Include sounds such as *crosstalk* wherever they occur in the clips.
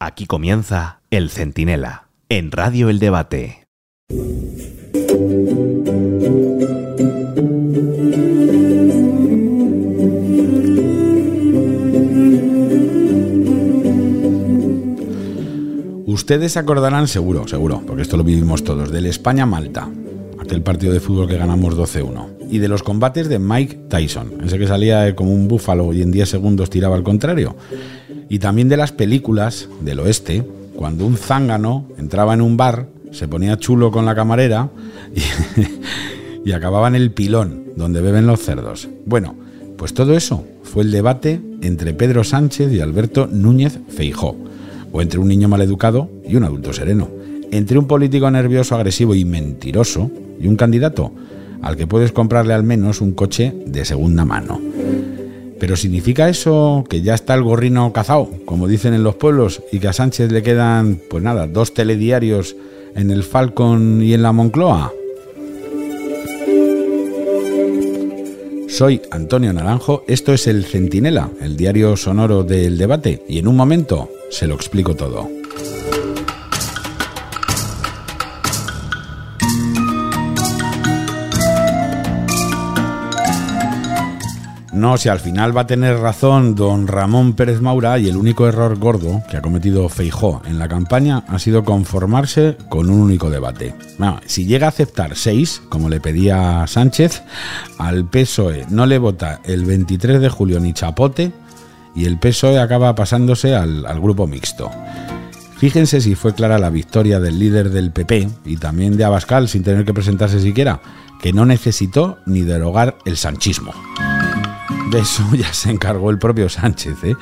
Aquí comienza El Centinela, en Radio El Debate. Ustedes acordarán seguro, seguro, porque esto lo vivimos todos, del España-Malta, aquel partido de fútbol que ganamos 12-1, y de los combates de Mike Tyson, ese que salía como un búfalo y en 10 segundos tiraba al contrario, y también de las películas del oeste, cuando un zángano entraba en un bar, se ponía chulo con la camarera y, *laughs* y acababa en el pilón, donde beben los cerdos. Bueno, pues todo eso fue el debate entre Pedro Sánchez y Alberto Núñez Feijó o entre un niño maleducado y un adulto sereno, entre un político nervioso, agresivo y mentiroso y un candidato al que puedes comprarle al menos un coche de segunda mano. Pero ¿significa eso que ya está el gorrino cazado, como dicen en los pueblos, y que a Sánchez le quedan, pues nada, dos telediarios en el Falcon y en la Moncloa? Soy Antonio Naranjo, esto es el Centinela, el diario sonoro del debate, y en un momento se lo explico todo. No, si al final va a tener razón don Ramón Pérez Maura y el único error gordo que ha cometido Feijó en la campaña ha sido conformarse con un único debate. Bueno, si llega a aceptar seis, como le pedía Sánchez, al PSOE no le vota el 23 de julio ni chapote y el PSOE acaba pasándose al, al grupo mixto. Fíjense si fue clara la victoria del líder del PP y también de Abascal sin tener que presentarse siquiera, que no necesitó ni derogar el sanchismo. De eso *laughs* ya se encargó el propio Sánchez, ¿eh?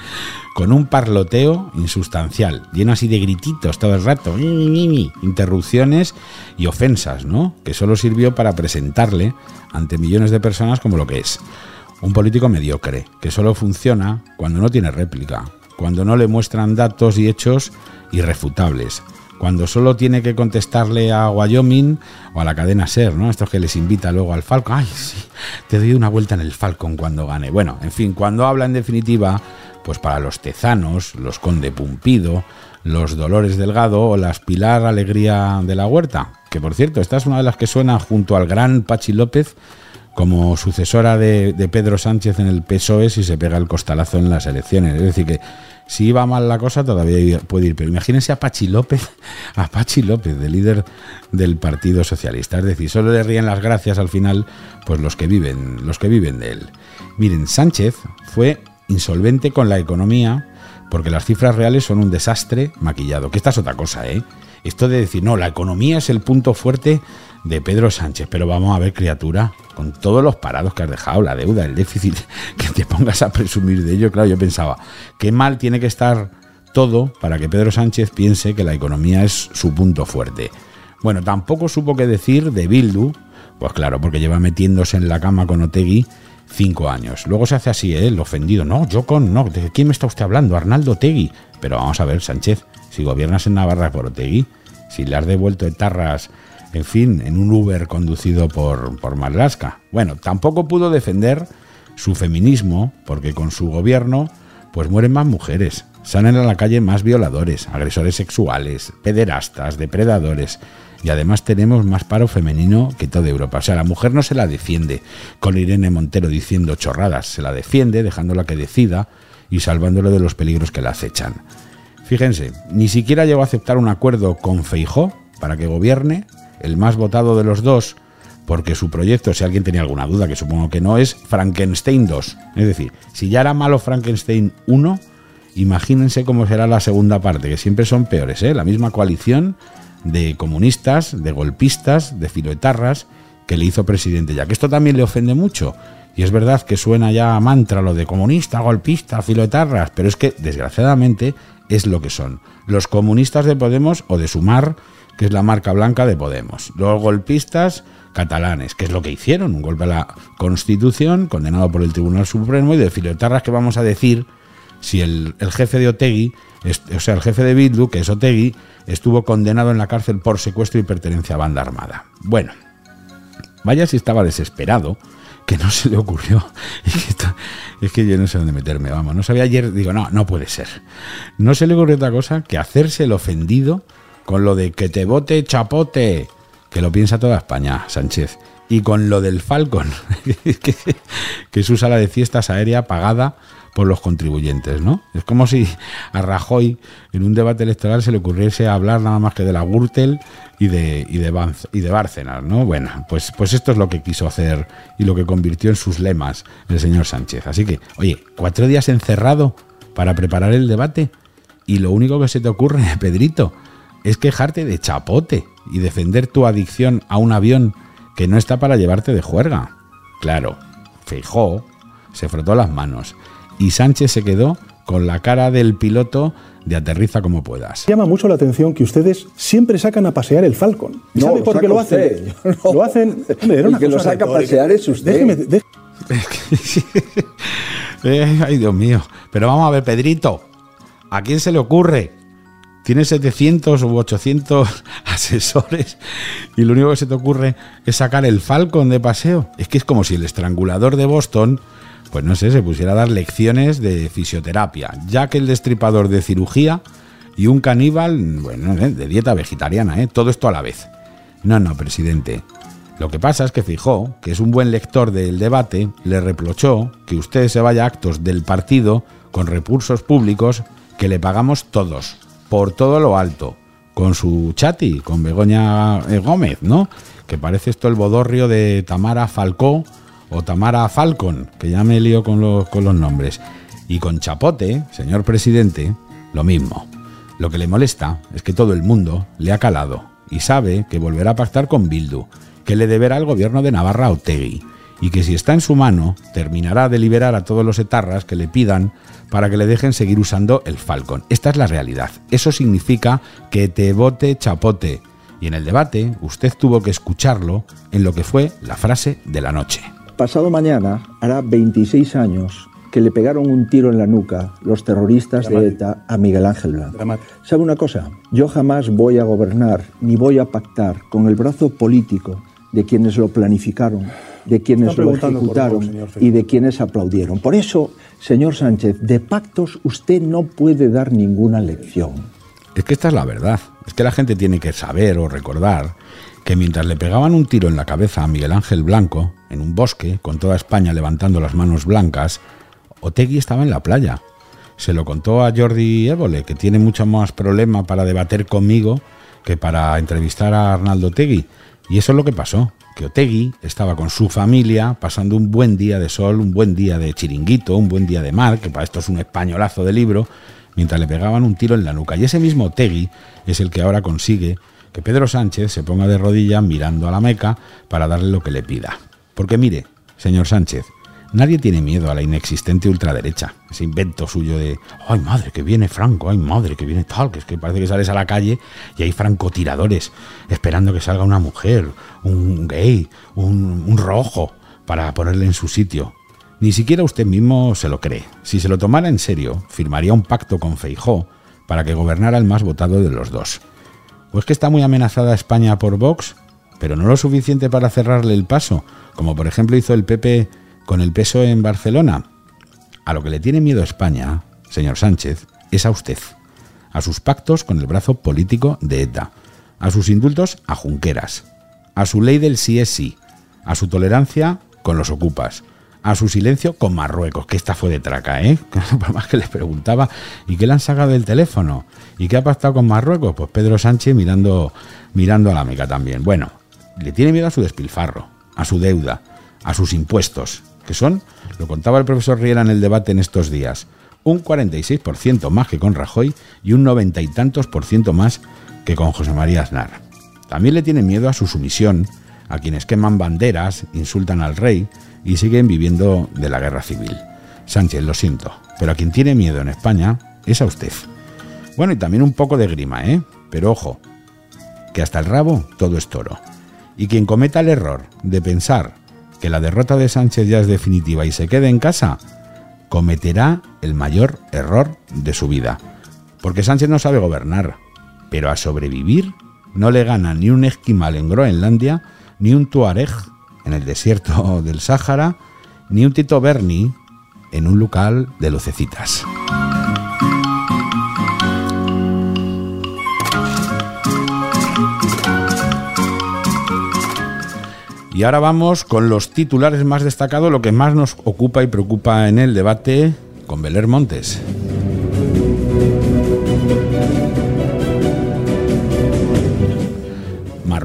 con un parloteo insustancial, lleno así de grititos todo el rato, interrupciones y ofensas, ¿no? Que solo sirvió para presentarle ante millones de personas como lo que es. Un político mediocre, que solo funciona cuando no tiene réplica, cuando no le muestran datos y hechos irrefutables, cuando solo tiene que contestarle a Wyoming o a la cadena Ser, ¿no? Estos que les invita luego al Falcon. Ay, sí, te doy una vuelta en el Falcon cuando gane. Bueno, en fin, cuando habla en definitiva, pues para los tezanos, los Conde Pumpido, los Dolores Delgado o las Pilar Alegría de la Huerta. Que por cierto, esta es una de las que suena junto al gran Pachi López como sucesora de, de Pedro Sánchez en el PSOE si se pega el costalazo en las elecciones. Es decir, que si iba mal la cosa todavía puede ir, pero imagínense a Pachi López, a Pachi López, de líder del Partido Socialista. Es decir, solo le ríen las gracias al final, pues los que viven, los que viven de él. Miren, Sánchez fue insolvente con la economía porque las cifras reales son un desastre maquillado. Que esta es otra cosa, ¿eh? Esto de decir, no, la economía es el punto fuerte de Pedro Sánchez, pero vamos a ver, criatura, con todos los parados que has dejado, la deuda, el déficit, *laughs* que te pongas a presumir de ello, claro, yo pensaba, qué mal tiene que estar todo para que Pedro Sánchez piense que la economía es su punto fuerte. Bueno, tampoco supo qué decir de Bildu, pues claro, porque lleva metiéndose en la cama con Otegui cinco años. Luego se hace así, ¿eh? el ofendido. No, yo con, no, ¿de quién me está usted hablando? Arnaldo Otegui. Pero vamos a ver, Sánchez, si gobiernas en Navarra por Otegui, si le has devuelto etarras en fin, en un Uber conducido por, por Marlaska. Bueno, tampoco pudo defender su feminismo, porque con su gobierno, pues mueren más mujeres, salen a la calle más violadores, agresores sexuales, pederastas, depredadores, y además tenemos más paro femenino que toda Europa. O sea, la mujer no se la defiende con Irene Montero diciendo chorradas, se la defiende dejándola que decida y salvándolo de los peligros que la acechan. Fíjense, ni siquiera llegó a aceptar un acuerdo con Feijó para que gobierne el más votado de los dos, porque su proyecto, si alguien tenía alguna duda, que supongo que no, es Frankenstein 2. Es decir, si ya era malo Frankenstein 1, imagínense cómo será la segunda parte, que siempre son peores, ¿eh? La misma coalición de comunistas, de golpistas, de filoetarras, que le hizo presidente ya. Que esto también le ofende mucho. Y es verdad que suena ya a mantra lo de comunista, golpista, filoetarras, pero es que, desgraciadamente, es lo que son. Los comunistas de Podemos o de Sumar que es la marca blanca de Podemos. Los golpistas catalanes, que es lo que hicieron, un golpe a la Constitución, condenado por el Tribunal Supremo, y de filotarras que vamos a decir si el, jefe de Otegui, o sea, el jefe de Bildu, que es Otegui, estuvo condenado en la cárcel por secuestro y pertenencia a banda armada. Bueno, vaya si estaba desesperado, que no se le ocurrió. *laughs* Que, es que yo no sé dónde meterme, vamos. No sabía ayer, digo, no, no puede ser. No se le ocurrió otra cosa que hacerse el ofendido con lo de que te vote chapote, que lo piensa toda España, Sánchez. Y con lo del Falcon, *laughs* que, es su sala de fiestas aérea pagada por los contribuyentes, ¿no? Es como si a Rajoy en un debate electoral se le ocurriese hablar nada más que de la Gürtel y de, y de, y de Bárcenas, ¿no? Bueno, pues, pues esto es lo que quiso hacer y lo que convirtió en sus lemas el señor Sánchez. Así que, oye, cuatro días encerrado para preparar el debate y lo único que se te ocurre, *laughs* Pedrito, es quejarte de chapote y defender tu adicción a un avión que no está para llevarte de juerga. Claro, Feijó se frotó las manos y Sánchez se quedó con la cara del piloto de aterriza como puedas. Llama mucho la atención que ustedes siempre sacan a pasear el Falcon. ¿Y No, ¿Sabe lo por qué lo hacen? usted. *laughs* Lo hacen. Hombre, era El una que lo saca a pasear es usted. Déjeme, dé- *laughs* Eh, ay, Dios mío. Pero vamos a ver, Pedrito, ¿a quién se le ocurre? Tiene 700 u 800 *laughs* asesores y lo único que se te ocurre es sacar el Falcon de paseo. Es que es como si el estrangulador de Boston, pues no sé, se pusiera a dar lecciones de fisioterapia, ya que el destripador de cirugía y un caníbal, bueno, eh, de dieta vegetariana, ¿eh? todo esto a la vez. No, no, presidente. Lo que pasa es que Fijó, que es un buen lector del debate, le reprochó que usted se vaya a actos del partido con recursos públicos que le pagamos todos, por todo lo alto, con su chati, con Begoña eh, Gómez, ¿no? Que parece esto el bodorrio de Tamara Falcó o Tamara Falcon, que ya me lío con los, con los nombres. Y con Chapote, señor presidente, lo mismo. Lo que le molesta es que todo el mundo le ha calado y sabe que volverá a pactar con Bildu, que le deberá al gobierno de Navarra Otegui y que si está en su mano terminará de liberar a todos los etarras que le pidan para que le dejen seguir usando el Falcon. Esta es la realidad. Eso significa que te vote chapote. Y en el debate usted tuvo que escucharlo en lo que fue la frase de la noche. Pasado mañana hará 26 años que le pegaron un tiro en la nuca los terroristas de ETA a Miguel Ángel Blanco. Dramático. ¿Sabe una cosa? Yo jamás voy a gobernar ni voy a pactar con el brazo político de quienes lo planificaron, de quienes lo ejecutaron y de quienes aplaudieron. Por eso, señor Sánchez, de pactos usted no puede dar ninguna lección. Es que esta es la verdad. Es que la gente tiene que saber o recordar que mientras le pegaban un tiro en la cabeza a Miguel Ángel Blanco, en un bosque, con toda España levantando las manos blancas, Otegui estaba en la playa. Se lo contó a Jordi Évole, que tiene mucho más problema para debater conmigo que para entrevistar a Arnaldo Otegui. Y eso es lo que pasó, que Otegui estaba con su familia pasando un buen día de sol, un buen día de chiringuito, un buen día de mar, que para esto es un españolazo de libro, mientras le pegaban un tiro en la nuca. Y ese mismo Otegui es el que ahora consigue que Pedro Sánchez se ponga de rodillas mirando a la Meca para darle lo que le pida. Porque mire, señor Sánchez, nadie tiene miedo a la inexistente ultraderecha, ese invento suyo de, ay madre, que viene Franco, ay madre, que viene tal, que es que parece que sales a la calle y hay francotiradores esperando que salga una mujer, un gay, un, rojo, para ponerle en su sitio. Ni siquiera usted mismo se lo cree. Si se lo tomara en serio, firmaría un pacto con Feijó para que gobernara el más votado de los dos. ¿O es que está muy amenazada España por Vox? Pero no lo suficiente para cerrarle el paso, como por ejemplo hizo el PP con el peso en Barcelona. A lo que le tiene miedo España, señor Sánchez, es a usted, a sus pactos con el brazo político de ETA, a sus indultos a Junqueras, a su ley del sí es sí, a su tolerancia con los ocupas, a su silencio con Marruecos, que esta fue de traca, ¿eh? *laughs* Por más que les preguntaba, ¿y qué le han sacado del teléfono? ¿Y qué ha pactado con Marruecos? Pues Pedro Sánchez mirando, mirando a la Meca también. Bueno, le tiene miedo a su despilfarro, a su deuda, a sus impuestos, que son, lo contaba el profesor Riera en el debate en estos días, un 46% más que con Rajoy y un noventa y tantos por ciento más que con José María Aznar. También le tiene miedo a su sumisión, a quienes queman banderas, insultan al rey y siguen viviendo de la guerra civil. Sánchez, lo siento, pero a quien tiene miedo en España es a usted. Bueno, y también un poco de grima, ¿eh? Pero ojo, que hasta el rabo todo es toro. Y quien cometa el error de pensar que la derrota de Sánchez ya es definitiva y se quede en casa, cometerá el mayor error de su vida. Porque Sánchez no sabe gobernar, pero a sobrevivir no le gana ni un esquimal en Groenlandia ni un tuareg en el desierto del Sáhara, ni un Tito Berni en un local de lucecitas. Y ahora vamos con los titulares más destacados, lo que más nos ocupa y preocupa en el debate con Beler Montes.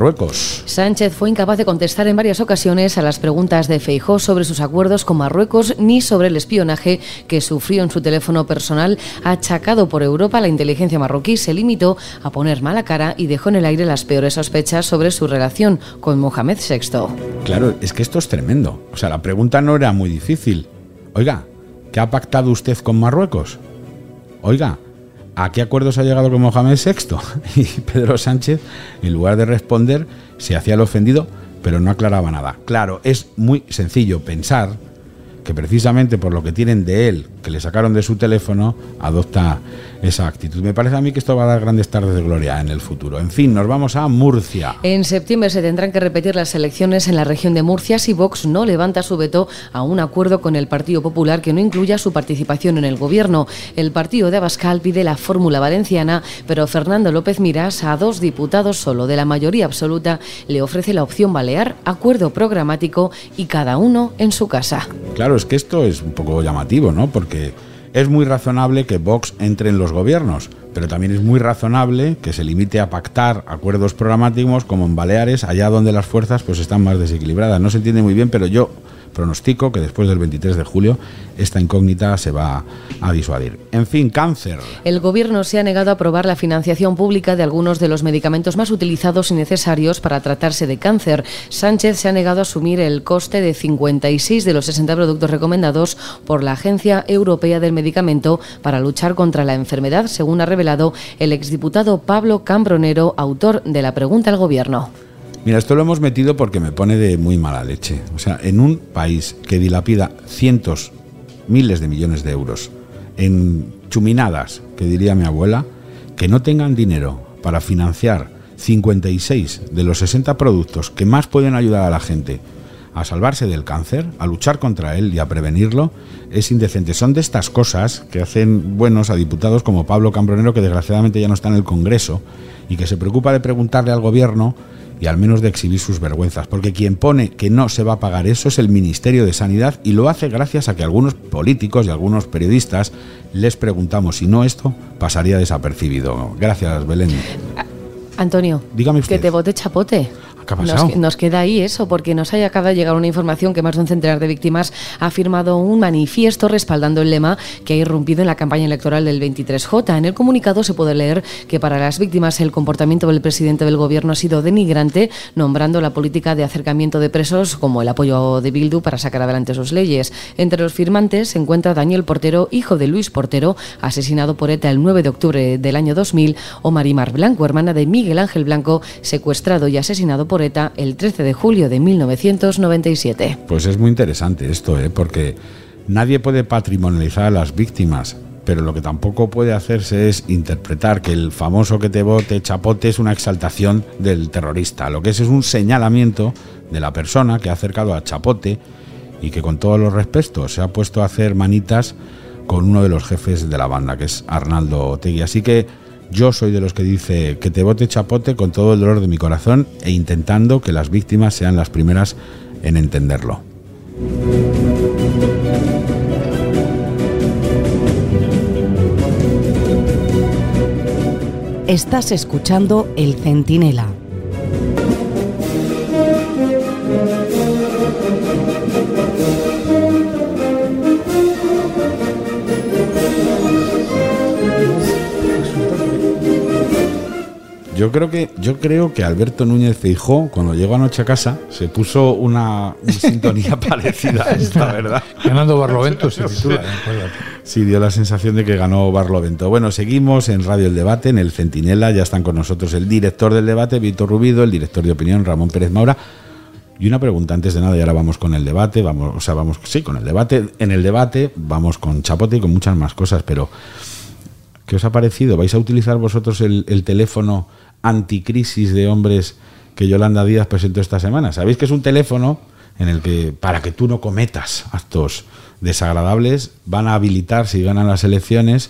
Marruecos. Sánchez fue incapaz de contestar en varias ocasiones a las preguntas de Feijó sobre sus acuerdos con Marruecos ni sobre el espionaje que sufrió en su teléfono personal achacado por Europa. La inteligencia marroquí se limitó a poner mala cara y dejó en el aire las peores sospechas sobre su relación con Mohamed VI. Claro, es que esto es tremendo. O sea, la pregunta no era muy difícil. Oiga, ¿qué ha pactado usted con Marruecos? Oiga, ¿A qué acuerdos ha llegado con Mohamed VI? *laughs* Y Pedro Sánchez, en lugar de responder, se hacía el ofendido, pero no aclaraba nada. Claro, es muy sencillo pensar que precisamente por lo que tienen de él, que le sacaron de su teléfono, adopta esa actitud. Me parece a mí que esto va a dar grandes tardes de gloria en el futuro. En fin, nos vamos a Murcia. En septiembre se tendrán que repetir las elecciones en la región de Murcia si Vox no levanta su veto a un acuerdo con el Partido Popular que no incluya su participación en el gobierno. El partido de Abascal pide la fórmula valenciana, pero Fernando López Miras, a dos diputados solo de la mayoría absoluta, le ofrece la opción balear, acuerdo programático y cada uno en su casa. Claro, es que esto es un poco llamativo, ¿no? Porque es muy razonable que Vox entre en los gobiernos, pero también es muy razonable que se limite a pactar acuerdos programáticos como en Baleares, allá donde las fuerzas pues están más desequilibradas. No se entiende muy bien, pero yo pronostico que después del 23 de julio esta incógnita se va a disuadir. En fin, cáncer. El gobierno se ha negado a aprobar la financiación pública de algunos de los medicamentos más utilizados y necesarios para tratarse de cáncer. Sánchez se ha negado a asumir el coste de 56 de los 60 productos recomendados por la Agencia Europea del Medicamento para luchar contra la enfermedad, según ha revelado el exdiputado Pablo Cambronero, autor de la pregunta al gobierno. Mira, esto lo hemos metido porque me pone de muy mala leche. O sea, en un país que dilapida cientos, miles de millones de euros en chuminadas, que diría mi abuela, que no tengan dinero para financiar 56 de los 60 productos que más pueden ayudar a la gente a salvarse del cáncer, a luchar contra él y a prevenirlo, es indecente. Son de estas cosas que hacen buenos a diputados como Pablo Cambronero, que desgraciadamente ya no está en el Congreso, y que se preocupa de preguntarle al gobierno y al menos de exhibir sus vergüenzas, porque quien pone que no se va a pagar eso es el Ministerio de Sanidad y lo hace gracias a que algunos políticos y algunos periodistas les preguntamos si no esto pasaría desapercibido. Gracias, Belén. Antonio, Dígame usted. que te vote chapote. ¿Qué ha pasado? Nos, nos queda ahí eso, porque nos haya acaba de llegar una información que más de un centenar de víctimas ha firmado un manifiesto respaldando el lema que ha irrumpido en la campaña electoral del 23J. En el comunicado se puede leer que para las víctimas el comportamiento del presidente del gobierno ha sido denigrante, nombrando la política de acercamiento de presos como el apoyo de Bildu para sacar adelante sus leyes. Entre los firmantes se encuentra Daniel Portero, hijo de Luis Portero, asesinado por ETA el 9 de octubre del año 2000, o Marimar Blanco, hermana de Miguel Ángel Blanco, secuestrado y asesinado el 13 de julio de 1997. Pues es muy interesante esto, ¿eh? porque nadie puede patrimonializar a las víctimas, pero lo que tampoco puede hacerse es interpretar que el famoso que te bote chapote es una exaltación del terrorista. Lo que es es un señalamiento de la persona que ha acercado a chapote y que con todos los respetos se ha puesto a hacer manitas con uno de los jefes de la banda, que es Arnaldo Otegui. Así que yo soy de los que dice que te bote chapote con todo el dolor de mi corazón e intentando que las víctimas sean las primeras en entenderlo. Estás escuchando El Centinela. Yo creo que yo creo que Alberto Núñez Feijó cuando llegó anoche a casa se puso una, una *laughs* sintonía parecida a esta, ¿verdad? Ganando Barlovento *laughs* se titula. ¿eh? Sí, dio la sensación de que ganó Barlovento. Bueno, seguimos en Radio El Debate, en el Centinela. Ya están con nosotros el director del debate, Víctor Rubido, el director de opinión, Ramón Pérez Maura. Y una pregunta antes de nada, y ahora vamos con el debate, vamos, o sea, vamos, sí, con el debate. En el debate vamos con Chapote y con muchas más cosas, pero ¿qué os ha parecido? ¿Vais a utilizar vosotros el, el teléfono anticrisis de hombres que Yolanda Díaz presentó esta semana? Sabéis que es un teléfono en el que para que tú no cometas actos desagradables van a habilitar si ganan las elecciones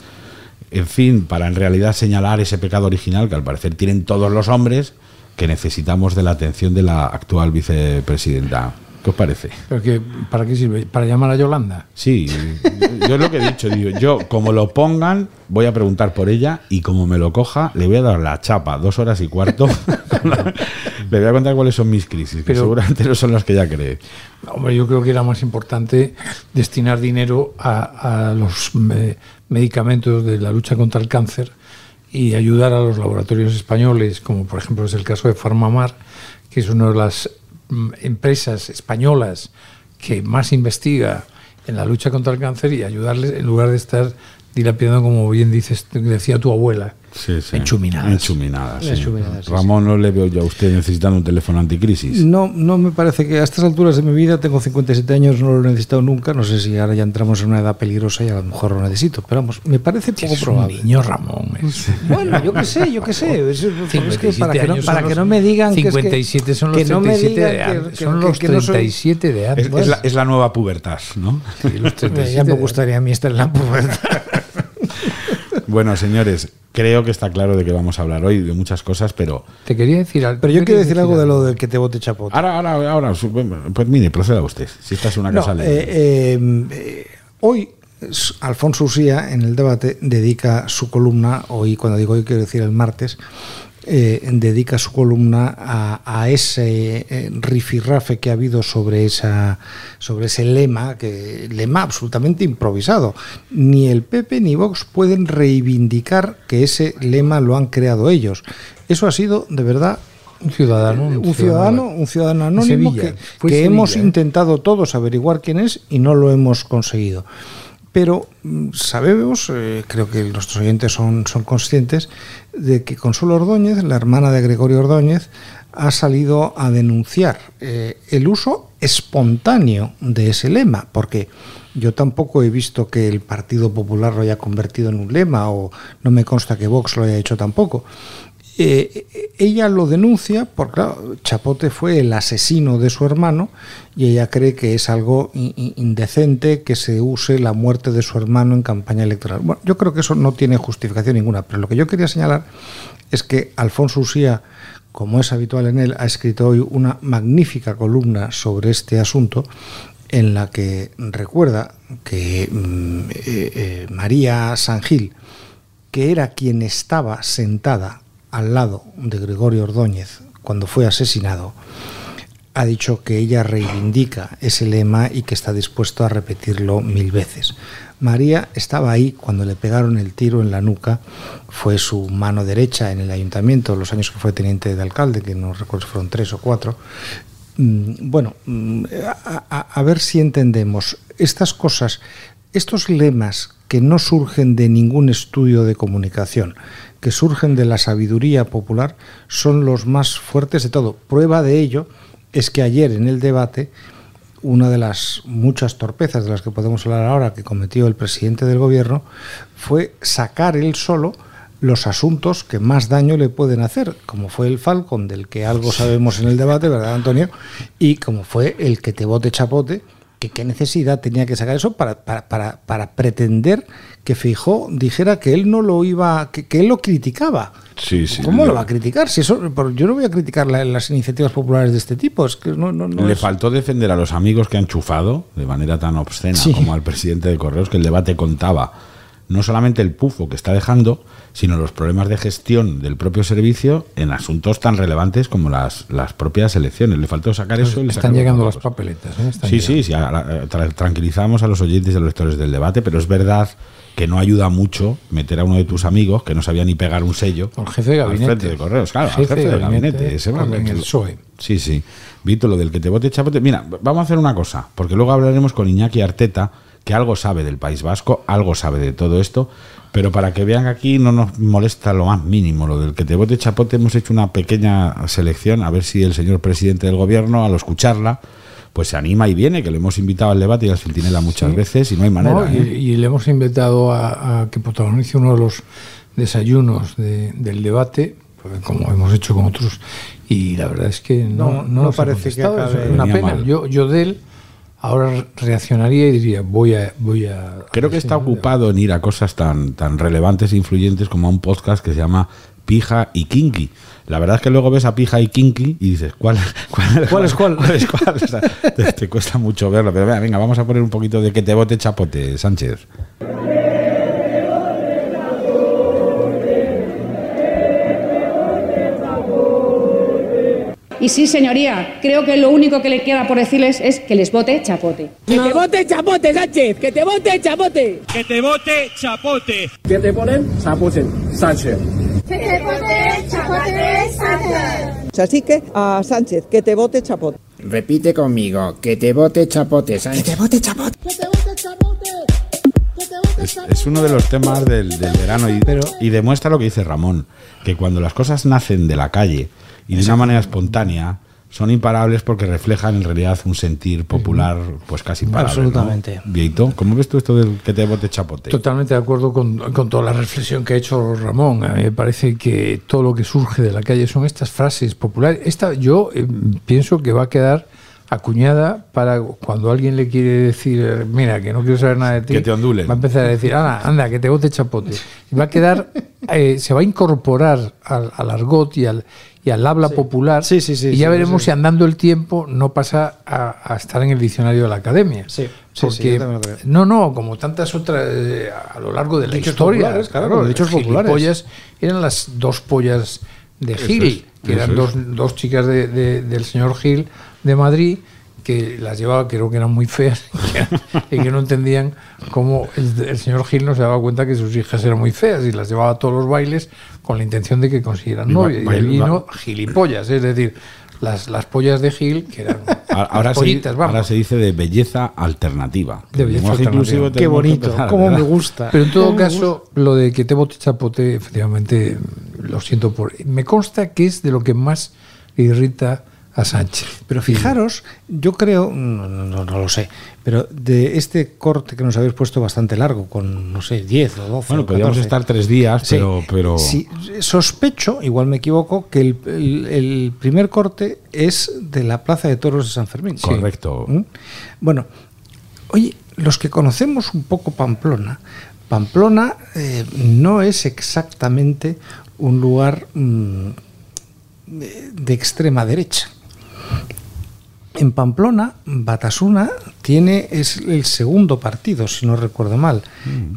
en fin, para en realidad señalar ese pecado original que al parecer tienen todos los hombres que necesitamos de la atención de la actual vicepresidenta. ¿Qué os parece? ¿Pero que, ¿Para qué sirve? ¿Para llamar a Yolanda? Sí, yo, es lo que he dicho, digo, yo como lo pongan, voy a preguntar por ella y como me lo coja, le voy a dar la chapa, dos horas y cuarto. *laughs* le voy a contar cuáles son mis crisis, que seguramente no son las que ella cree. Hombre, yo creo que era más importante destinar dinero a, a los medicamentos de la lucha contra el cáncer y ayudar a los laboratorios españoles, como por ejemplo es el caso de Farmamar, que es una de las empresas españolas que más investiga en la lucha contra el cáncer y ayudarles en lugar de estar dilapidando, como bien dices, decía tu abuela, Sí, sí. Enchuminadas. Enchuminadas, sí. Enchuminadas, sí, Ramón, no le veo yo a usted necesitando un teléfono anticrisis. No, no me parece que a estas alturas de mi vida, tengo 57 años, no lo he necesitado nunca. No sé si ahora ya entramos en una edad peligrosa y a lo mejor lo necesito. Pero vamos, me parece poco es un probable. niño Ramón. es- Bueno, yo qué sé, yo qué sé. Es, es que 57 para que no, años para que no me digan que es que- 57 son los que no me 37 de antes. Son los que no soy- 37 de Es, antes. es la, nueva pubertad, ¿no? Sí, los 37 *laughs* ya me gustaría a mí estar en la pubertad. Bueno, señores, creo que está claro de que vamos a hablar hoy, de muchas cosas, pero Te quería decir algo. Pero yo quiero quería decir algo de lo del que te bote chapote. ahora, ahora, ahora, pues mire, proceda usted. Si esta es una No, casa eh, libre. eh, eh, hoy Alfonso Usía en el debate dedica su columna, hoy cuando digo hoy quiero decir el martes, eh, dedica su columna a, a ese eh, rifirrafe que ha habido sobre esa sobre ese lema que lema absolutamente improvisado ni el PP ni Vox pueden reivindicar que ese lema lo han creado ellos eso ha sido de verdad Un ciudadano. un ciudadano, un ciudadano anónimo Sevilla, que, hemos ¿eh? intentado todos averiguar quién es y no lo hemos conseguido. Pero mm, sabemos, eh, creo que nuestros oyentes son, son conscientes, de que Consuelo Ordóñez, la hermana de Gregorio Ordóñez, ha salido a denunciar eh, el uso espontáneo de ese lema, porque yo tampoco he visto que el Partido Popular lo haya convertido en un lema, o no me consta que Vox lo haya hecho tampoco. Eh, ella lo denuncia porque Chapote fue el asesino de su hermano y ella cree que es algo in- in- indecente que se use la muerte de su hermano en campaña electoral. Bueno, yo creo que eso no tiene justificación ninguna, pero lo que yo quería señalar es que Alfonso Usía, como es habitual en él, ha escrito hoy una magnífica columna sobre este asunto en la que recuerda que mm, eh, eh, María que era quien estaba sentada al lado de Gregorio Ordóñez cuando fue asesinado, ha dicho que ella reivindica ese lema y que está dispuesto a repetirlo mil veces. María estaba ahí cuando le pegaron el tiro en la nuca, fue su mano derecha en el ayuntamiento, los años que fue teniente de alcalde, que no recuerdo si fueron tres o cuatro. Mm, Bueno, mm, a, a- a ver si entendemos estas cosas, estos lemas que no surgen de ningún estudio de comunicación, que surgen de la sabiduría popular, son los más fuertes de todo. Prueba de ello es que ayer en el debate, una de las muchas torpezas de las que podemos hablar ahora que cometió el presidente del gobierno fue sacar él solo los asuntos que más daño le pueden hacer, como fue el Falcon, del que algo sabemos en el debate, ¿verdad, Antonio? Y como fue el que te bote chapote, que qué necesidad tenía que sacar eso para, para, para, para pretender que Feijó dijera que él no lo iba, que, que él lo criticaba. Sí, sí. ¿Cómo lo va a criticar? Si eso, yo no voy a criticar la- las iniciativas populares de este tipo. Es que no, no, no le es- faltó defender a los amigos que han chufado de manera tan obscena Sí. como al presidente de Correos, que el debate contaba no solamente el pufo que está dejando, sino los problemas de gestión del propio servicio en asuntos tan relevantes como las, las propias elecciones. Le faltó sacar eso y le Están llegando las papeletas. ¿eh? Están Sí, llegando. sí, sí. tra- tranquilizamos a los oyentes y a los lectores del debate, pero es verdad que no ayuda mucho meter a uno de tus amigos que no sabía ni pegar un sello Al jefe de al gabinete. frente de correos, claro, al Jefe jefe de gabinete. gabinete ese va- en el PSOE. Sí, sí. Vito, lo del que te bote chapote. Mira, vamos a hacer una cosa, porque luego hablaremos con Iñaki Arteta, que algo sabe del País Vasco, algo sabe de todo esto, pero para que vean aquí no nos molesta lo más mínimo. Lo del que te bote chapote, hemos hecho una pequeña selección, a ver si el señor presidente del gobierno, al escucharla, pues se anima y viene, que lo hemos invitado al debate y al centinela muchas Sí. veces y no hay manera. No, y, ¿eh? y le hemos invitado a, a que protagonice uno de los desayunos de- del debate, pues, como hemos hecho con otros. Y la verdad es que no, No, no, no nos parece que acabe- es una pena. mal. Yo, yo de él ahora reaccionaría y diría, voy a... Voy a Creo que está ocupado en ir a cosas tan, tan relevantes e influyentes como a un podcast que se llama Pija y Kinky. La verdad es que luego ves a Pija y Kinky y dices, ¿cuál, cuál, ¿Cuál es cuál? es cuál? O sea, te, te cuesta mucho verlo. Pero venga, venga, vamos a poner un poquito de que te bote chapote, Sánchez. Y sí, señoría, creo que lo único que le queda por decirles es que les vote chapote. Que te vote chapote, Sánchez. Que te vote chapote. Que te vote chapote. Que te ponen chapote, Sánchez. Que te vote chapote, Sánchez. Así que a Sánchez, que te vote chapote. Repite conmigo, que te vote chapote, Sánchez. Que te vote chapote. Que te vote chapote. Es, es uno de los temas del, del verano y, y demuestra lo que dice Ramón, que cuando las cosas nacen de la calle y de una manera espontánea, son imparables porque reflejan en realidad un sentir popular pues casi imparable. Absolutamente. ¿no? Vieito, ¿cómo ves tú esto del que te bote chapote? Totalmente de acuerdo con, con toda la reflexión que ha hecho Ramón. A mí me parece que todo lo que surge de la calle son estas frases populares. Esta yo eh, pienso que va a quedar acuñada para cuando alguien le quiere decir, mira, que no quiero saber nada de ti, Que te ondulen. va a empezar a decir, anda, anda, que te bote chapote. Y va a quedar, *laughs* eh, se va a incorporar al, al argot y al, y al habla popular. Sí, sí, sí, y ya veremos si andando el tiempo no pasa a, a estar en el diccionario de la academia. Sí, Porque, no, no, como tantas otras eh, a lo largo de la Dichos historia. populares, claro, dichos populares. eran las dos pollas de Gil, es, que eran dos, dos chicas de- de- del señor Gil de Madrid que las llevaba, creo que eran muy feas *laughs* y que no entendían cómo el, el señor Gil no se daba cuenta que sus hijas eran muy feas y las llevaba a todos los bailes con la intención de que consiguieran novia. Y él vino gilipollas, es decir, las, las pollas de Gil, que eran Ahora se, vamos. ahora se dice de belleza alternativa. De belleza alternativa. inclusivo Qué bonito, empezar, cómo me gusta. Pero en todo caso, lo de que te bote chapote, efectivamente, lo siento por. Me consta que es de lo que más irrita a Sánchez. Pero fijaros, yo creo, no, no, no, no lo sé, pero de este corte que nos habéis puesto bastante largo, con, no sé, 10 o 12. Bueno, o podríamos 14. estar tres días, Sí, pero, pero sí, sospecho, igual me equivoco, que el, el- el primer corte es de la Plaza de Toros de San Fermín. Sí. correcto. ¿Mm? Bueno, oye, los que conocemos un poco Pamplona, Pamplona eh, no es exactamente un lugar mm, de, de extrema derecha. En Pamplona, Batasuna tiene es el segundo partido, si no recuerdo mal.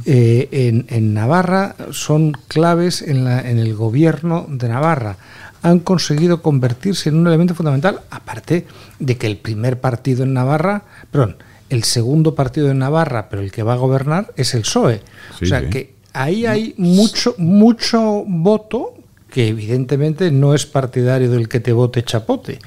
Eh, en, en Navarra son claves en, la- en el gobierno de Navarra. Han conseguido convertirse en un elemento fundamental, aparte de que el primer partido en Navarra, perdón, el segundo partido en Navarra, pero el que va a gobernar es el PSOE. Sí, o sea sí. que ahí hay mucho, mucho voto que evidentemente no es partidario del que te vote chapote.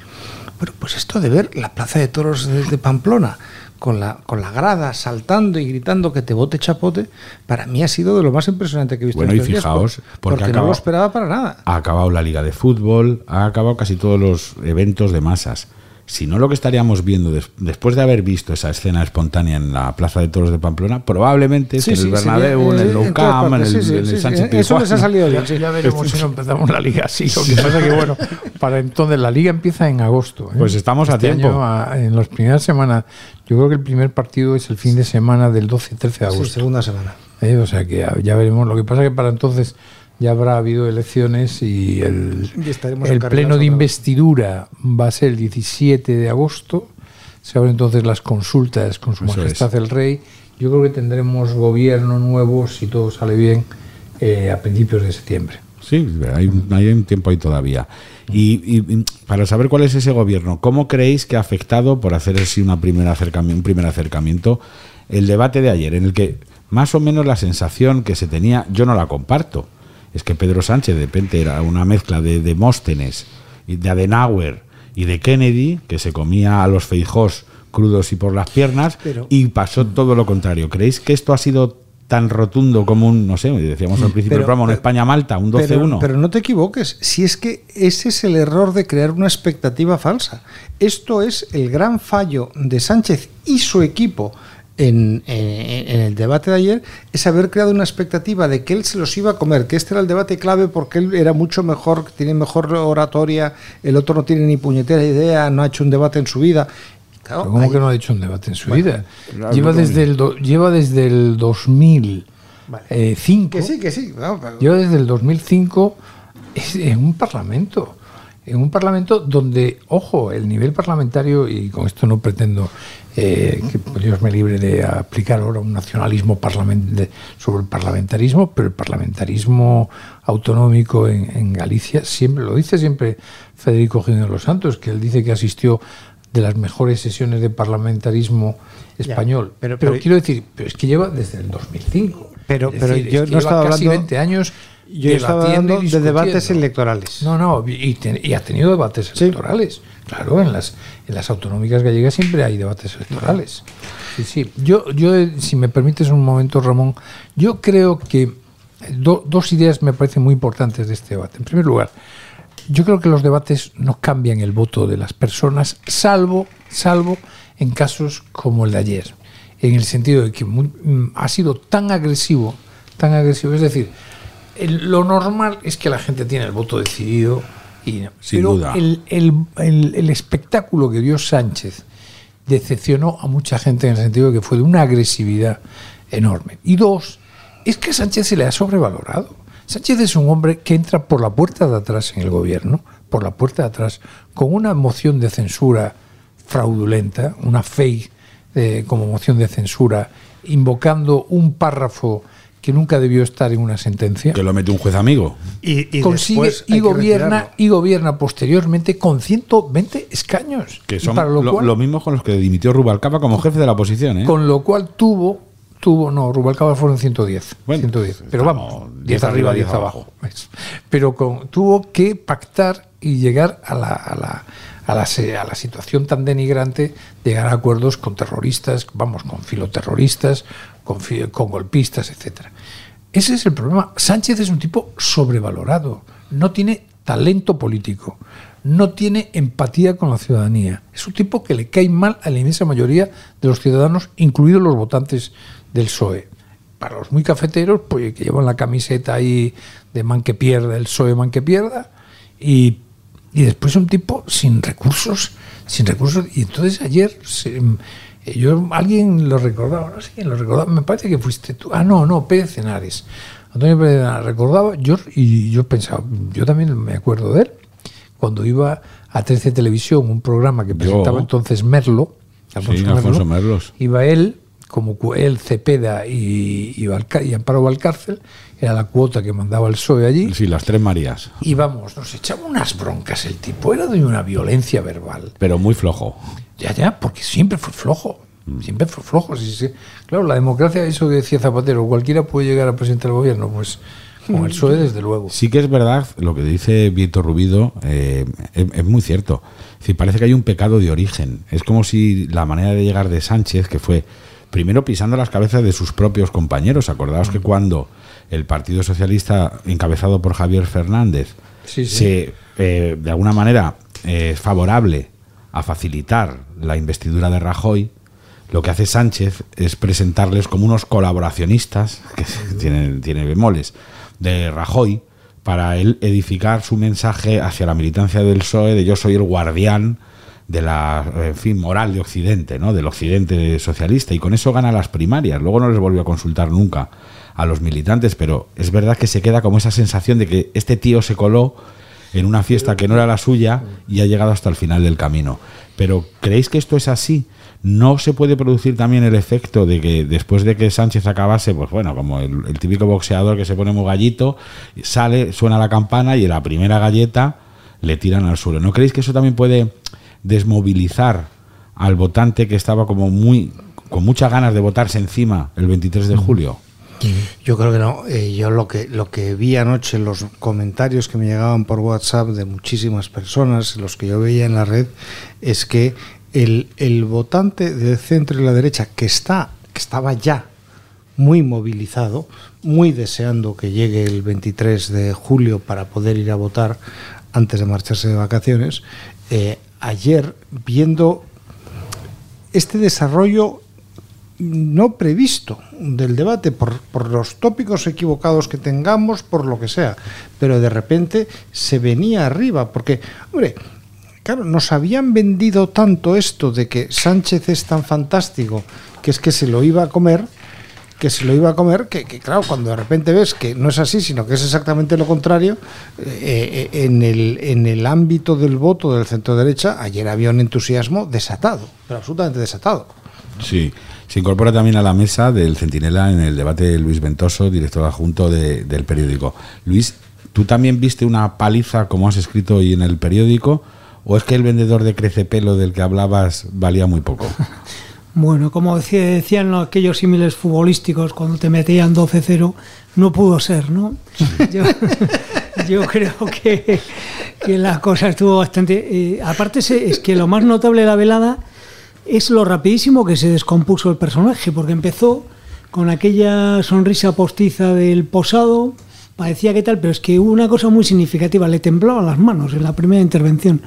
Bueno, pues esto de ver la plaza de toros de, Pamplona con la, con la grada saltando y gritando que te vote chapote, para mí ha sido de lo más impresionante que he visto Bueno, en y fijaos, por- porque no lo esperaba para nada. ha acabado la liga de fútbol, ha acabado casi todos los eventos de masas. Si no, lo que estaríamos viendo des- después de haber visto esa escena espontánea en la Plaza de Toros de Pamplona, probablemente es Sí, en el Bernabéu, sería, en el Nou Camp, en el, sí, sí, en el sí, sí. Sánchez Eso les ha salido bien. Ya, sí. ya veremos si no empezamos la liga así. Lo que pasa que, bueno, para entonces la liga empieza en agosto. ¿eh? Pues estamos a Este tiempo. año, a- en las primeras semanas, yo creo que el primer partido es el fin de semana del 12 y 13 de Sí, agosto. segunda semana. ¿eh? O sea que ya, ya veremos. Lo que pasa que para entonces ya habrá habido elecciones y el, Y pleno de investidura va a ser el 17 de agosto. Se abren entonces las consultas con su Eso majestad es. el rey. Yo creo que tendremos gobierno nuevo, si todo sale bien, eh, a principios de septiembre. Sí, hay, un- hay un tiempo ahí todavía. Y, y- y para saber cuál es ese gobierno, ¿cómo creéis que ha afectado, por hacer así una primera acercamiento, un primer acercamiento, el debate de ayer, en el que más o menos la sensación que se tenía, yo no la comparto, es que Pedro Sánchez de repente era una mezcla de Demóstenes, y de Adenauer y de Kennedy, que se comía a los feijós crudos y por las piernas, Pero- y pasó todo lo contrario. ¿Creéis que esto ha sido tan rotundo como un, no sé, decíamos al principio del Pero- programa, un España-Malta, un 12-1? Pero, pero no te equivoques, si es que ese es el error de crear una expectativa falsa. Esto es el gran fallo de Sánchez y su equipo en, en- en el debate de ayer es haber creado una expectativa de que él se los iba a comer, que este era el debate clave porque él era mucho mejor, tiene mejor oratoria, el otro no tiene ni puñetera idea, no ha hecho un debate en su vida. Claro, ¿Cómo que no ha hecho un debate en su Bueno, vida? claro, Lleva desde, el do- lleva desde el 2005. Que sí, que sí. no, pero- Lleva desde el 2005 es- en un parlamento. En un parlamento donde, ojo, el nivel parlamentario, y con esto no pretendo eh, que Dios me libre de aplicar ahora un nacionalismo parlament- de- sobre el parlamentarismo, pero el parlamentarismo autonómico en, en Galicia siempre, lo dice siempre Federico Jiménez de los Santos, que él dice que asistió de las mejores sesiones de parlamentarismo Ya, español. pero- pero, pero- quiero decir, pero es que lleva desde el 2005. Pero, pero decir, yo es que no lleva estaba casi hablando. 20 años Yo estaba hablando de debates electorales. No, no, y, te- y ha tenido debates electorales. Claro, en las, en las autonómicas gallegas siempre hay debates electorales. Sí, sí. Yo, yo, eh, si me permites un momento, Ramón, yo creo que do- dos ideas me parecen muy importantes de este debate. En primer lugar, yo creo que los debates no cambian el voto de las personas, salvo, salvo en casos como el de ayer, en el sentido de que muy- mm, ha sido tan agresivo, tan agresivo, es decir, el- lo normal es que la gente tiene el voto decidido y Sin pero duda. El, el- el- el espectáculo que dio Sánchez decepcionó a mucha gente en el sentido de que fue de una agresividad enorme. Y dos, es que a Sánchez se le ha sobrevalorado. Sánchez es un hombre que entra por la puerta de atrás en el gobierno, por la puerta de atrás, con una moción de censura fraudulenta, una fake eh, como moción de censura, invocando un párrafo que nunca debió estar en una sentencia Que lo mete un juez amigo. Y, y consigue y gobierna y gobierna posteriormente con 120 escaños Que Y son para lo, lo, cual, lo mismo con los que dimitió Rubalcaba como jefe de la oposición. ¿eh? con lo cual tuvo tuvo no Rubalcaba fueron 110 Bueno, 110 pero estamos vamos 10 10 arriba arriba, 10 abajo pero con, tuvo que pactar y llegar a la, a la a la, a la situación tan denigrante de llegar a acuerdos con terroristas, vamos, con filoterroristas, con, con golpistas, etcétera. Ese es el problema. Sánchez es un tipo sobrevalorado, no tiene talento político, no tiene empatía con la ciudadanía. Es un tipo que le cae mal a la inmensa mayoría de los ciudadanos, incluidos los votantes del PSOE. Para los muy cafeteros, pues que llevan la camiseta ahí de man que pierda, el PSOE man que pierda, y, y después un tipo sin recursos, sin recursos. Y entonces ayer se- eh, yo alguien lo recordaba, no sé quién lo recordaba, me parece que fuiste tú. Ah, no, no, Pérez Cenares. Antonio Pérez Cenares recordaba, yo, y yo pensaba, yo también me acuerdo de él, cuando iba a 13 Televisión, un programa que presentaba entonces Merlo, Sí, Alfonso Merlos. iba él, como él, Cepeda y, y, Valca- y Amparo Valcárcel, era la cuota que mandaba el PSOE allí. Sí, las tres Marías. Y vamos, nos echaba unas broncas el tipo, era de una violencia verbal. Pero muy flojo. Ya, ya, porque siempre fue flojo. Siempre fue flojo. sí, sí. Claro, la democracia, eso que decía Zapatero, cualquiera puede llegar a presentar el gobierno, pues con el PSOE, desde luego. Sí que es verdad lo que dice Víctor Rubido, eh, es, es muy cierto. Es decir, parece que hay un pecado de origen. Es como si la manera de llegar de Sánchez, que fue primero pisando las cabezas de sus propios compañeros. Acordaos que cuando el Partido Socialista, encabezado por Javier Fernández, Sí, sí. se eh, de alguna manera eh, es favorable a facilitar la investidura de Rajoy, lo que hace Sánchez es presentarles como unos colaboracionistas, *laughs* que tienen, tiene bemoles, de Rajoy, para él edificar su mensaje hacia la militancia del PSOE de yo soy el guardián de la en fin, moral de Occidente, ¿no? del Occidente socialista, y con eso gana las primarias. Luego no les volvió a consultar nunca a los militantes, pero es verdad que se queda como esa sensación de que este tío se coló en una fiesta que no era la suya y ha llegado hasta el final del camino. Pero ¿creéis que esto es así? ¿No se puede producir también el efecto de que después de que Sánchez acabase, pues bueno, como el, el típico boxeador que se pone muy gallito, sale, suena la campana y en la primera galleta le tiran al suelo? ¿No creéis que eso también puede desmovilizar al votante que estaba como muy con muchas ganas de votarse encima el 23 de julio? Yo creo que no. Eh, yo lo que lo que vi anoche, los comentarios que me llegaban por WhatsApp de muchísimas personas, los que yo veía en la red, es que el, el votante del centro y la derecha que está que estaba ya muy movilizado, muy deseando que llegue el 23 de julio para poder ir a votar antes de marcharse de vacaciones, eh, ayer viendo este desarrollo no previsto del debate por, por, los tópicos equivocados que tengamos, por lo que sea, pero de repente se venía arriba, porque, hombre, claro, nos habían vendido tanto esto de que Sánchez es tan fantástico que es que se lo iba a comer, que se lo iba a comer, que, que, claro, cuando de repente ves que no es así, sino que es exactamente lo contrario, eh, eh, en, el, en el ámbito del voto del centro derecha, ayer había un entusiasmo desatado, pero absolutamente desatado. Sí, se incorpora también a la mesa del Centinela en el debate Luis Ventoso, director adjunto de, del periódico. Luis, ¿tú también viste una paliza como has escrito hoy en el periódico? ¿O es que el vendedor de crecepelo del que hablabas valía muy poco? *laughs* Bueno, como decía, decían aquellos símiles futbolísticos cuando te metían 12-0, no pudo ser, ¿no? Yo, *laughs* yo creo que, que, la cosa estuvo bastante... Eh, aparte es que lo más notable de la velada es lo rapidísimo que se descompuso el personaje, porque empezó con aquella sonrisa postiza del posado, parecía que tal, pero es que hubo una cosa muy significativa, le temblaban las manos en la primera intervención.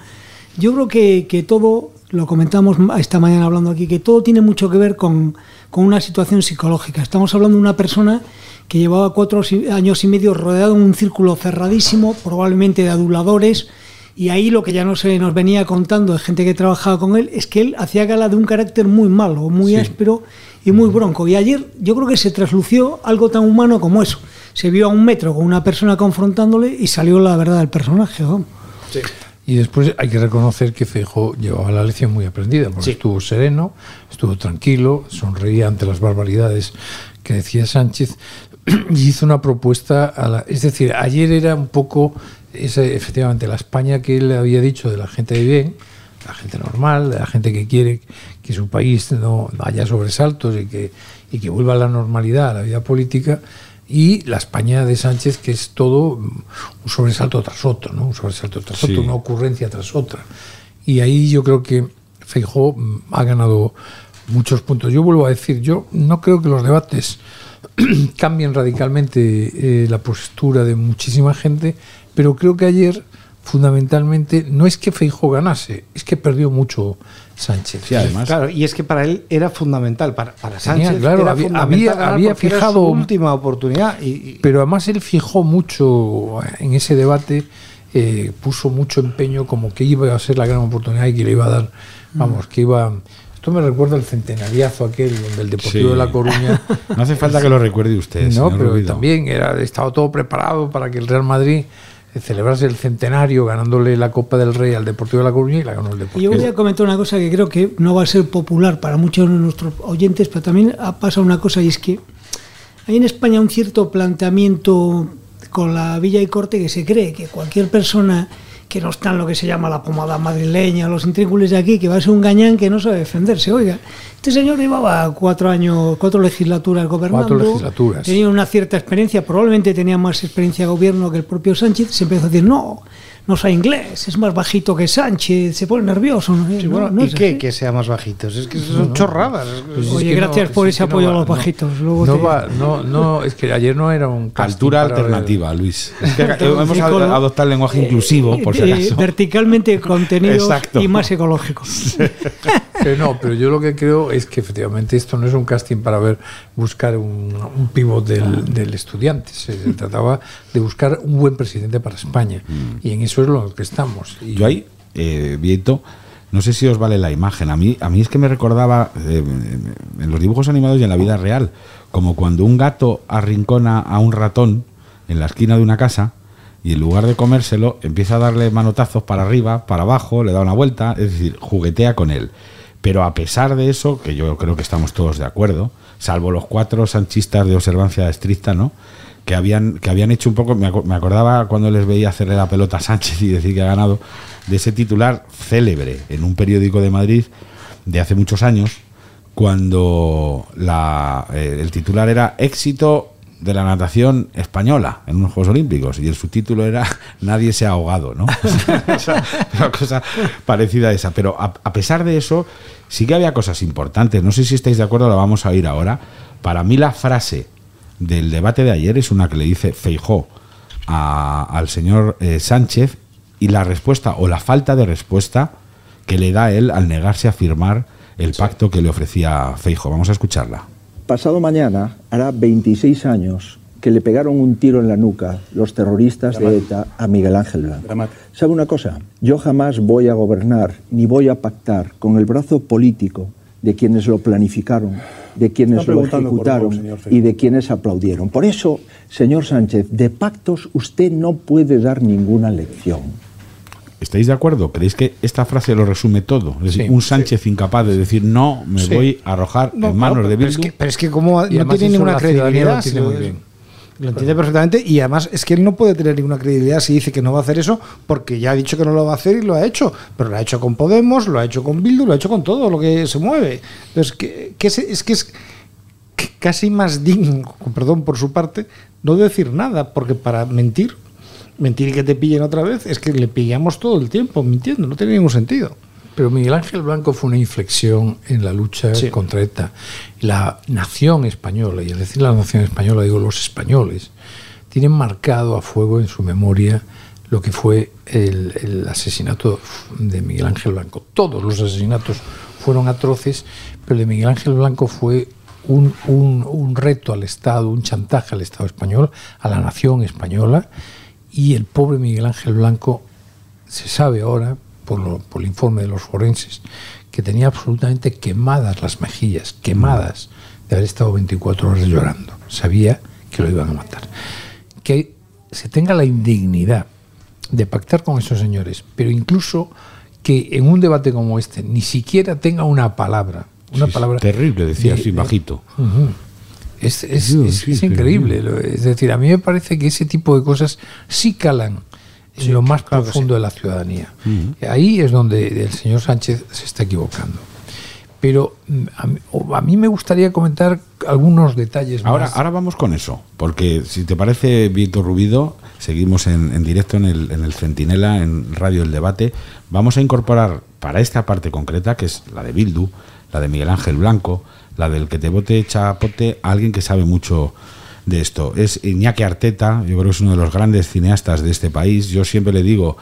Yo creo que, que todo lo comentamos esta mañana hablando aquí, que todo tiene mucho que ver con, con, una situación psicológica. Estamos hablando de una persona que llevaba cuatro años y medio rodeado en un círculo cerradísimo, probablemente de aduladores, y ahí lo que ya no se nos venía contando de gente que trabajaba con él es que él hacía gala de un carácter muy malo, muy sí. áspero y muy bronco. Y ayer yo creo que se traslució algo tan humano como eso. Se vio a un metro con una persona confrontándole y salió la verdad del personaje. ¿no? Sí. Y después hay que reconocer que Feijóo llevaba la lección muy aprendida, porque sí. estuvo sereno, estuvo tranquilo, sonreía ante las barbaridades que decía Sánchez *clears throat* y hizo una propuesta. A la, es decir, ayer era un poco, esa, efectivamente, la España que él había dicho de la gente de bien, la gente normal, de la gente que quiere que su país no haya sobresaltos y que, y que vuelva a la normalidad, a la vida política y la España de Sánchez, que es todo un sobresalto tras otro, ¿no? Un sobresalto tras sí. otro, una ocurrencia tras otra. Y ahí yo creo que Feijó ha ganado muchos puntos. Yo vuelvo a decir, yo no creo que los debates *clears throat* cambien radicalmente eh, la postura de muchísima gente, pero creo que ayer fundamentalmente no es que Feijó ganase, es que perdió mucho Sánchez. Sí, además. Claro, y es que para él era fundamental, para, para Sánchez Tenía, claro, era había, fundamental había, había fijado era su última oportunidad. Y, y, pero además él fijó mucho en ese debate, eh, puso mucho empeño como que iba a ser la gran oportunidad y que le iba a dar, vamos, que iba... Esto me recuerda el centenariazo aquel donde el Deportivo sí. de La Coruña. *laughs* No hace falta que lo recuerde usted. No, pero también era, estaba todo preparado para que el Real Madrid celebrarse el centenario ganándole la Copa del Rey al Deportivo de La Coruña y la ganó el Deportivo. Yo voy a comentar una cosa que creo que no va a ser popular para muchos de nuestros oyentes, pero también ha pasado una cosa y es que hay en España un cierto planteamiento con la Villa y Corte que se cree que cualquier persona que no está en lo que se llama la pomada madrileña, los intrínculos de aquí, que va a ser un gañán que no sabe defenderse. Oiga, este señor llevaba cuatro años, cuatro legislaturas gobernando. Cuatro legislaturas. Tenía una cierta experiencia, probablemente tenía más experiencia de gobierno que el propio Sánchez. Se empezó a decir, no, no sabe inglés, es más bajito que Sánchez, se pone nervioso. ¿no? Sí, bueno, no, ¿Y qué? Que sea más bajitos. Es que son no, chorradas. Pues Oye, es gracias por ese apoyo a los bajitos. Luego no, te... va, no, no, es que ayer no era un. Altura alternativa, ver. Luis. *laughs* Es que hemos adoptado el lenguaje inclusivo, por si acaso. verticalmente contenido *laughs* y más ecológico. Pero no, pero yo lo que creo es que efectivamente esto no es un casting para ver buscar un, un pivot del, del, estudiante. Se trataba de buscar un buen presidente para España. Mm. Y en eso es lo que estamos. Y yo ahí, eh, Vieto, no sé si os vale la imagen. A mí, a mí es que me recordaba eh, en los dibujos animados y en la vida real, como cuando un gato arrincona a un ratón en la esquina de una casa y en lugar de comérselo empieza a darle manotazos para arriba, para abajo, le da una vuelta, es decir, juguetea con él. Pero a pesar de eso, que yo creo que estamos todos de acuerdo, salvo los cuatro sanchistas de observancia estricta, ¿no? que habían, que habían hecho un poco, me acordaba cuando les veía hacerle la pelota a Sánchez y decir que ha ganado, de ese titular célebre en un periódico de Madrid de hace muchos años, cuando la, eh, el titular era éxito de la natación española en unos Juegos Olímpicos y el subtítulo era *laughs* Nadie se ha ahogado, ¿no? *laughs* una cosa parecida a esa. Pero a, a, pesar de eso, sí que había cosas importantes. No sé si estáis de acuerdo, la vamos a oír ahora. Para mí la frase del debate de ayer es una que le dice Feijó a, al señor eh, Sánchez y la respuesta o la falta de respuesta que le da él al negarse a firmar el pacto que le ofrecía Feijo. Vamos a escucharla. Pasado mañana hará 26 años que le pegaron un tiro en la nuca los terroristas de ETA a Miguel Ángel Blanco. ¿Sabe una cosa? Yo jamás voy a gobernar ni voy a pactar con el brazo político de quienes lo planificaron, de quienes lo ejecutaron y de quienes aplaudieron. Por eso, señor Sánchez, de pactos usted no puede dar ninguna lección. ¿Estáis de acuerdo? ¿Creéis que esta frase lo resume todo? Es decir, Sí, un Sánchez incapaz de decir no, me Sí. voy a arrojar No, en manos claro, de pero es Bildu. que- pero es que como Y no tiene ninguna credibilidad. lo tiene si muy lo- bien. Lo entiende perfectamente y además es que él no puede tener ninguna credibilidad si dice que no va a hacer eso porque ya ha dicho que no lo va a hacer y lo ha hecho. Pero lo ha hecho con Podemos, lo ha hecho con Bildu, lo ha hecho con todo lo que se mueve. Entonces, que, que es, es que es casi más digno, perdón por su parte, no decir nada porque para mentir, mentir y que te pillen otra vez, es que le pillamos todo el tiempo mintiendo, no tiene ningún sentido. Pero Miguel Ángel Blanco fue una inflexión en la lucha Sí. contra ETA. La nación española, y al decir la nación española digo los españoles, tienen marcado a fuego en su memoria lo que fue el, el asesinato de Miguel Ángel Blanco. Todos los asesinatos fueron atroces, pero el de Miguel Ángel Blanco fue un, un- un reto al Estado, un chantaje al Estado español, a la nación española, y el pobre Miguel Ángel Blanco se sabe ahora, por, lo- por el informe de los forenses, que tenía absolutamente quemadas las mejillas, quemadas de haber estado 24 horas llorando. Sabía que lo iban a matar. Que se tenga la indignidad de pactar con esos señores, pero incluso que en un debate como este ni siquiera tenga una palabra. Una Sí, palabra terrible, decía de- así bajito. Es, es- Sí, es- sí, es sí, increíble. Es decir, a mí me parece que ese tipo de cosas sí calan en lo más claro profundo de la ciudadanía. Ahí es donde el señor Sánchez se está equivocando. Pero mm, a mí, a mí me gustaría comentar algunos detalles Ahora, más. ahora vamos con eso, porque si te parece, Víctor Rubido, seguimos en, en directo en el, en el Centinela, en Radio El Debate. Vamos a incorporar para esta parte concreta, que es la de Bildu, la de Miguel Ángel Blanco, la del que te vote chapote, a alguien que sabe mucho de esto. Es Iñaki Arteta, yo creo que es uno de los grandes cineastas de este país. Yo siempre le digo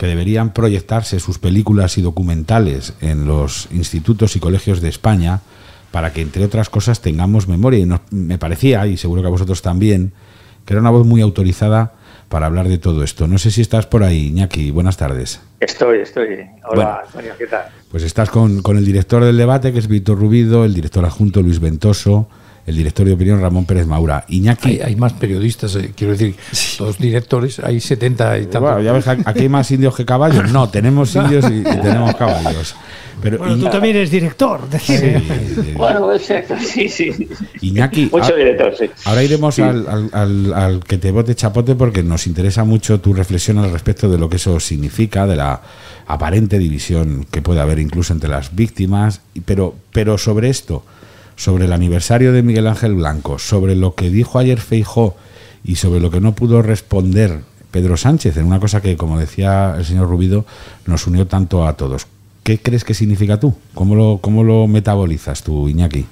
que deberían proyectarse sus películas y documentales en los institutos y colegios de España para que, entre otras cosas, tengamos memoria. Y nos- me parecía, y seguro que a vosotros también, que era una voz muy autorizada para hablar de todo esto. No sé si estás por ahí, Iñaki. Buenas tardes. Estoy, estoy. Hola, Bueno. Antonio, ¿qué tal? Pues estás con, con el director del debate, que es Víctor Rubido, el director adjunto Luis Ventoso, el director de opinión Ramón Pérez Maura. Iñaki. Hay, hay más periodistas, eh, quiero decir, los directores, hay 70 y tantos. Bueno, ya ves, aquí hay más indios que caballos. No, tenemos *laughs* indios y, y tenemos caballos. Pero Bueno, tú también eres director, decir. Bueno, exacto, *laughs* sí, sí. Iñaki, Mucho ah, director, sí. Ahora iremos Sí. al, al- al- al que te bote chapote porque nos interesa mucho tu reflexión al respecto de lo que eso significa, de la aparente división que puede haber incluso entre las víctimas. Pero, pero sobre esto, sobre el aniversario de Miguel Ángel Blanco, sobre lo que dijo ayer Feijó y sobre lo que no pudo responder Pedro Sánchez en una cosa que, como decía el señor Rubido, nos unió tanto a todos. ¿Qué crees que significa tú? ¿Cómo lo, cómo lo metabolizas tú, Iñaki?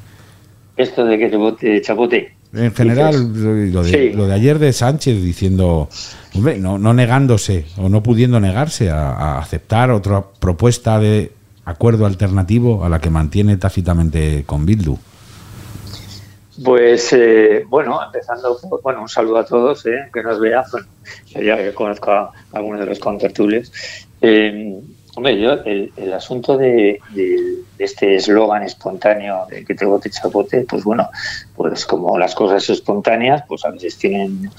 Esto de que te chapote. En general, lo de, Sí. lo de ayer de Sánchez diciendo, hombre, no, no negándose o no pudiendo negarse a, a aceptar otra propuesta de acuerdo alternativo a la que mantiene tácitamente con Bildu. Pues eh, bueno, empezando por, bueno, un saludo a todos, eh, que nos vean, bueno, yo ya que conozco a algunos de los contertulios. Eh, hombre, yo, el, el asunto de, de- de este eslogan espontáneo de que te vote chapote, pues bueno, pues como las cosas espontáneas, pues a veces tienen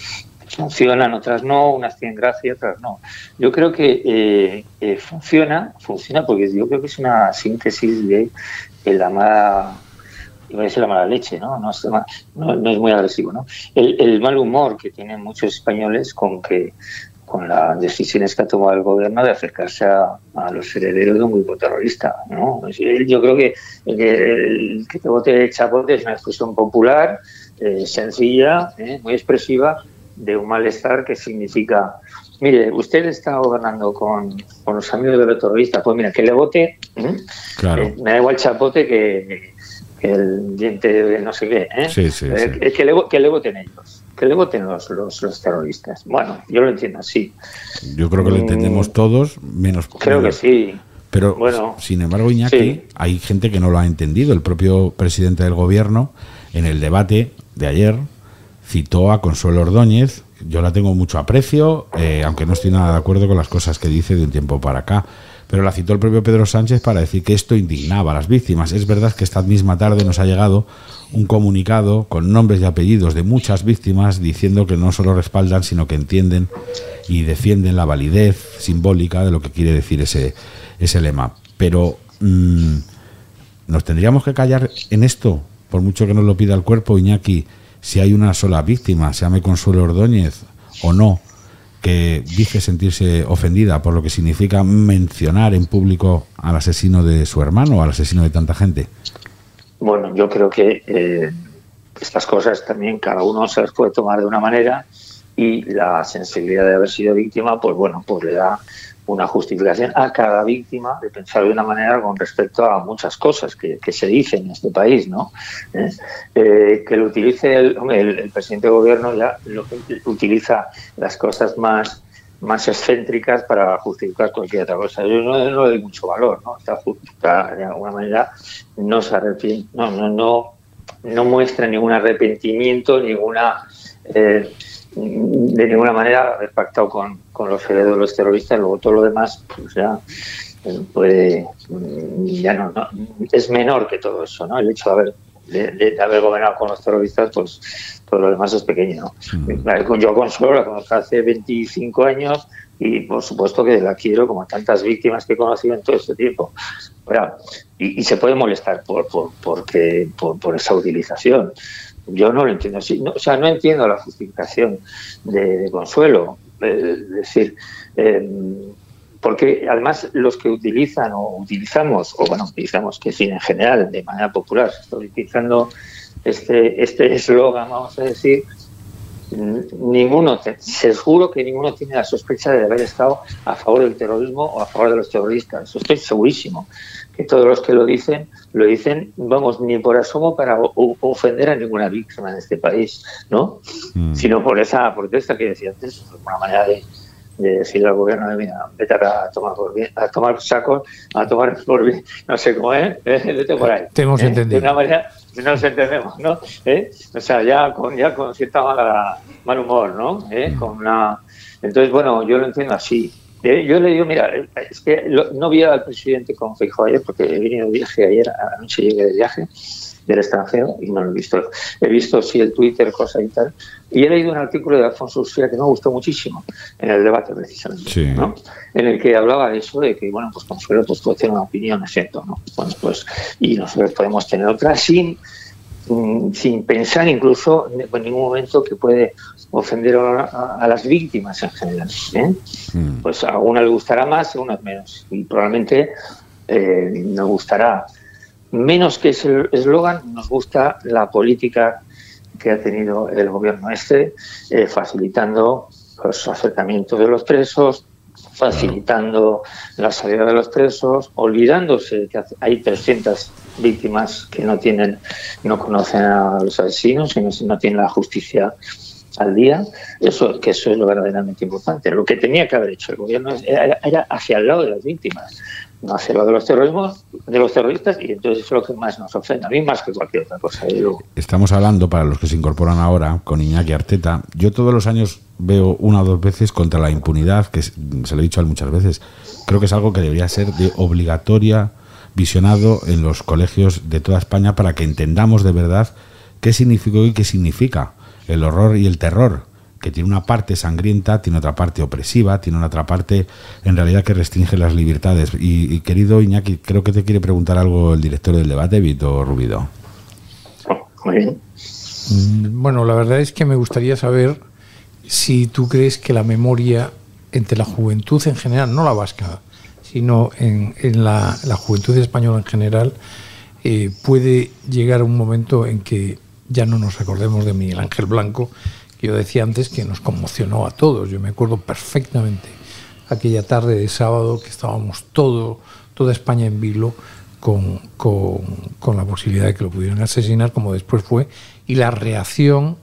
funcionan, otras no, unas tienen gracia, otras no. Yo creo que eh, eh, funciona, funciona porque yo creo que es una síntesis de, la mala a decir la mala leche, ¿no? No es, no, no es muy agresivo, ¿no? El, el mal humor que tienen muchos españoles con que con las decisiones que ha tomado el gobierno de acercarse a, a los herederos de un grupo terrorista, ¿no? Yo creo que el que, el que te vote chapote es una expresión popular, eh, sencilla, ¿eh? muy expresiva, de un malestar que significa Mire, usted está gobernando con, con los amigos de los terroristas. Pues mira, que le vote. ¿eh? Claro. Eh, me da igual chapote que el diente de no sé qué. ¿eh? Sí, sí, Eh, sí. que- vo- que voten ellos. Que le voten los, los, los terroristas. Bueno, yo lo entiendo así. Yo creo que lo entendemos todos, menos, Mm. Creo que sí. Pero, Bueno, sin embargo, Iñaki, hay gente que no lo ha entendido. El propio presidente del gobierno, en el debate de ayer, citó a Consuelo Ordóñez. Yo la tengo mucho aprecio, eh, aunque no estoy nada de acuerdo con las cosas que dice de un tiempo para acá. Pero la citó el propio Pedro Sánchez para decir que esto indignaba a las víctimas. Es verdad que esta misma tarde nos ha llegado un comunicado con nombres y apellidos de muchas víctimas diciendo que no solo respaldan, sino que entienden y defienden la validez simbólica de lo que quiere decir ese, ese lema. Pero mm, nos tendríamos que callar en esto, por mucho que nos lo pida el cuerpo, Iñaki, si hay una sola víctima, se llame Consuelo Ordóñez o no, que dice sentirse ofendida por lo que significa mencionar en público al asesino de su hermano o al asesino de tanta gente. Bueno, yo creo que eh, estas cosas también cada uno se las puede tomar de una manera y la sensibilidad de haber sido víctima, pues bueno, pues le da una justificación a cada víctima de pensar de una manera con respecto a muchas cosas que, se dicen en este país, ¿no? ¿Eh? Que lo utilice el, el, el, presidente de gobierno ya lo, utiliza las cosas más más excéntricas para justificar cualquier otra cosa. Yo no, le doy mucho valor, ¿no? De alguna manera no se arrepiente, no muestra ningún arrepentimiento, ninguna eh, de ninguna manera haber pactado con, con los herederos de los terroristas, luego todo lo demás, pues ya puede, ya no, no, es menor que todo eso, ¿no? El hecho de haber, de, de haber gobernado con los terroristas, pues todo lo demás es pequeño, ¿no? Mm. Yo Consuelo la conozco hace 25 años y por supuesto que la quiero como a tantas víctimas que he conocido en todo este tiempo. Y, y, se puede molestar por, por, porque, por, por esa utilización. Yo no lo entiendo. No, o sea, no entiendo la justificación de, Consuelo. Eh, es decir, eh, porque además los que utilizan o utilizamos, o bueno, utilizamos que sí, en general, de manera popular, se está utilizando este este eslogan, vamos a decir, ninguno, seguro que ninguno tiene la sospecha de haber estado a favor del terrorismo o a favor de los terroristas. Eso estoy segurísimo. Que todos los que lo dicen, lo dicen, vamos, ni por asomo para ofender a ninguna víctima en este país, ¿no? Mm. Sino por esa protesta que decía antes, una manera de, de decirle al gobierno de mira, vete a tomar por bien, a tomar sacos, a tomar por bien, no sé cómo es, *laughs* ¿eh? vete por ahí. Te hemos ¿eh? entendido. De una manera, no nos entendemos, ¿no? ¿Eh? O sea, ya con, ya con cierta mala, mal humor, ¿no? ¿Eh? Con una... Entonces, bueno, yo lo entiendo así. ¿Eh? Yo le digo, mira, es que lo, no vi al presidente con Feijóo ayer, porque he venido de viaje ayer, anoche llegué de viaje del extranjero y no lo he visto. He visto sí el Twitter, cosas y tal. Y he leído un artículo de Alfonso Ursía que me gustó muchísimo en el debate precisamente, sí. ¿no? En el que hablaba de eso, de que, bueno, pues Consuelo pues, puede tener una opinión, es cierto, ¿no? Bueno, pues, y nosotros podemos tener otra sin, sin pensar incluso en ningún momento que puede ofender a, a, a las víctimas en general. ¿eh? Mm. Pues a una le gustará más, a unas menos. Y probablemente eh, nos gustará menos que ese eslogan, nos gusta la política que ha tenido el gobierno este, eh, facilitando los acercamientos de los presos, facilitando la salida de los presos, olvidándose que hay 300 víctimas que no tienen, no conocen a los asesinos, que no, no tienen la justicia al día, eso que eso es lo verdaderamente importante. Lo que tenía que haber hecho el gobierno era, era hacia el lado de las víctimas, no hacia el lado de los terrorismos, de los terroristas, y entonces es lo que más nos ofende, a mí más que cualquier otra cosa. Estamos hablando, para los que se incorporan ahora, con Iñaki Arteta. Yo todos los años veo una o dos veces contra la impunidad, que se lo he dicho a él muchas veces. Creo que es algo que debería ser de obligatoria visionado en los colegios de toda España para que entendamos de verdad qué significó y qué significa el horror y el terror, que tiene una parte sangrienta, tiene otra parte opresiva, tiene otra parte en realidad que restringe las libertades. Y, y querido Iñaki, creo que te quiere preguntar algo el director del debate, Vito Rubido. Muy bien. Bueno, la verdad es que me gustaría saber si tú crees que la memoria entre la juventud en general, no la vasca, sino en, la, juventud española en general, eh, puede llegar un momento en que ya no nos acordemos de Miguel Ángel Blanco, que yo decía antes que nos conmocionó a todos. Yo me acuerdo perfectamente aquella tarde de sábado que estábamos todo, toda España en vilo con, con, la posibilidad de que lo pudieran asesinar, como después fue, y la reacción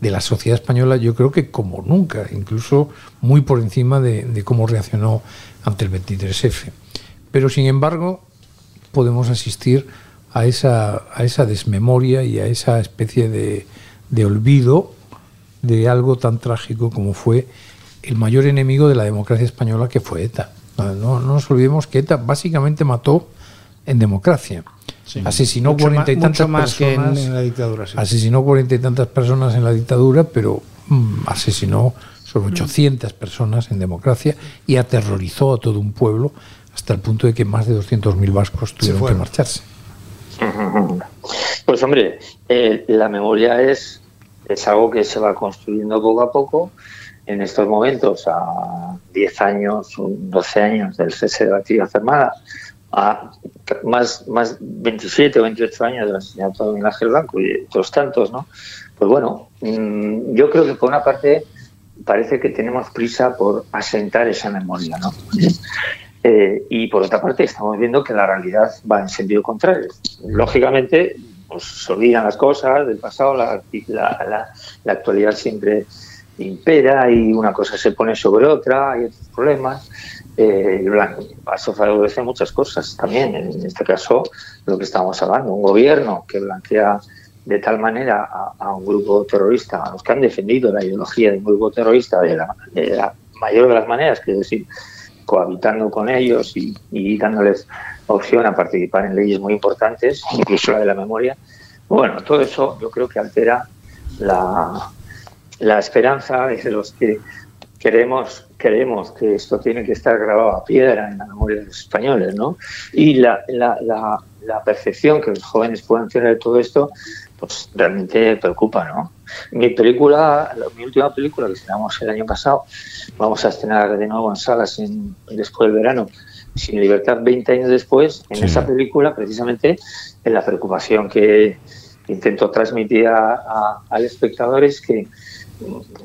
de la sociedad española, yo creo que como nunca, incluso muy por encima de cómo reaccionó ante el 23F. Pero sin embargo, podemos asistir a esa, a esa desmemoria y a esa especie de, de olvido de algo tan trágico como fue el mayor enemigo de la democracia española, que fue ETA. No, no nos olvidemos que ETA básicamente mató en democracia. Asesinó cuarenta y tantas que en- personas. en la dictadura, sí. Asesinó cuarenta y tantas personas en la dictadura, pero mm, asesinó sobre 800 personas en democracia y aterrorizó a todo un pueblo hasta el punto de que más de 200.000 vascos tuvieron que marcharse. Pues hombre, eh, la memoria es, es algo que se va construyendo poco a poco. En estos momentos, a 10 años, o 12 años del cese de la actividad armada, a más, más 27 o 28 años del asesinato de Miguel Ángel Blanco y otros tantos, ¿no? Pues bueno, mm, yo creo que por una parte parece que tenemos prisa por asentar esa memoria, ¿no? Eh, y por otra parte estamos viendo que la realidad va en sentido contrario. Lógicamente, pues se olvidan las cosas del pasado, la, la- la- actualidad siempre impera y una cosa se pone sobre otra, hay otros problemas. Eh, eso favorece muchas cosas también. En este caso, lo que estamos hablando, un gobierno que blanquea de tal manera a, un grupo terrorista, a los que han defendido la ideología de un grupo terrorista de la, de la mayor de las maneras, que decir, cohabitando con ellos y, dándoles opción a participar en leyes muy importantes, incluso la de la memoria. Bueno, todo eso yo creo que altera la, la esperanza de los que queremos, queremos que esto tiene que estar grabado a piedra en la memoria de los españoles, ¿no? Y la, la, la percepción que los jóvenes puedan tener de todo esto, pues realmente preocupa, ¿no? Mi película, la- mi última película que estrenamos el año pasado, vamos a estrenar de nuevo en salas en- después del verano, Sin Libertad 20 años después, en Sí. esa película precisamente en la preocupación que intento transmitir a, a- al espectador es que,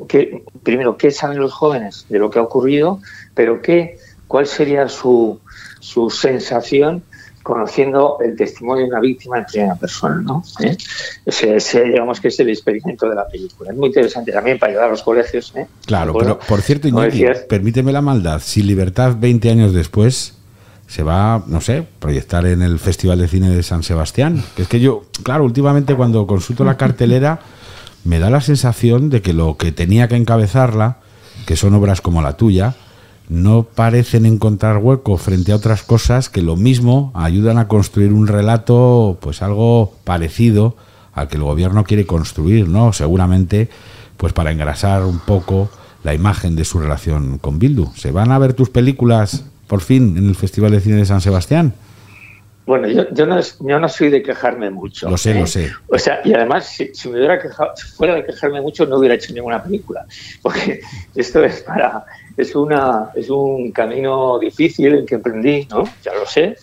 que, primero, ¿qué saben los jóvenes de lo que ha ocurrido? Pero qué, ¿cuál sería su, su sensación conociendo el testimonio de una víctima en primera persona? ¿no? ¿Eh? Ese, ese, digamos que es el experimento de la película. Es muy interesante también para ayudar a los colegios. ¿eh? Claro, pero por cierto, Iñaki, permíteme la maldad. Si Libertad 20 años después se va, no sé, proyectar en el Festival de Cine de San Sebastián. Que es que yo, claro, últimamente cuando consulto la cartelera, me da la sensación de que lo que tenía que encabezarla, que son obras como la tuya, no parecen encontrar hueco frente a otras cosas que lo mismo ayudan a construir un relato, pues algo parecido al que el gobierno quiere construir, ¿no? Seguramente, pues para engrasar un poco la imagen de su relación con Bildu. ¿Se van a ver tus películas por fin en el Festival de Cine de San Sebastián? Bueno, yo, yo, no, yo no soy de quejarme mucho. Lo sé, ¿eh? lo sé. O sea, y además, si, si me hubiera quejado, si fuera de quejarme mucho, no hubiera hecho ninguna película. Porque *laughs* esto es para. Es, una, es un camino difícil el que emprendí, ¿no? Ya lo sé.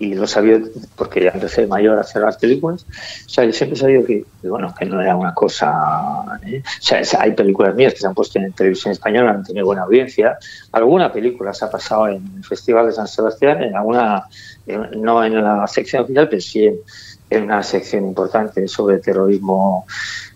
Y lo sabía porque ya empecé mayor a hacer las películas. O sea, yo siempre he sabido que, bueno, que no era una cosa. ¿eh? O sea, hay películas mías que se han puesto en televisión española, han tenido buena audiencia. Alguna película se ha pasado en el Festival de San Sebastián, en alguna, no en la sección oficial, pero sí en, en una sección importante sobre terrorismo,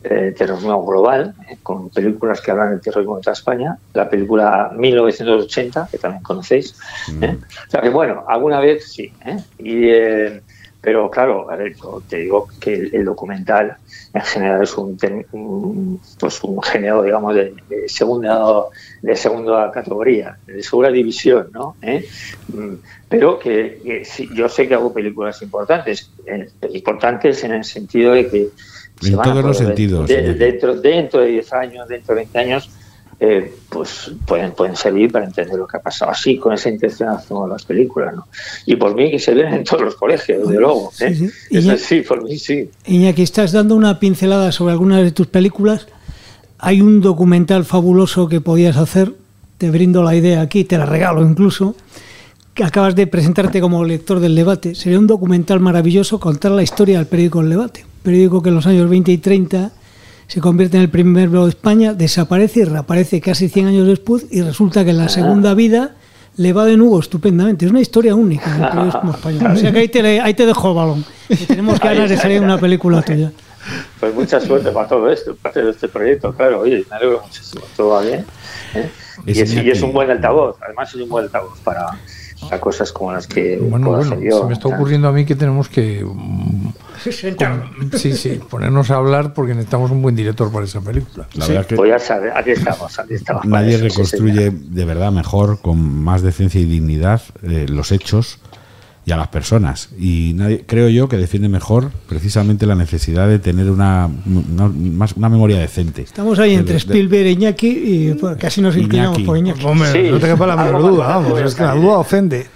eh, terrorismo global, eh, con películas que hablan del terrorismo de toda España. La película 1980, que también conocéis. ¿eh? O sea que bueno, alguna vez sí. ¿eh? Y, pero claro, a ver, yo te digo que el, el documental en general es un, un- pues un género, digamos, de, de segunda de segunda categoría, de segunda división, ¿no? ¿Eh? Mm, Pero que, que sí, yo sé que hago películas importantes, eh, importantes en el sentido de que se En a todos los sentidos, de- dentro, dentro de 10 años, dentro de 20 años, eh, pues pueden, pueden servir para entender lo que ha pasado. Así, con esa intención hacemos las películas, ¿no? Y por mí que se ven en todos los colegios, desde luego. ¿eh? sí. Eso ya- sí, por mí sí. Iñaki, estás dando una pincelada sobre algunas de tus películas. Hay un documental fabuloso que podías hacer, te brindo la idea aquí, te la regalo incluso, que acabas de presentarte como lector del debate. Sería un documental maravilloso contar la historia del periódico El Debate. Un periódico que en los años 20 y 30 se convierte en el primer blog de España, desaparece y reaparece casi 100 años después y resulta que en la segunda vida le va de nuevo estupendamente. Es una historia única en el periodismo *laughs* español. O sea que ahí te, ahí te dejo el balón. Que tenemos ganas de salir una película tuya. *laughs* Pues mucha suerte para todo esto, para hacer este proyecto, claro. Oye, me alegro muchísimo, todo va bien. ¿eh? Y, es un buen altavoz, además es un buen altavoz para, a cosas como las que bueno, puedo bueno, yo. se me está ocurriendo a mí que tenemos que con- sí, sí, ponernos a hablar porque necesitamos un buen director para esa película. La verdad que Pues ya sabes, aquí estamos, aquí estamos. nadie eso, sí, reconstruye de verdad mejor, con más decencia y dignidad, eh, los hechos y a las personas. Y nadie, creo yo que defiende mejor precisamente la necesidad de tener una, una, más, una memoria decente. Estamos ahí De- entre de- Spielberg e Iñaki y pues, casi nos inclinamos Iñaki. por Iñaki. Hombre, Sí, no te quepa la menor duda, vamos, es que la duda ofende.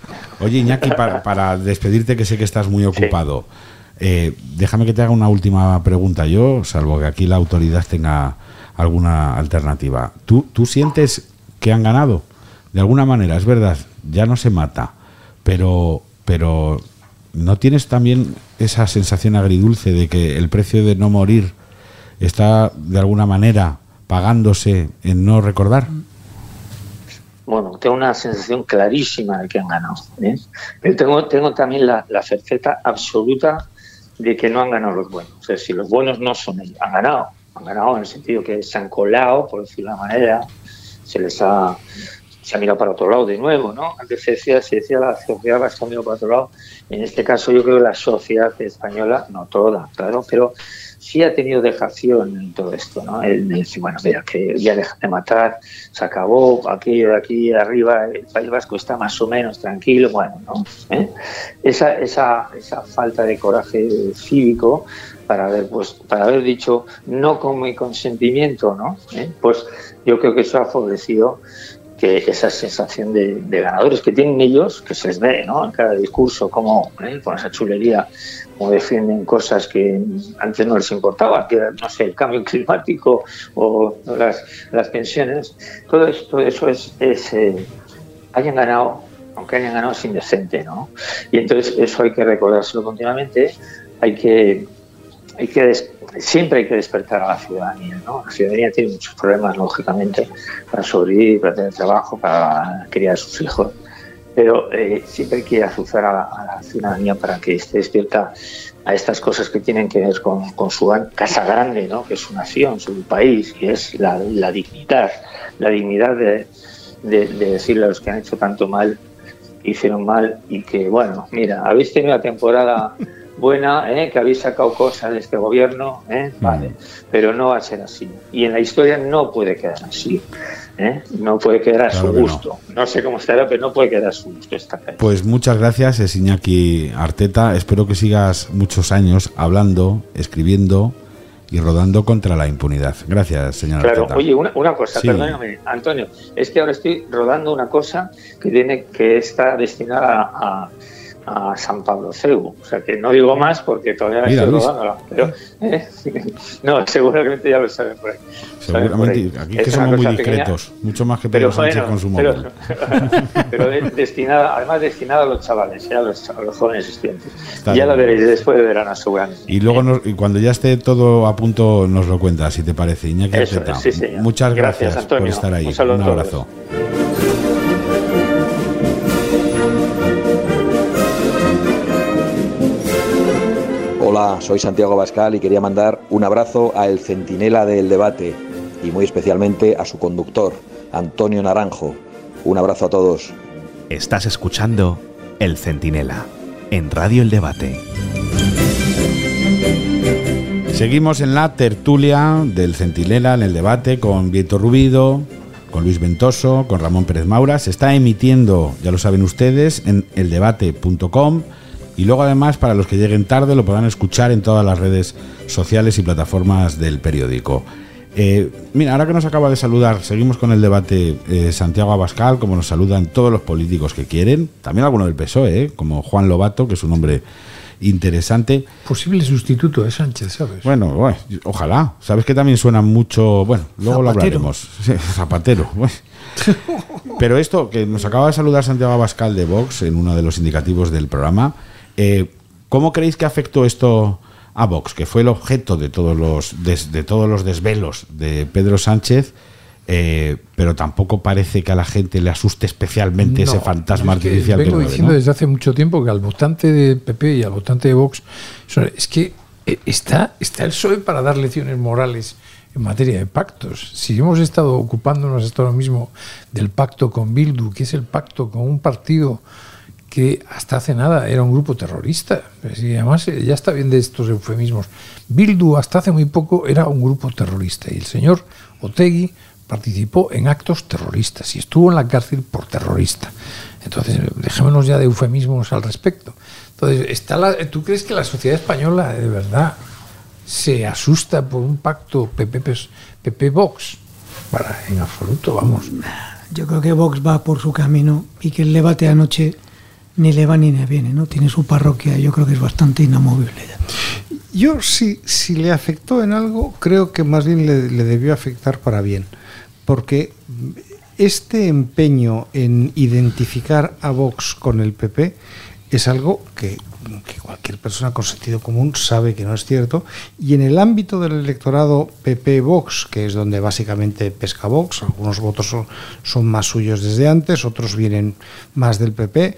Oye, Iñaki, para, para despedirte, que sé que estás muy ocupado, eh, déjame que te haga una última pregunta yo, salvo que aquí la autoridad tenga alguna alternativa. ¿Tú, ¿Tú sientes que han ganado? De alguna manera, es verdad, ya no se mata, pero, pero ¿no tienes también esa sensación agridulce de que el precio de no morir está de alguna manera pagándose en no recordar? Bueno, tengo una sensación clarísima de que han ganado. ¿eh? Pero tengo, tengo también la, la certeza absoluta de que no han ganado los buenos. Es decir, los buenos no son ellos. Han ganado. Han ganado en el sentido que se han colado, por decirlo de una manera. Se les ha, se ha mirado para otro lado de nuevo, ¿no? Antes se decía, se decía la sociedad vasca ha mirado para otro lado. En este caso yo creo que la sociedad española, no toda, claro, pero sí ha tenido dejación en todo esto, ¿no? El de decir, bueno, mira, que ya dejan de matar, se acabó, aquello de aquí arriba, el País Vasco está más o menos tranquilo, bueno, ¿no? ¿Eh? Esa, esa, esa falta de coraje cívico para haber, pues, para haber dicho no con mi consentimiento, ¿no? ¿Eh? Pues yo creo que eso ha favorecido que esa sensación de, ganadores que tienen ellos, que se les ve ¿no? en cada discurso, como ¿eh? con esa chulería, como defienden cosas que antes no les importaba, que era, no sé, el cambio climático o las, las pensiones, todo esto eso es, es eh, hayan ganado, aunque hayan ganado es indecente, ¿no? Y entonces eso hay que recordárselo continuamente, hay que, hay que siempre hay que despertar a la ciudadanía, ¿no? La ciudadanía tiene muchos problemas, lógicamente, para sobrevivir, para tener trabajo, para criar a sus hijos, pero eh, siempre hay que azuzar a la, ciudadanía para que esté despierta a estas cosas que tienen que ver con, su casa grande, ¿no? que es su nación, su país, que es la, dignidad, la dignidad de, de, de decirle a los que han hecho tanto mal, hicieron mal y que, bueno, mira, habéis tenido una temporada buena, ¿eh? que habéis sacado cosas de este gobierno, ¿eh? vale, pero no va a ser así. Y en la historia no puede quedar así. ¿eh? No puede quedar a Claro su no. gusto. No. sé cómo estará, pero no puede quedar a su gusto esta calle. Pues muchas gracias, es Iñaki Arteta. Espero que sigas muchos años hablando, escribiendo y rodando contra la impunidad. Gracias, señor Claro, Arteta. oye, una, una cosa, Sí. perdóname, Antonio, es que ahora estoy rodando una cosa que tiene que está destinada a, a San Pablo Ceu. O sea que no digo más porque todavía Mira, estoy rodándola. Pero, ¿eh? *laughs* No, seguramente ya lo saben por ahí. Saben por ahí. Seguramente, aquí es que somos muy pequeña, discretos, mucho más que pero Pedro Sánchez bueno, con su pero- móvil. *laughs* pero de- destinada, además destinada a los chavales, ¿eh? a, los, a los jóvenes estudiantes. Está ya bien. la veréis después de verano, seguramente. Y luego, nos- y cuando ya esté todo a punto, nos lo cuentas, si te parece. Iñaki Eso sí, muchas Gracias, gracias, Antonio. por estar ahí. Un a todos. Hola, soy Santiago Bascal y quería mandar un abrazo a el centinela del debate y muy especialmente a su conductor, Antonio Naranjo. Un abrazo a todos. Estás escuchando El Centinela en Radio El Debate. Seguimos en la tertulia del Centinela, en el debate con Vieto Rubido, con Luis Ventoso, con Ramón Pérez Maura. Se está emitiendo, ya lo saben ustedes, en eldebate.com y luego además para los que lleguen tarde lo podrán escuchar en todas las redes sociales y plataformas del periódico. Eh, mira, ahora que nos acaba de saludar, seguimos con el debate eh, Santiago Abascal, como nos saludan todos los políticos que quieren, también algunos del PSOE, ¿eh? como Juan Lobato, que es un hombre interesante. Posible sustituto de Sánchez, ¿sabes? Bueno, bueno, ojalá. Sabes que también suena mucho. Bueno, luego lo hablaremos. *laughs* Sí, Zapatero. *laughs* Pero esto que nos acaba de saludar Santiago Abascal de Vox en uno de los indicativos del programa, eh, ¿cómo creéis que afectó esto a Vox, que fue el objeto de todos los de todos los desvelos de Pedro Sánchez? eh, pero tampoco parece que a la gente le asuste especialmente ese fantasma es que artificial que vengo mueve, diciendo ¿no? desde hace mucho tiempo que al votante de PP y al votante de Vox es que eh, está, está el PSOE para dar lecciones morales en materia de pactos. Si hemos estado ocupándonos hasta ahora mismo del pacto con Bildu, que es el pacto con un partido que hasta hace nada era un grupo terrorista. Y además eh, ya está bien de estos eufemismos. Bildu hasta hace muy poco era un grupo terrorista y el señor Otegui participó en actos terroristas y estuvo en la cárcel por terrorista. Entonces, dejémonos ya de eufemismos al respecto. Entonces, está la, ¿tú crees que la sociedad española de verdad se asusta por un pacto PP-Vox? Para, en absoluto, vamos. Yo creo que Vox va por su camino y que el debate anoche ni le va ni le viene, ¿no? Tiene su parroquia, yo creo que es bastante inamovible. Yo, si, si le afectó en algo, creo que más bien le, debió afectar para bien, porque este empeño en identificar a Vox con el PP es algo que, cualquier persona con sentido común sabe que no es cierto. Y en el ámbito del electorado PP-Vox, que es donde básicamente pesca Vox, algunos votos son más suyos desde antes, otros vienen más del PP,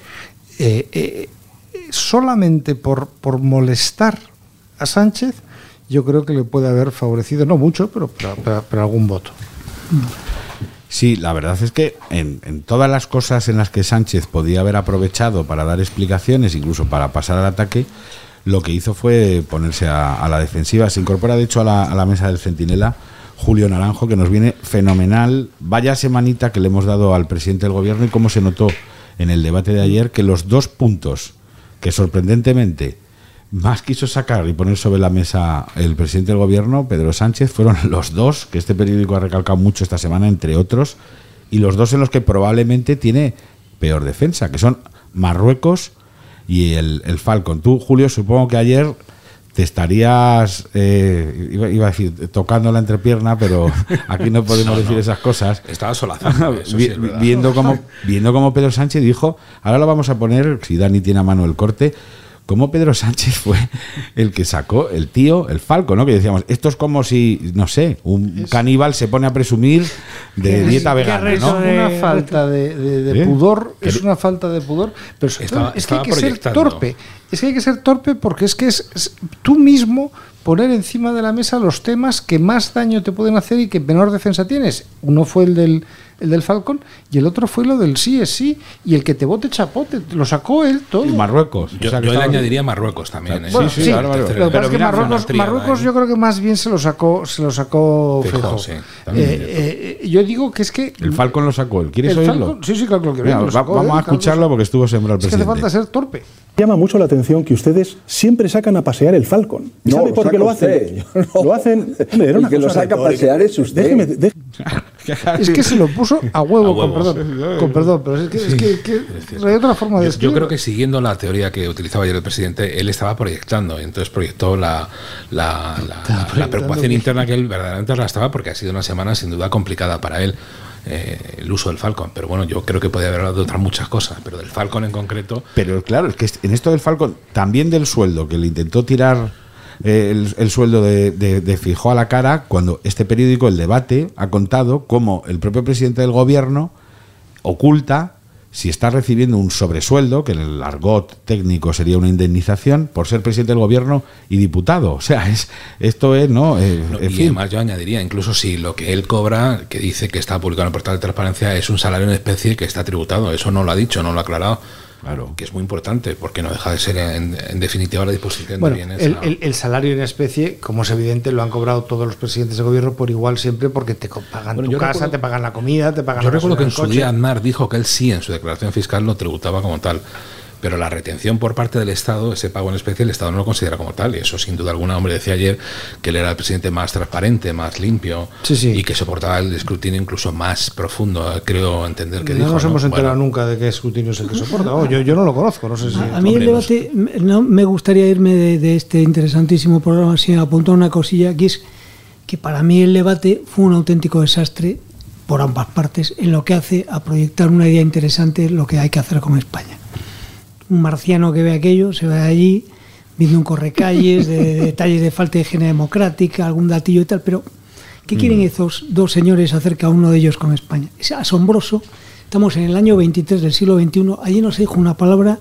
eh, eh, solamente por, por molestar a Sánchez, yo creo que le puede haber favorecido, no mucho, pero, pero, pero, pero algún voto. Sí, la verdad es que en, en, todas las cosas en las que Sánchez podía haber aprovechado para dar explicaciones, incluso para pasar al ataque, lo que hizo fue ponerse a, la defensiva. Se incorpora, de hecho, a la, a la, mesa del Centinela Julio Naranjo, que nos viene fenomenal. Vaya semanita que le hemos dado al presidente del gobierno y cómo se notó en el debate de ayer que los dos puntos que sorprendentemente más quiso sacar y poner sobre la mesa el presidente del gobierno, Pedro Sánchez, fueron *laughs* los dos, que este periódico ha recalcado mucho esta semana, entre otros, y los dos en los que probablemente tiene peor defensa, que son Marruecos y el, el Falcon. Tú, Julio, supongo que ayer te estarías, eh, iba, iba, a decir, tocando la entrepierna, pero *laughs* aquí no podemos no, decir no. esas cosas. Estaba solazando. Vi, sí viendo, cómo, *laughs* viendo cómo Pedro Sánchez dijo, ahora lo vamos a poner, si Dani tiene a mano el corte, cómo Pedro Sánchez fue el que sacó el tío, el falco, ¿no? Que decíamos, esto es como si, no sé, un es, caníbal se pone a presumir de dieta vegana, ¿no? Es una falta de, de, de ¿Eh? pudor, es una falta de pudor, pero estaba, es que hay que ser torpe. Es que hay que ser torpe porque es que es, es tú mismo poner encima de la mesa los temas que más daño te pueden hacer y que menor defensa tienes. Uno fue el del el del Falcon, y el otro fue lo del sí es sí, y el que te vote chapote, lo sacó él todo. Y Marruecos. Yo, o sea, yo le añadiría Marruecos también. ¿eh? Bueno, sí, sí, claro, claro. Lo que es que Marruecos, Marruecos yo creo que más bien se lo sacó, se lo sacó Fijo. Sí, eh, eh, yo digo que es que... El Falcon lo sacó, ¿quieres el oírlo? Falcon, sí, sí, claro que Mira, lo sacó Vamos él, a escucharlo porque estuvo sembrado el es presidente. que hace falta ser torpe. Llama mucho la atención que ustedes siempre sacan a pasear el Falcon. ¿Y no, ¿Sabe por qué lo hacen? *laughs* No. Lo hacen... Hombre, era una que lo saca a pasear es usted. Déjeme, *laughs* déjeme. es que se lo puso a huevo, a con perdón. Con perdón, pero es que, sí, es que, que es no hay otra forma de yo, yo, creo que siguiendo la teoría que utilizaba ayer el presidente, él estaba proyectando, entonces proyectó la, la, la, la preocupación interna que él verdaderamente arrastraba porque ha sido una semana sin duda complicada para él. Eh, el uso del Falcon, pero bueno, yo creo que podría haber hablado de otras muchas cosas, pero del Falcon en concreto. Pero claro, es que en esto del Falcon, también del sueldo, que le intentó tirar eh, el, el, sueldo de, de, de, Fijó a la cara cuando este periódico, El Debate, ha contado cómo el propio presidente del gobierno oculta si está recibiendo un sobresueldo, que en el argot técnico sería una indemnización, por ser presidente del gobierno y diputado. O sea, es esto es, ¿no? Eh, no y fin. además yo añadiría, incluso si lo que él cobra, que dice que está publicado en el portal de transparencia, es un salario en especie que está tributado. Eso no lo ha dicho, no lo ha aclarado. Claro. Que es muy importante, porque no deja de ser en, en definitiva la disposición bueno, de bienes. El, el, el, salario en especie, como es evidente, lo han cobrado todos los presidentes de gobierno por igual siempre, porque te pagan bueno, tu casa, recuerdo, te pagan la comida, te pagan Yo la recuerdo que en su día Aznar dijo que él sí, en su declaración fiscal, lo tributaba como tal pero la retención por parte del Estado, ese pago en especie, el Estado no lo considera como tal. Y eso, sin duda alguna, hombre decía ayer que él era el presidente más transparente, más limpio sí, sí. y que soportaba el escrutinio incluso más profundo, creo entender que no dijo. nos hemos ¿no? enterado bueno. nunca de qué escrutinio es el que soporta. Oh, yo, yo, no lo conozco, no sé si. A, a mí el debate, no, me gustaría irme de, de este interesantísimo programa sin apuntar una cosilla, que es que para mí el debate fue un auténtico desastre por ambas partes en lo que hace a proyectar una idea interesante lo que hay que hacer con España un marciano que ve aquello, se va allí viendo un correcalles, de, de detalles de falta de higiene democrática, algún datillo y tal, pero ¿qué mm. quieren esos dos señores acerca uno de ellos con España? Es asombroso, estamos en el año 23 del siglo XXI, allí no se dijo una palabra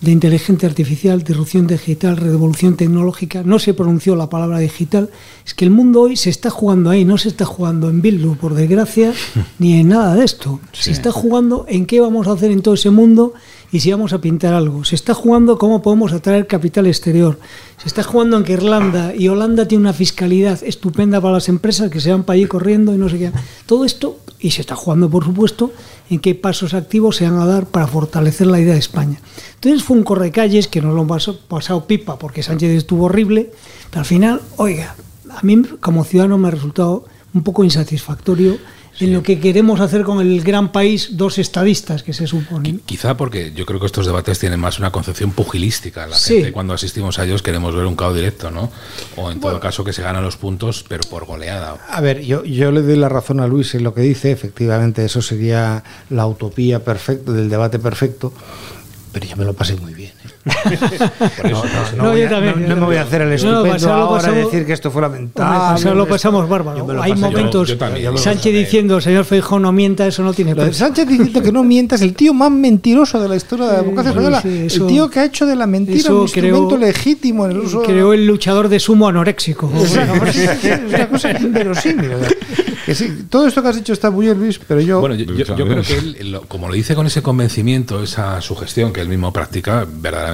de inteligencia artificial, disrupción digital, revolución tecnológica, no se pronunció la palabra digital, es que el mundo hoy se está jugando ahí, no se está jugando en Bildu, por desgracia, *laughs* ni en nada de esto, sí. se está jugando en qué vamos a hacer en todo ese mundo y si vamos a pintar algo. Se está jugando cómo podemos atraer capital exterior. Se está jugando en que Irlanda y Holanda tiene una fiscalidad estupenda para las empresas que se van para allí corriendo y no sé qué. Todo esto, y se está jugando, por supuesto, en qué pasos activos se van a dar para fortalecer la idea de España. Entonces fue un correcalles que nos lo hemos pasado pipa porque Sánchez estuvo horrible, pero al final, oiga, a mí como ciudadano me ha resultado un poco insatisfactorio en lo que queremos hacer con el gran país dos estadistas que se suponen. Quizá porque yo creo que estos debates tienen más una concepción pugilística. La gente cuando asistimos a ellos queremos ver un caos directo, ¿no? O en todo caso que se ganan los puntos, pero por goleada. A ver, yo, yo le doy la razón a Luis en lo que dice. Efectivamente, eso sería la utopía perfecta del debate perfecto. Pero yo me lo pasé muy bien. No, me voy a hacer el estupendo ahora decir que esto fue lamentable. lo pasamos bárbaro. Hay momentos. Sánchez diciendo, señor Feijó, no mienta, eso no tiene Sánchez diciendo que no mienta es el tío más mentiroso de la historia de la democracia española. el tío que ha hecho de la mentira un instrumento legítimo en el uso. Creó el luchador de sumo anoréxico. es una cosa inverosímil. todo esto que has dicho está muy bien, Luis, pero yo. Bueno, yo, creo que él, como lo dice con ese convencimiento, esa sugestión que él mismo practica, verdaderamente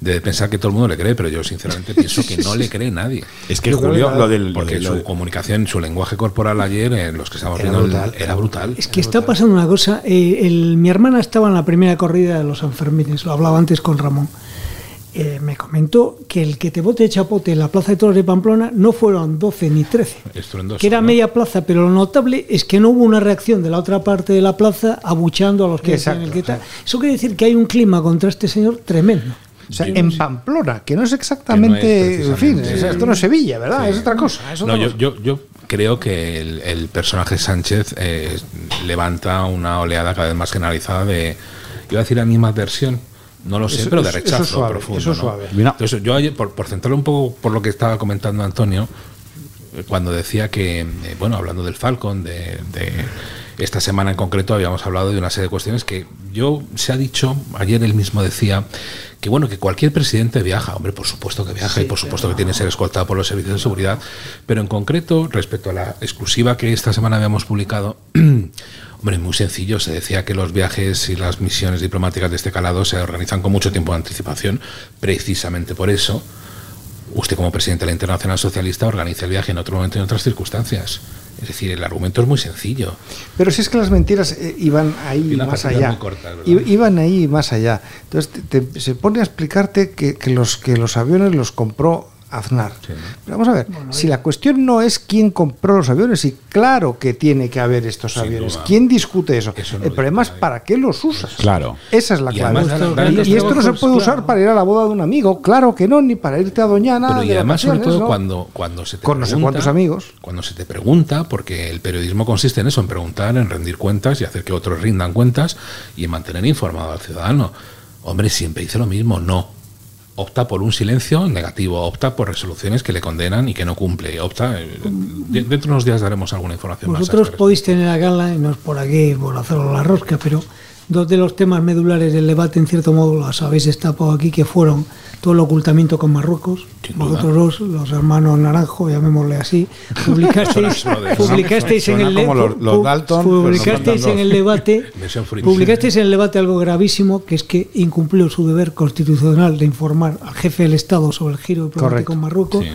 debe pensar que todo el mundo le cree, pero yo sinceramente pienso que no le cree nadie. *laughs* Es que Julio, lo del. Porque su comunicación, su lenguaje corporal ayer, en los que estamos viendo, era brutal. Es que está pasando una cosa. Eh, mi hermana estaba en la primera corrida de los Sanfermines, lo hablaba antes con Ramón. Eh, me comentó que el que te bote de chapote en la plaza de toros de Pamplona no fueron 12 ni 13, que era media plaza, pero lo notable es que no hubo una reacción de la otra parte de la plaza abuchando a los que Exacto, el que Eso quiere decir que hay un clima contra este señor tremendo. O sea, en Pamplona, que no es exactamente, en fin, esto no es Sevilla, ¿verdad? Es otra cosa. no, yo, yo, creo que el, personaje Sánchez eh, levanta una oleada cada vez más generalizada de, iba a decir la misma versión, no lo sé, pero de rechazo eso suave, profundo. Eso suave. Entonces, yo ayer, por, por centrarlo un poco por lo que estaba comentando Antonio, eh, cuando decía que, eh, bueno, hablando del Falcon, de, esta semana en concreto habíamos hablado de una serie de cuestiones que yo se ha dicho, ayer él mismo decía que bueno, que cualquier presidente viaja, hombre, por supuesto que viaja y por supuesto que tiene que ser escoltado por los servicios de seguridad, pero en concreto, respecto a la exclusiva que esta semana habíamos publicado, *clears throat* Hombre, muy sencillo. Se decía que los viajes y las misiones diplomáticas de este calado se organizan con mucho tiempo de anticipación. Precisamente por eso, usted como presidente de la Internacional Socialista organiza el viaje en otro momento y en otras circunstancias. Es decir, el argumento es muy sencillo. Pero si es que las mentiras eh, iban ahí más allá. iban ahí más allá. Entonces se pone a explicarte que, que, los, que los aviones los compró Aznar. Pero vamos a ver, si la cuestión no es quién compró los aviones, y claro que tiene que haber estos aviones, ¿quién discute eso? el problema es para qué los usas. Claro. Esa es la clave. Y, esto no se puede usar para ir a la boda de un amigo, claro que no, ni para irte a Doñana. Pero y además, sobre todo, cuando, cuando se te Con no sé cuántos amigos. Cuando se te pregunta, porque el periodismo consiste en eso, en preguntar, en rendir cuentas y hacer que otros rindan cuentas y en mantener informado al ciudadano. Hombre, siempre dice lo mismo, no opta por un silencio negativo, opta por resoluciones que le condenan y que no cumple. Opta, eh, dentro de unos días daremos alguna información Vosotros podéis tener a gala, y no es por aquí por hacerlo la rosca, pero dos de los temas medulares del debate, en cierto modo, los habéis destapado aquí, que fueron todo el ocultamiento con Marruecos. Vosotros dos, los hermanos Naranjo, llamémosle así, publicasteis, publicasteis en el publicasteis en el debate *laughs* publicasteis en el debate algo gravísimo, que es que incumplió su deber constitucional de informar al jefe del Estado sobre el giro diplomático con Marruecos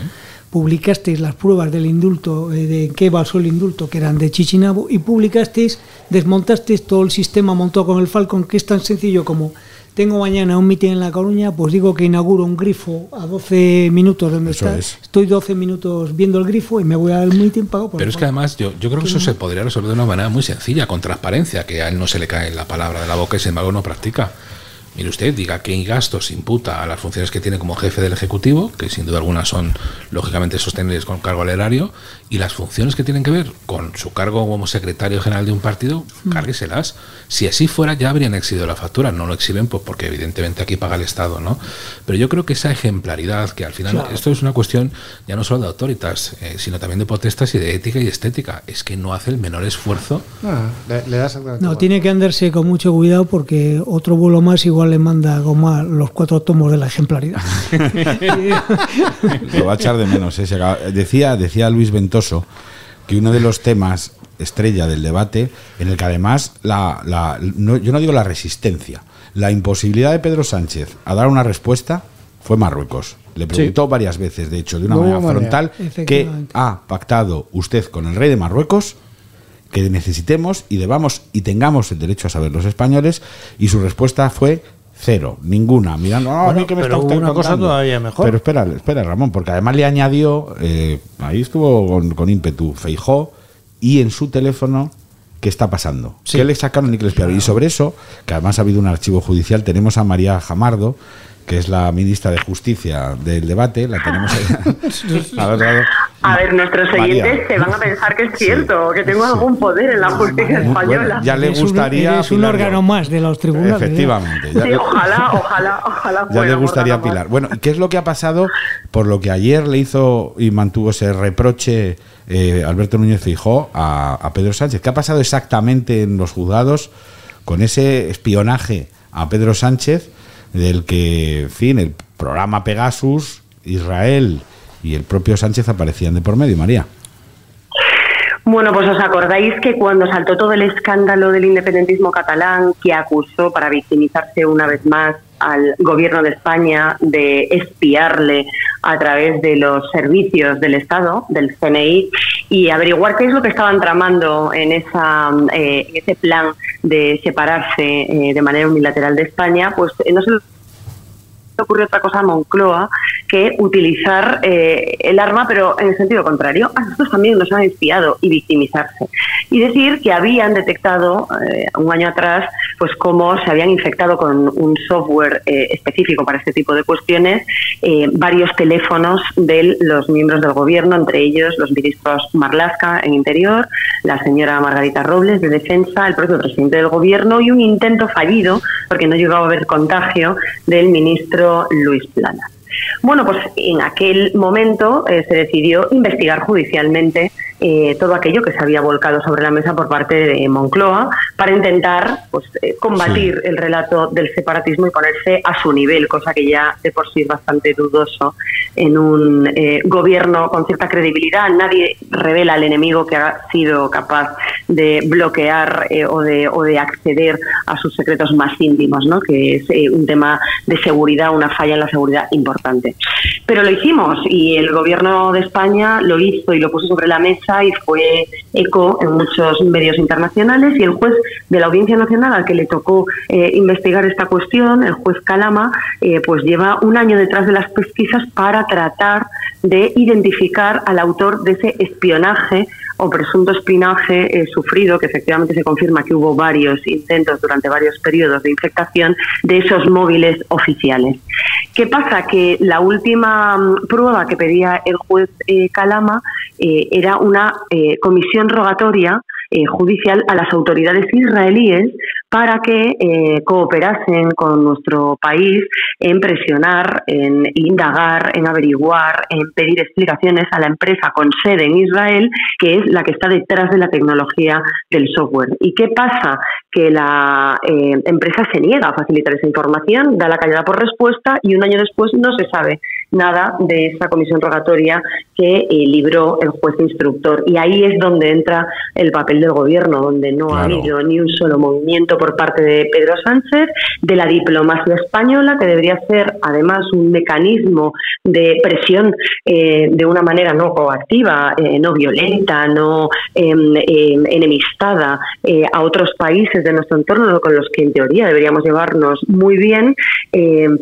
publicasteis las pruebas del indulto, eh, de qué basó el indulto, que eran de Chichinabo, y publicasteis, desmontasteis todo el sistema montado con el Falcon, que es tan sencillo como tengo mañana un mitin en La Coruña, pues digo que inauguro un grifo a 12 minutos donde está. Estoy 12 minutos viendo el grifo y me voy al mitin pago Pero es que además yo, yo creo que eso se podría resolver de una manera muy sencilla, con transparencia, que a él no se le cae la palabra de la boca y sin embargo no practica. Mire usted, diga qué gastos imputa a las funciones que tiene como jefe del Ejecutivo, que sin duda alguna son lógicamente sostenibles con cargo al erario, y las funciones que tienen que ver con su cargo como secretario general de un partido, mm. cárgueselas. Si así fuera, ya habrían exigido la factura. No lo exhiben pues, porque evidentemente aquí paga el Estado, ¿no? Pero yo creo que esa ejemplaridad, que al final esto es una cuestión ya no solo de autoritas, eh, sino también de potestas y de ética y estética, es que no hace el menor esfuerzo. Ah, no, tiene que andarse con mucho cuidado porque otro vuelo más igual le manda a Goma los cuatro tomos de la ejemplaridad. *laughs* *laughs* Lo va a echar de menos. ¿eh? Decía, decía Luis Que uno de los temas estrella del debate, en el que además, la, yo no digo la resistencia, la imposibilidad de Pedro Sánchez a dar una respuesta fue Marruecos. Le preguntó varias veces, de hecho, de una No manera manera. frontal, que ha pactado usted con el rey de Marruecos que necesitemos y debamos y tengamos el derecho a saber los españoles y su respuesta fue cero, ninguna, mirando, "Ah, a mí que me pero está usted una cosa contando". todavía mejor. Pero espera, espera, Ramón, porque además le añadió, eh, ahí estuvo con, con ímpetu, Feijó, y en su teléfono, ¿qué está pasando? ¿Qué le sacaron y qué? Y sobre eso, que además ha habido un archivo judicial, tenemos a María Jamardo, que es la ministra de Justicia del debate, la tenemos ahí. *laughs* otro lado. A ver, nuestros María. oyentes se van a pensar que es cierto, que tengo algún poder en la justicia española. bueno, ya le Eres un- gustaría eres un órgano más de los tribunales. ¿eh? Efectivamente. ya Sí, le- ojalá, *laughs* ojalá, ojalá Ya le gustaría a. Pilar. Bueno, ¿y qué es lo que ha pasado? Por lo que ayer le hizo y mantuvo ese reproche eh, Alberto Núñez Fijó a, a Pedro Sánchez. ¿Qué ha pasado exactamente en los juzgados con ese espionaje a Pedro Sánchez del que, en fin, el programa Pegasus, Israel y el propio Sánchez aparecían de por medio, María? Bueno, pues os acordáis que cuando saltó todo el escándalo del independentismo catalán, que acusó para victimizarse una vez más al gobierno de España de espiarle a través de los servicios del Estado, del CNI, y averiguar qué es lo que estaban tramando en, esa, eh, en ese plan de separarse eh, de manera unilateral de España, pues eh, no se le ocurrió otra cosa a Moncloa que utilizar eh, el arma, pero en el sentido contrario. A nosotros también nos han espiado y victimizarse. Y decir que habían detectado eh, un año atrás pues cómo se habían infectado con un software eh, específico para este tipo de cuestiones eh, varios teléfonos de los miembros del gobierno, entre ellos los ministros Marlaska en Interior, la señora Margarita Robles de Defensa, el propio presidente del gobierno y un intento fallido, porque no llegaba a haber contagio, del ministro Luis Plana. Bueno, pues en aquel momento eh, se decidió investigar judicialmente eh, todo aquello que se había volcado sobre la mesa por parte de Moncloa para intentar pues, eh, combatir el relato del separatismo y ponerse a su nivel, cosa que ya de por sí es bastante dudoso en un eh, gobierno con cierta credibilidad. Nadie revela al enemigo que ha sido capaz de bloquear eh, o, de, o de acceder a sus secretos más íntimos, ¿no? que es eh, un tema de seguridad, una falla en la seguridad importante. Pero lo hicimos y el gobierno de España lo hizo y lo puso sobre la mesa y fue eco en muchos medios internacionales y el juez de la Audiencia Nacional al que le tocó eh, investigar esta cuestión, el juez Calama, eh, pues lleva un año detrás de las pesquisas para tratar de identificar al autor de ese espionaje o presunto espionaje eh, sufrido, que efectivamente se confirma que hubo varios intentos durante varios periodos de infectación de esos móviles oficiales. ¿Qué pasa? Que la última mm, prueba que pedía el juez eh, Calama eh, era una comisión rogatoria eh, judicial a las autoridades israelíes para que eh, cooperasen con nuestro país en presionar, en indagar, en averiguar, en pedir explicaciones a la empresa con sede en Israel, que es la que está detrás de la tecnología del software. ¿Y qué pasa? Que la eh, empresa se niega a facilitar esa información, da la callada por respuesta y un año después no se sabe nada de esa comisión rogatoria que eh, libró el juez instructor. Y ahí es donde entra el papel del gobierno, donde no ha habido ni un solo movimiento por parte de Pedro Sánchez, de la diplomacia española, que debería ser además un mecanismo de presión eh, de una manera no coactiva, eh, no violenta, no em, em, enemistada a otros países de nuestro entorno con los que en teoría deberíamos llevarnos muy bien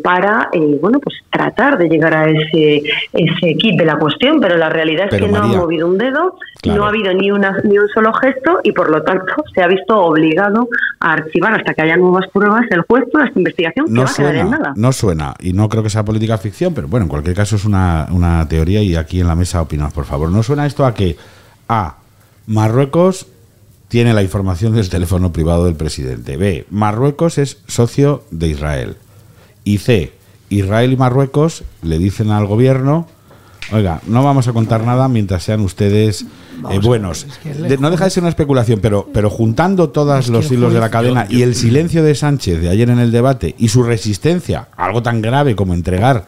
para bueno pues tratar de llegar a ese ese kit de la cuestión pero la realidad es que no ha movido un dedo claro. no ha habido ni una ni un solo gesto y por lo tanto se ha visto obligado a archivar hasta que haya nuevas pruebas el juez toda esta investigación que No va a quedar en nada no suena, y no creo que sea política ficción, pero bueno, en cualquier caso es una, una teoría y aquí en la mesa opinad, por favor. ¿No suena esto a que A. Marruecos tiene la información del teléfono privado del presidente. B. Marruecos es socio de Israel. Y C. Israel y Marruecos le dicen al gobierno, oiga, no vamos a contar nada mientras sean ustedes eh, buenos. De- no deja de ser una especulación, pero, pero juntando todos los hilos de la cadena y el silencio de Sánchez de ayer en el debate y su resistencia, a algo tan grave como entregar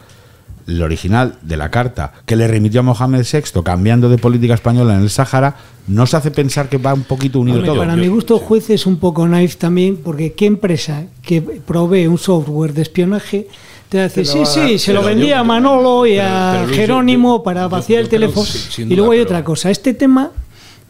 el original de la carta que le remitió a Mohamed VI cambiando de política española en el Sáhara, ¿no se hace pensar que va un poquito unido Hombre, todo? Para mi gusto, juez es un poco naif también, porque ¿qué empresa que provee un software de espionaje te lo sí, sí, se lo vendía yo- a Manolo y pero- a pero Jerónimo yo- para vaciar yo el teléfono? sí, y luego hay otra cosa, este tema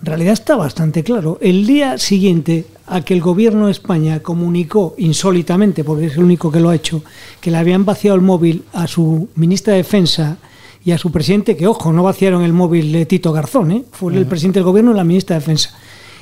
en realidad está bastante claro. El día siguiente a que el gobierno de España comunicó insólitamente, porque es el único que lo ha hecho, que le habían vaciado el móvil a su ministra de Defensa y a su presidente, que ojo, no vaciaron el móvil de Tito Garzón, ¿eh? fue el presidente del gobierno y la ministra de Defensa.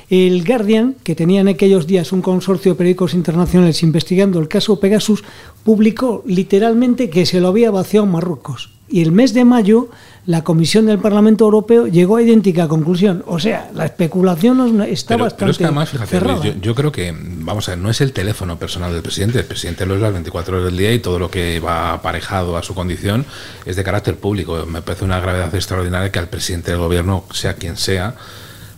El Guardian, que tenía en aquellos días un consorcio de periódicos internacionales investigando el caso Pegasus, publicó literalmente que se lo había vaciado Marruecos. Y el mes de mayo, la Comisión del Parlamento Europeo llegó a idéntica conclusión. O sea, la especulación no- está Pero, bastante pero es que además, fíjate, cerrada. Luis, yo, yo creo que, vamos a ver, no es el teléfono personal del presidente. El presidente lo es las 24 horas del día y todo lo que va aparejado a su condición es de carácter público. Me parece una gravedad extraordinaria que al presidente del gobierno, sea quien sea,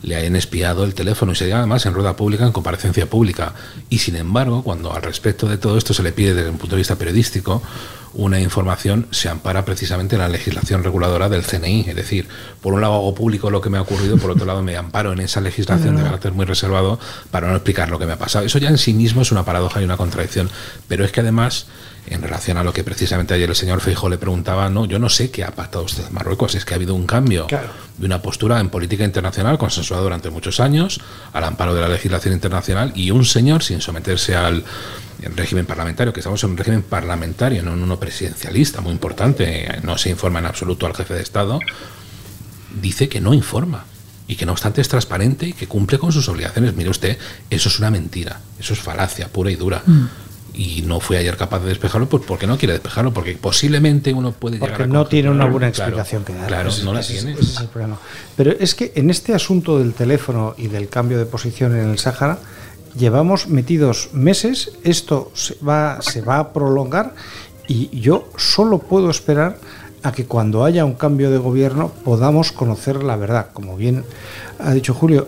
le hayan espiado el teléfono y se diga además en rueda pública, en comparecencia pública. Y sin embargo, cuando al respecto de todo esto se le pide desde un punto de vista periodístico, una información se ampara precisamente en la legislación reguladora del CNI. Es decir, por un lado hago público lo que me ha ocurrido, por otro lado me amparo en esa legislación de carácter muy reservado para no explicar lo que me ha pasado. Eso ya en sí mismo es una paradoja y una contradicción. Pero es que además, en relación a lo que precisamente ayer el señor Feijo le preguntaba, no, yo no sé qué ha pactado usted en Marruecos, es que ha habido un cambio de una postura en política internacional consensuada durante muchos años, al amparo de la legislación internacional, y un señor sin someterse al régimen parlamentario, que estamos en un régimen parlamentario, no en uno presidencialista, muy importante, no se informa en absoluto al jefe de Estado, dice que no informa y que no obstante es transparente y que cumple con sus obligaciones. Mire usted, eso es una mentira, eso es falacia pura y dura. Mm. Y no fue ayer capaz de despejarlo, pues porque no quiere despejarlo, porque posiblemente uno puede llegar Porque a no tiene una buena Claro, explicación que dar. Claro, no la tiene. ese es el problema. Pero es que en este asunto del teléfono y del cambio de posición en el Sáhara, llevamos metidos meses, esto se va, se va a prolongar y yo solo puedo esperar a que cuando haya un cambio de gobierno podamos conocer la verdad. Como bien ha dicho Julio,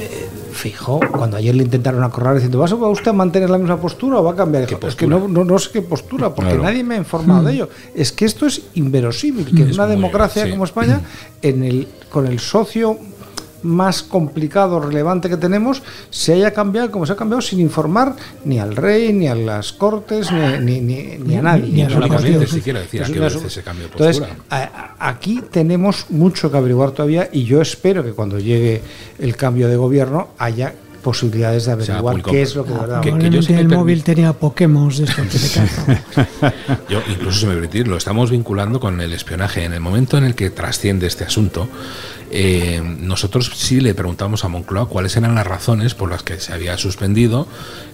eh, Fijo, cuando ayer le intentaron acorralar diciendo, ¿vas a usted a mantener la misma postura o va a cambiar? Dijo, es que no, no, no sé qué postura, porque Claro. nadie me ha informado de Mm. ello. Es que esto es inverosímil, que en una democracia sí. como España, en el, con el socio más complicado, relevante que tenemos, se haya cambiado como se ha cambiado sin informar ni al rey, ni a las cortes, ni, ni, ni- ni a nadie. ni a la Absolutamente. Constitución. siquiera decir a Es qué una- obedece ese cambio de Entonces, postura. a- a- aquí tenemos mucho que averiguar todavía y yo espero que cuando llegue el cambio de gobierno haya posibilidades de averiguar público. qué es lo que yo me el móvil tenía Pokémon de estos que *laughs* cazan. Yo, incluso se me permitir, lo estamos vinculando con el espionaje. En el momento en el que trasciende este asunto, eh, nosotros sí le preguntamos a Moncloa cuáles eran las razones por las que se había suspendido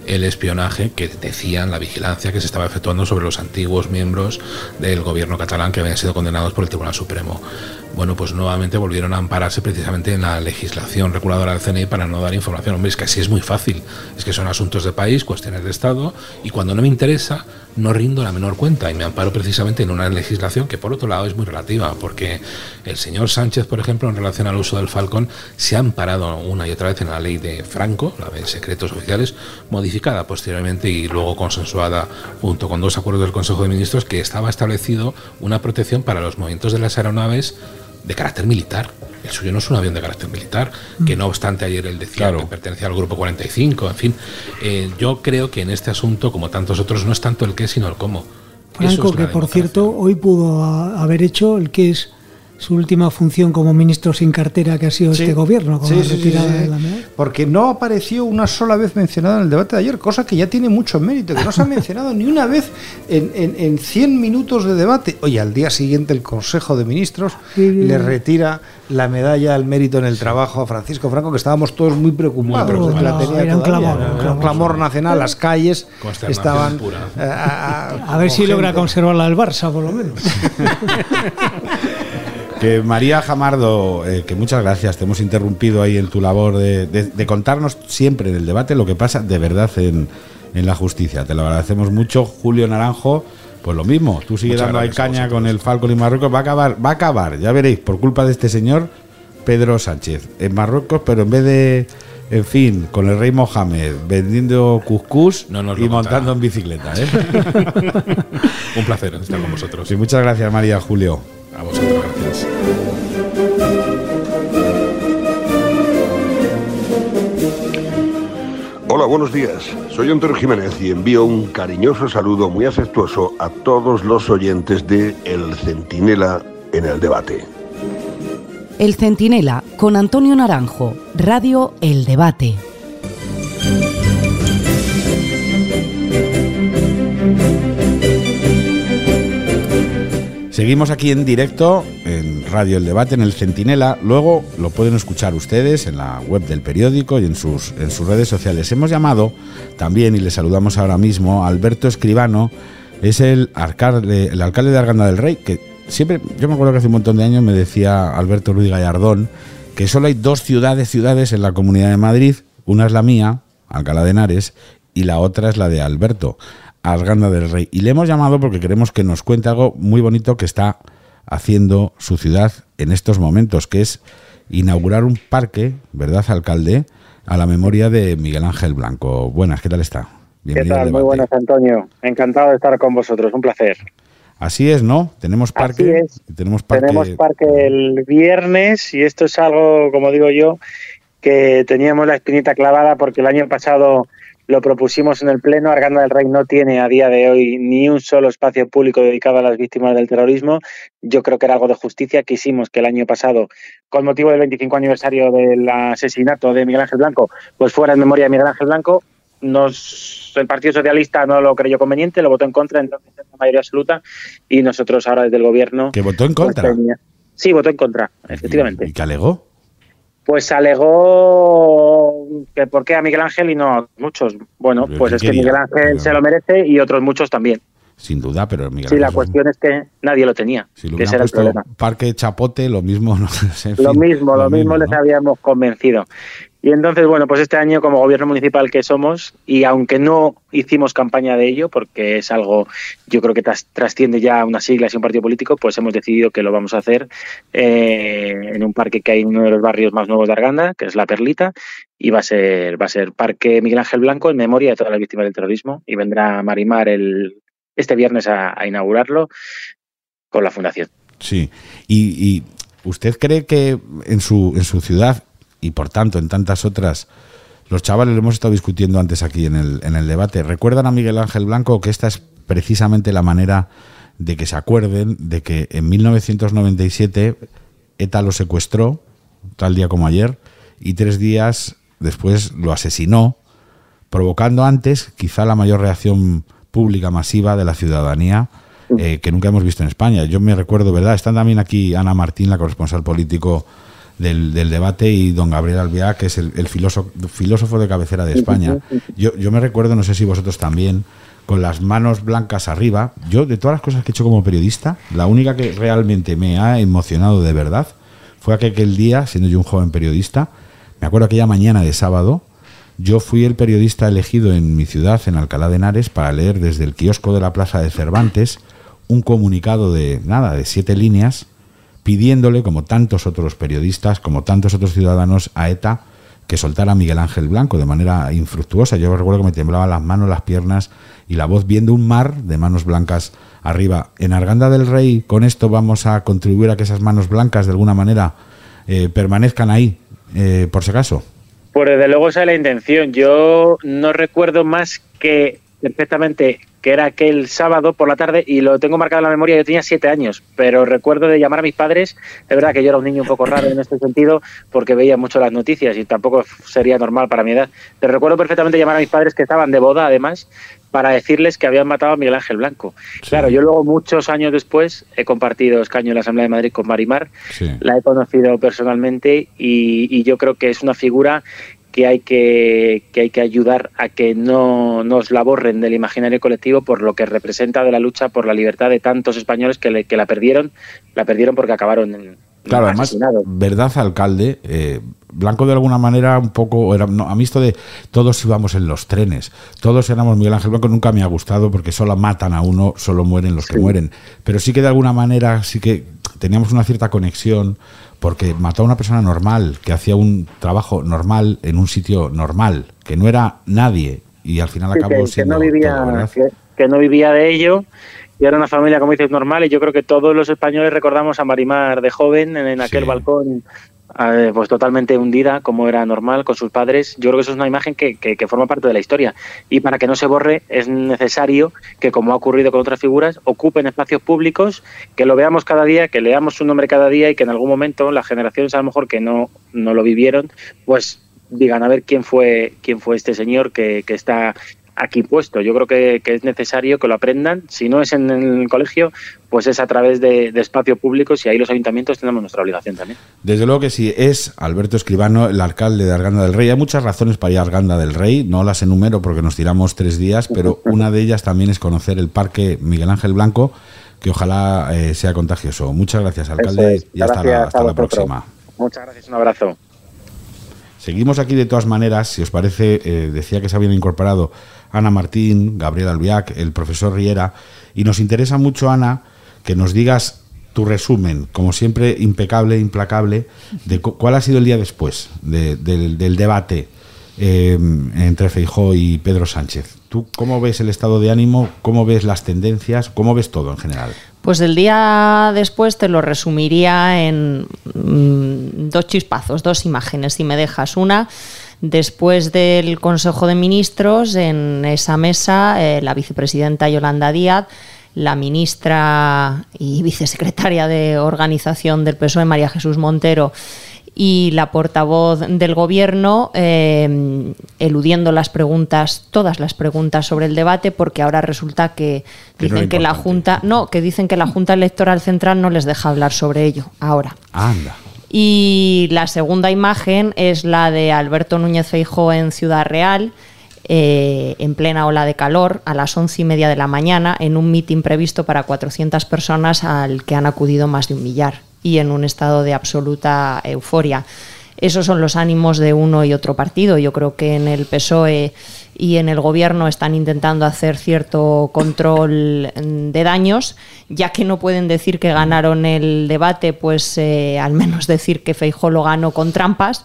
el espionaje que decían la vigilancia que se estaba efectuando sobre los antiguos miembros del gobierno catalán que habían sido condenados por el Tribunal Supremo. Bueno, pues nuevamente volvieron a ampararse precisamente en la legislación reguladora del CNI para no dar información. Hombre, es que así es muy fácil. Es que son asuntos de país, cuestiones de Estado, y cuando no me interesa, no rindo la menor cuenta y me amparo precisamente en una legislación que, por otro lado, es muy relativa, porque el señor Sánchez, por ejemplo, en relación al uso del Falcon, se ha amparado una y otra vez en la ley de Franco, la de secretos oficiales, modificada posteriormente y luego consensuada junto con dos acuerdos del Consejo de Ministros, que estaba establecido una protección para los movimientos de las aeronaves de carácter militar. El suyo no es un avión de carácter militar, que no obstante ayer él decía que pertenecía al grupo 45, en fin. Eh, yo creo que en este asunto, como tantos otros, no es tanto el qué, sino el cómo. Franco, es que por cierto hoy pudo haber hecho el que es su última función como ministro sin cartera que ha sido Sí. este gobierno, con Sí, la retirada sí. de la medalla. Porque no apareció una sola vez mencionado en el debate de ayer, cosa que ya tiene mucho mérito, que no se ha *laughs* mencionado ni una vez en, en, en 100 minutos de debate. Oye, al día siguiente el Consejo de Ministros le retira la medalla al mérito en el trabajo a Francisco Franco, que estábamos todos muy preocupados. Era un clamor, un Era un clamor. clamor nacional, las calles estaban... pura. eh, a, a- A ver si logra conservarla el Barça, por lo menos. *laughs* Que María Jamardo, eh, que muchas gracias, te hemos interrumpido ahí en tu labor de, de- de contarnos siempre en el debate lo que pasa de verdad en, en la justicia. Te lo agradecemos mucho. Julio Naranjo, pues lo mismo, tú sigues dando ahí caña con el Falcon y Marruecos. Va a acabar, va a acabar, ya veréis, por culpa de este señor Pedro Sánchez en Marruecos, pero en vez de En fin, con el rey Mohamed vendiendo cuscús No y contará. montando en bicicleta. ¿eh? *laughs* Un placer estar con vosotros. Sí, muchas gracias, María Julio. A vosotros, gracias. Hola, buenos días. Soy Antonio Jiménez y envío un cariñoso saludo muy afectuoso a todos los oyentes de El Centinela en el debate. El Centinela con Antonio Naranjo, Radio El Debate. Seguimos aquí en directo en Radio El Debate, en el Centinela. Luego lo pueden escuchar ustedes en la web del periódico y en sus, en sus redes sociales. Hemos llamado también, y le saludamos ahora mismo, a Alberto Escribano. Es el alcalde, el alcalde de Arganda del Rey, que siempre, yo me acuerdo que hace un montón de años me decía Alberto Ruiz Gallardón que solo hay dos ciudades, ciudades en la Comunidad de Madrid. Una es la mía, Alcalá de Henares, y la otra es la de Alberto. Arganda del Rey. Y le hemos llamado porque queremos que nos cuente algo muy bonito que está haciendo su ciudad en estos momentos, que es inaugurar un parque, ¿verdad, alcalde? A la memoria de Miguel Ángel Blanco. Buenas, ¿qué tal está? ¿Qué Bienvenido al tal? Muy buenas, Antonio. Encantado de estar con vosotros. Un placer. Así es, ¿no? Tenemos parque. Así es. Tenemos parque. Tenemos parque el viernes y esto es algo, como digo yo, que teníamos la espinita clavada porque el año pasado lo propusimos en el Pleno. Arganda del Rey no tiene a día de hoy ni un solo espacio público dedicado a las víctimas del terrorismo. Yo creo que era algo de justicia. Quisimos que el año pasado, con motivo del 25 aniversario del asesinato de Miguel Ángel Blanco, pues fuera en memoria de Miguel Ángel Blanco. Nos, el Partido Socialista no lo creyó conveniente, lo votó en contra, entonces en la mayoría absoluta, y nosotros ahora desde el gobierno... ¿Que votó en pues, contra? sí, votó en contra, efectivamente. ¿Y qué alegó? Pues alegó que por qué a Miguel Ángel y no a muchos. Bueno, Pero pues ¿qué es que? Miguel Ángel se lo merece y otros muchos también. Sin duda, pero Miguel Sí, Ángel la es un- cuestión es que nadie lo tenía. si lo ese era el problema. Parque Chapote, lo mismo. *laughs* no sé, Lo mismo, lo mismo les ¿no? habíamos convencido. Y entonces, bueno, pues este año como gobierno municipal que somos, y aunque no hicimos campaña de ello, porque es algo, yo creo que tras- trasciende ya unas siglas y un partido político, pues hemos decidido que lo vamos a hacer eh, en un parque que hay en uno de los barrios más nuevos de Arganda, que es La Perlita, y va a ser, va a ser Parque Miguel Ángel Blanco en memoria de todas las víctimas del terrorismo, y vendrá Marimar el, este viernes a, a inaugurarlo con la fundación. Sí. Y, y usted cree que en su, en su ciudad y por tanto en tantas otras, los chavales lo hemos estado discutiendo antes aquí en el, en el debate, ¿recuerdan a Miguel Ángel Blanco que esta es precisamente la manera de que se acuerden de que en 1997 ETA lo secuestró, tal día como ayer, y tres días después lo asesinó, provocando antes quizá la mayor reacción pública masiva de la ciudadanía eh, que nunca hemos visto en España. Yo me recuerdo, ¿verdad? Están también aquí Ana Martín, la corresponsal político del, del debate, y don Gabriel Alvear, que es el, el filósofo, filósofo de cabecera de España. Yo, yo me recuerdo, no sé si vosotros también, con las manos blancas arriba. Yo, de todas las cosas que he hecho como periodista, la única que realmente me ha emocionado de verdad fue aquel, aquel día, siendo yo un joven periodista, me acuerdo aquella mañana de sábado, yo fui el periodista elegido en mi ciudad, en Alcalá de Henares, para leer desde el kiosco de la Plaza de Cervantes un comunicado de nada, de siete líneas, pidiéndole, como tantos otros periodistas, como tantos otros ciudadanos, a ETA que soltara a Miguel Ángel Blanco de manera infructuosa. Yo recuerdo que me temblaban las manos, las piernas y la voz viendo un mar de manos blancas arriba. En Arganda del Rey, con esto vamos a contribuir a que esas manos blancas de alguna manera eh, permanezcan ahí, eh, por si acaso. Pues desde luego esa es la intención. Yo no recuerdo más que perfectamente que era aquel sábado por la tarde y lo tengo marcado en la memoria. Yo tenía siete años, pero recuerdo de llamar a mis padres. Es verdad que yo era un niño un poco raro en este sentido porque veía mucho las noticias y tampoco sería normal para mi edad. Pero recuerdo perfectamente llamar a mis padres que estaban de boda, además, para decirles que habían matado a Miguel Ángel Blanco. Claro, yo luego, muchos años después, he compartido escaño en la Asamblea de Madrid con Marimar. La he conocido personalmente y, y yo creo que es una figura que hay que, que hay que ayudar a que no nos la borren del imaginario colectivo por lo que representa de la lucha por la libertad de tantos españoles que, le- que la perdieron, la perdieron porque acabaron en, Claro, además, verdad, alcalde, eh, Blanco de alguna manera un poco, era, no, a mí esto de todos íbamos en los trenes, todos éramos Miguel Ángel Blanco, nunca me ha gustado porque solo matan a uno, solo mueren los que mueren. Pero sí que de alguna manera sí que teníamos una cierta conexión porque mató a una persona normal, que hacía un trabajo normal en un sitio normal, que no era nadie y al final Sí, acabó que, que siendo no vivía, todo, ¿verdad? que, que no vivía de ello y era una familia, como dices, normal. Y yo creo que todos los españoles recordamos a Marimar de joven en, en aquel Sí. balcón, pues totalmente hundida, como era normal, con sus padres. Yo creo que eso es una imagen que, que- que forma parte de la historia. Y para que no se borre, es necesario que, como ha ocurrido con otras figuras, ocupen espacios públicos, que lo veamos cada día, que leamos su nombre cada día y que en algún momento las generaciones a lo mejor que no, no lo vivieron, pues digan a ver quién fue quién fue este señor que, que está aquí puesto. Yo creo que, que es necesario que lo aprendan. Si no es en el colegio, pues es a través de, de espacios públicos y ahí los ayuntamientos tenemos nuestra obligación también. Desde luego que sí, es Alberto Escribano, el alcalde de Arganda del Rey. Hay muchas razones para ir a Arganda del Rey, no las enumero porque nos tiramos tres días, pero una de ellas también es conocer el Parque Miguel Ángel Blanco, que ojalá eh, sea contagioso. Muchas gracias, alcalde, es. y hasta la, hasta próxima. Muchas gracias, un abrazo. Seguimos aquí de todas maneras, si os parece, eh, decía que se habían incorporado Ana Martín, Gabriel Albiac, el profesor Riera, y nos interesa mucho, Ana, que nos digas tu resumen, como siempre, impecable, implacable, de cu- cuál ha sido el día después de- del, del debate eh, entre Feijó y Pedro Sánchez. ¿Tú cómo ves el estado de ánimo? ¿Cómo ves las tendencias? ¿Cómo ves todo en general? Pues el día después te lo resumiría en mm, dos chispazos, dos imágenes, si me dejas. Una, después del Consejo de Ministros, en esa mesa, eh, la vicepresidenta Yolanda Díaz, la ministra y vicesecretaria de Organización del PSOE, María Jesús Montero, y la portavoz del gobierno eh, eludiendo las preguntas, todas las preguntas sobre el debate, porque ahora resulta que Que no dicen que la. Junta, no, que dicen que la Junta Electoral Central no les deja hablar sobre ello ahora. Anda. Y la segunda imagen es la de Alberto Núñez Feijóo en Ciudad Real, eh, en plena ola de calor, a las once y media de la mañana, en un mitin previsto para 400 personas al que han acudido más de un millar y en un estado de absoluta euforia. Esos son los ánimos de uno y otro partido. Yo creo que en el PSOE y en el gobierno están intentando hacer cierto control de daños, ya que no pueden decir que ganaron el debate, pues eh, al menos decir que Feijó lo ganó con trampas.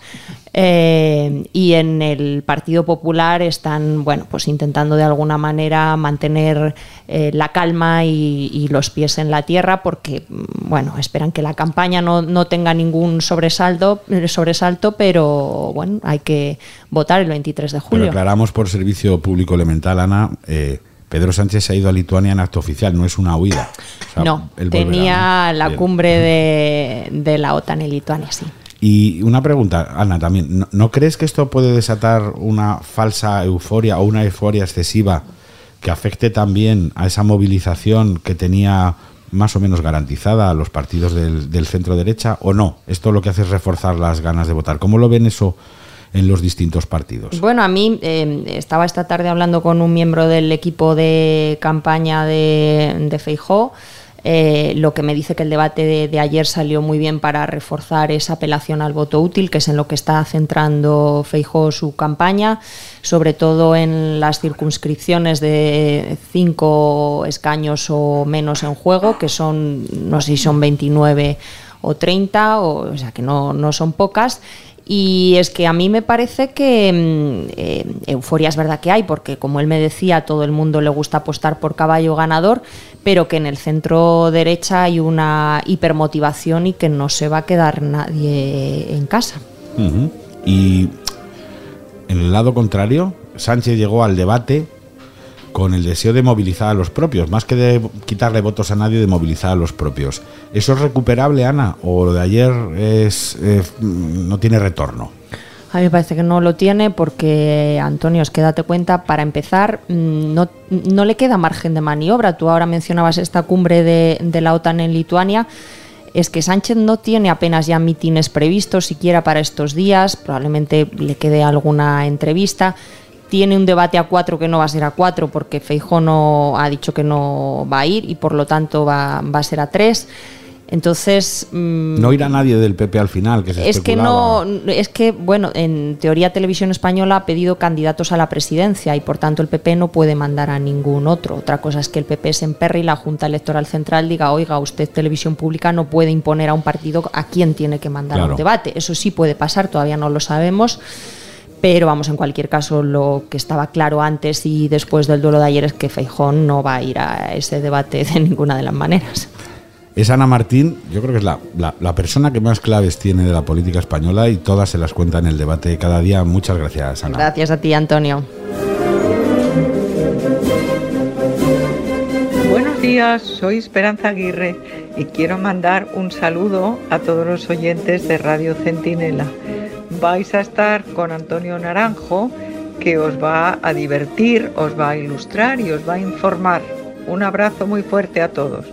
Eh, y en el Partido Popular están, bueno, pues intentando de alguna manera mantener eh, la calma y, y los pies en la tierra, porque, mm, bueno, esperan que la campaña no, no tenga ningún sobresalto, sobresalto, pero bueno, hay que votar el 23 de Pero julio. aclaramos por servicio público elemental, Ana, eh, Pedro Sánchez se ha ido a Lituania en acto oficial, no es una huida. O sea, no, tenía la Bien. cumbre de, de la OTAN en Lituania, sí. Y una pregunta, Ana, también. ¿No, no crees que esto puede desatar una falsa euforia o una euforia excesiva que afecte también a esa movilización que tenía más o menos garantizada a los partidos del, del centro derecha o no? Esto lo que hace es reforzar las ganas de votar. ¿Cómo lo ven eso en los distintos partidos? Bueno, a mí eh, estaba esta tarde hablando con un miembro del equipo de campaña de, de Feijó. Eh, lo que me dice que el debate de, ayer salió muy bien para reforzar esa apelación al voto útil, que es en lo que está centrando Feijó su campaña, sobre todo en las circunscripciones de cinco escaños o menos en juego, que son, no sé si son 29 o 30, o, o sea que no, no son pocas. Y es que a mí me parece que mm, eh, euforia es verdad que hay, porque como él me decía, todo el mundo le gusta apostar por caballo ganador, pero que en el centro derecha hay una hipermotivación y que no se va a quedar nadie en casa. Y en el lado contrario, Sánchez llegó al debate con el deseo de movilizar a los propios, más que de quitarle votos a nadie, de movilizar a los propios. ¿Eso es recuperable, Ana? ¿O lo de ayer es, eh, no tiene retorno? A mí me parece que no lo tiene porque, Antonio, es que date cuenta, para empezar, mm, no, no le queda margen de maniobra. Tú ahora mencionabas esta cumbre de, de la OTAN en Lituania. Es que Sánchez no tiene apenas ya mítines previstos, siquiera para estos días. Probablemente le quede alguna entrevista. Tiene un debate a cuatro que no va a ser a cuatro porque Feijó no ha dicho que no va a ir y por lo tanto va, va a ser a tres. Entonces. mm, No irá nadie del PP al final, que se es que no, es que, bueno, en teoría Televisión Española ha pedido candidatos a la presidencia y por tanto el PP no puede mandar a ningún otro. Otra cosa es que el PP se emperre y la Junta Electoral Central diga, oiga, usted Televisión Pública no puede imponer a un partido a quién tiene que mandar Claro. un debate. Eso sí puede pasar, todavía no lo sabemos. Pero vamos, en cualquier caso, lo que estaba claro antes y después del duelo de ayer es que Feijón no va a ir a ese debate de ninguna de las maneras. Es Ana Martín, yo creo que es la, la- la persona que más claves tiene de la política española y todas se las cuenta en el debate cada día. Muchas gracias, Ana. Gracias a ti, Antonio. Buenos días, soy Esperanza Aguirre y quiero mandar un saludo a todos los oyentes de Radio Centinela. Vais a estar con Antonio Naranjo, que os va a divertir, os va a ilustrar y os va a informar. Un abrazo muy fuerte a todos.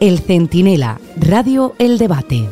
El Centinela, Radio El Debate.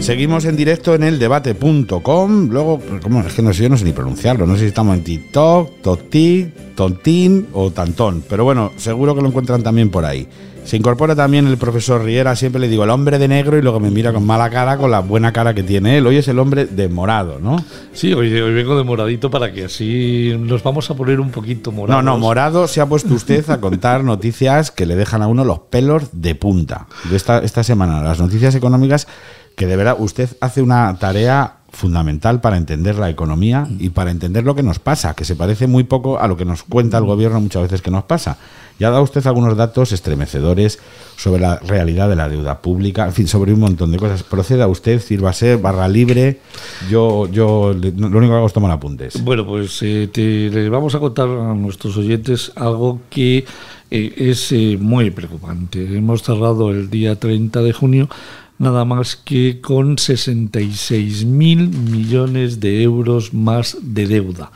Seguimos en directo en el debate.com. Luego, ¿cómo? Es que no sé, yo no sé ni pronunciarlo. No sé si estamos en TikTok, Totic, Tontín o Tantón. Pero bueno, seguro que lo encuentran también por ahí. Se incorpora también el profesor Riera. Siempre le digo el hombre de negro y luego me mira con mala cara, con la buena cara que tiene él. Hoy es el hombre de morado, ¿no? Sí, hoy, hoy vengo de moradito para que así nos vamos a poner un poquito morados. No, no, morado se ha puesto usted a contar noticias que le dejan a uno los pelos de punta. De esta, esta semana, las noticias económicas, que de verdad usted hace una tarea fundamental para entender la economía y para entender lo que nos pasa, que se parece muy poco a lo que nos cuenta el gobierno muchas veces que nos pasa. Ya ha dado usted algunos datos estremecedores sobre la realidad de la deuda pública, en fin, sobre un montón de cosas. Proceda usted, sírvase, barra libre. Yo, yo lo único que hago es tomar apuntes. Bueno, pues eh, le vamos a contar a nuestros oyentes algo que eh, es eh, muy preocupante. Hemos cerrado el día 30 de junio nada más que con 66 mil millones de euros más de deuda.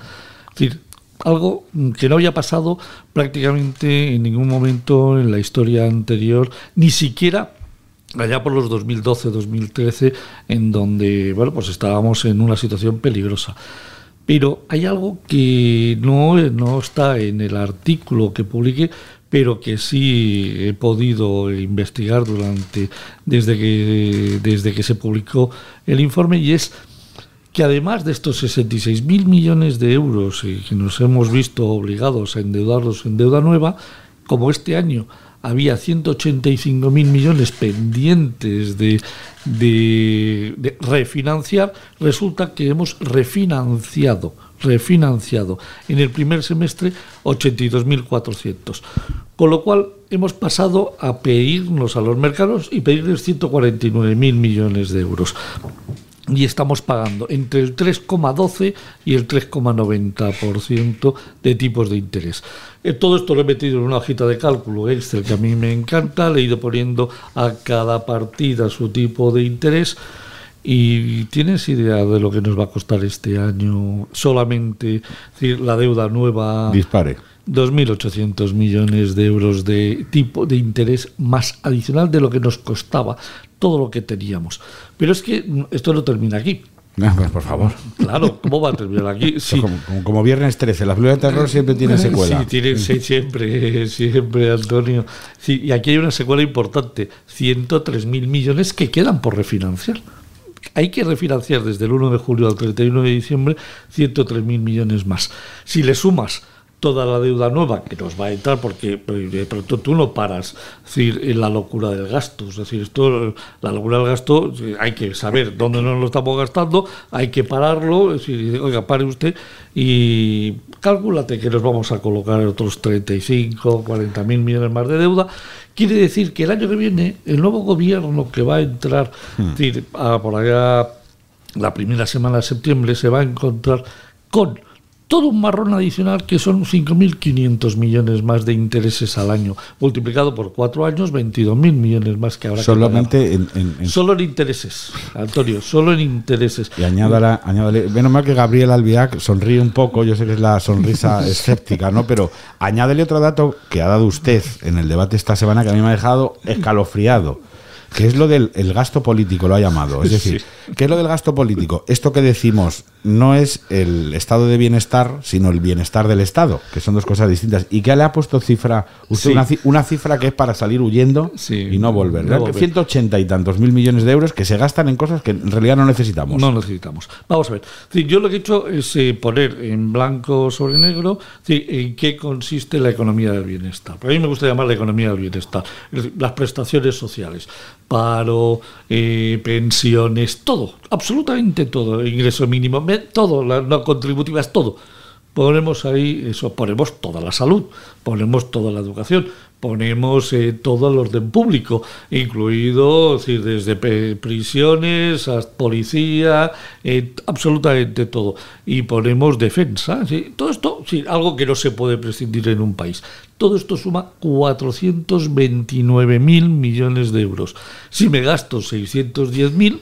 Es decir, algo que no había pasado prácticamente en ningún momento en la historia anterior, ni siquiera allá por los 2012-2013, en donde bueno, pues estábamos en una situación peligrosa. Pero hay algo que no, no está en el artículo que publiqué, pero que sí he podido investigar durante desde que desde que se publicó el informe y es que además de estos 66 mil millones de euros y que nos hemos visto obligados a endeudarlos en deuda nueva, como este año había 185 mil millones pendientes de, refinanciar, resulta que hemos refinanciado, refinanciado en el primer semestre 82.400. Con lo cual hemos pasado a pedirnos a los mercados y pedirles 149 mil millones de euros y estamos pagando entre el 3,12 y el 3,90% de tipos de interés. Eh, Todo esto lo he metido en una hojita de cálculo Excel que a mí me encanta, le he ido poniendo a cada partida su tipo de interés. ¿Y tienes idea de lo que nos va a costar este año solamente es decir, la deuda nueva? Dispare. 2.800 millones de euros de tipo de interés más adicional de lo que nos costaba todo lo que teníamos. Pero es que esto no termina aquí. Ah, pues, por favor. Claro, ¿cómo va a terminar aquí? Sí. Como, como- como Viernes 13, la película de terror siempre tiene secuela. Sí, tiene, sí, siempre, siempre, Antonio. Sí, y aquí hay una secuela importante, 103.000 millones que quedan por refinanciar. Hay que refinanciar desde el 1 de julio al 31 de diciembre 103.000 millones más. Si le sumas toda la deuda nueva que nos va a entrar, porque pues, de pronto tú no paras es decir, en la locura del gasto. Es decir, esto, la locura del gasto, eh, hay que saber dónde nos lo estamos gastando, hay que pararlo, es decir, oiga, pare usted y cálculate que nos vamos a colocar otros 35, 40 mil millones más de deuda. Quiere decir que el año que viene, el nuevo gobierno que va a entrar, es decir, a por allá la primera semana de septiembre, se va a encontrar con todo un marrón adicional que son 5.500 millones más de intereses al año, multiplicado por cuatro años, 22.000 millones más que habrá que Solamente en, en- en- Solo en intereses, Antonio, solo en intereses. Y añádala, añádale, menos mal que Gabriel Albiac sonríe un poco, yo sé que es la sonrisa *laughs* escéptica, ¿no? Pero añádele otro dato que ha dado usted en el debate esta semana que a mí me ha dejado escalofriado. que es lo del el gasto político, lo ha llamado. Es *laughs* decir, ¿qué es lo del gasto político? Esto que decimos no es el estado de bienestar, sino el bienestar del Estado, que son dos cosas distintas. ¿Y qué le ha puesto cifra? Usted Sí. una, ci- una cifra que es para salir huyendo y no volver. no volver. 180 y tantos mil millones de euros que se gastan en cosas que en realidad no necesitamos. No necesitamos. Vamos a ver. Sí, yo lo que he hecho es eh, poner en blanco sobre negro sí, en qué consiste la economía del bienestar. Pero a mí me gusta llamar la economía del bienestar. Las prestaciones sociales, paro, eh, pensiones, todo, absolutamente todo, ingreso mínimo, todo, las no contributivas, todo. Ponemos ahí eso, ponemos toda la salud, ponemos toda la educación, ponemos eh, todo el orden público, incluido desde prisiones hasta policía, eh, absolutamente todo. Y ponemos defensa, ¿sí? todo esto, algo que no se puede prescindir en un país. Todo esto suma 429 mil millones de euros. Si me gasto 610 mil,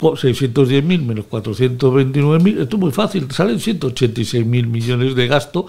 610 mil menos 429 mil, esto es muy fácil, salen 186 mil millones de gasto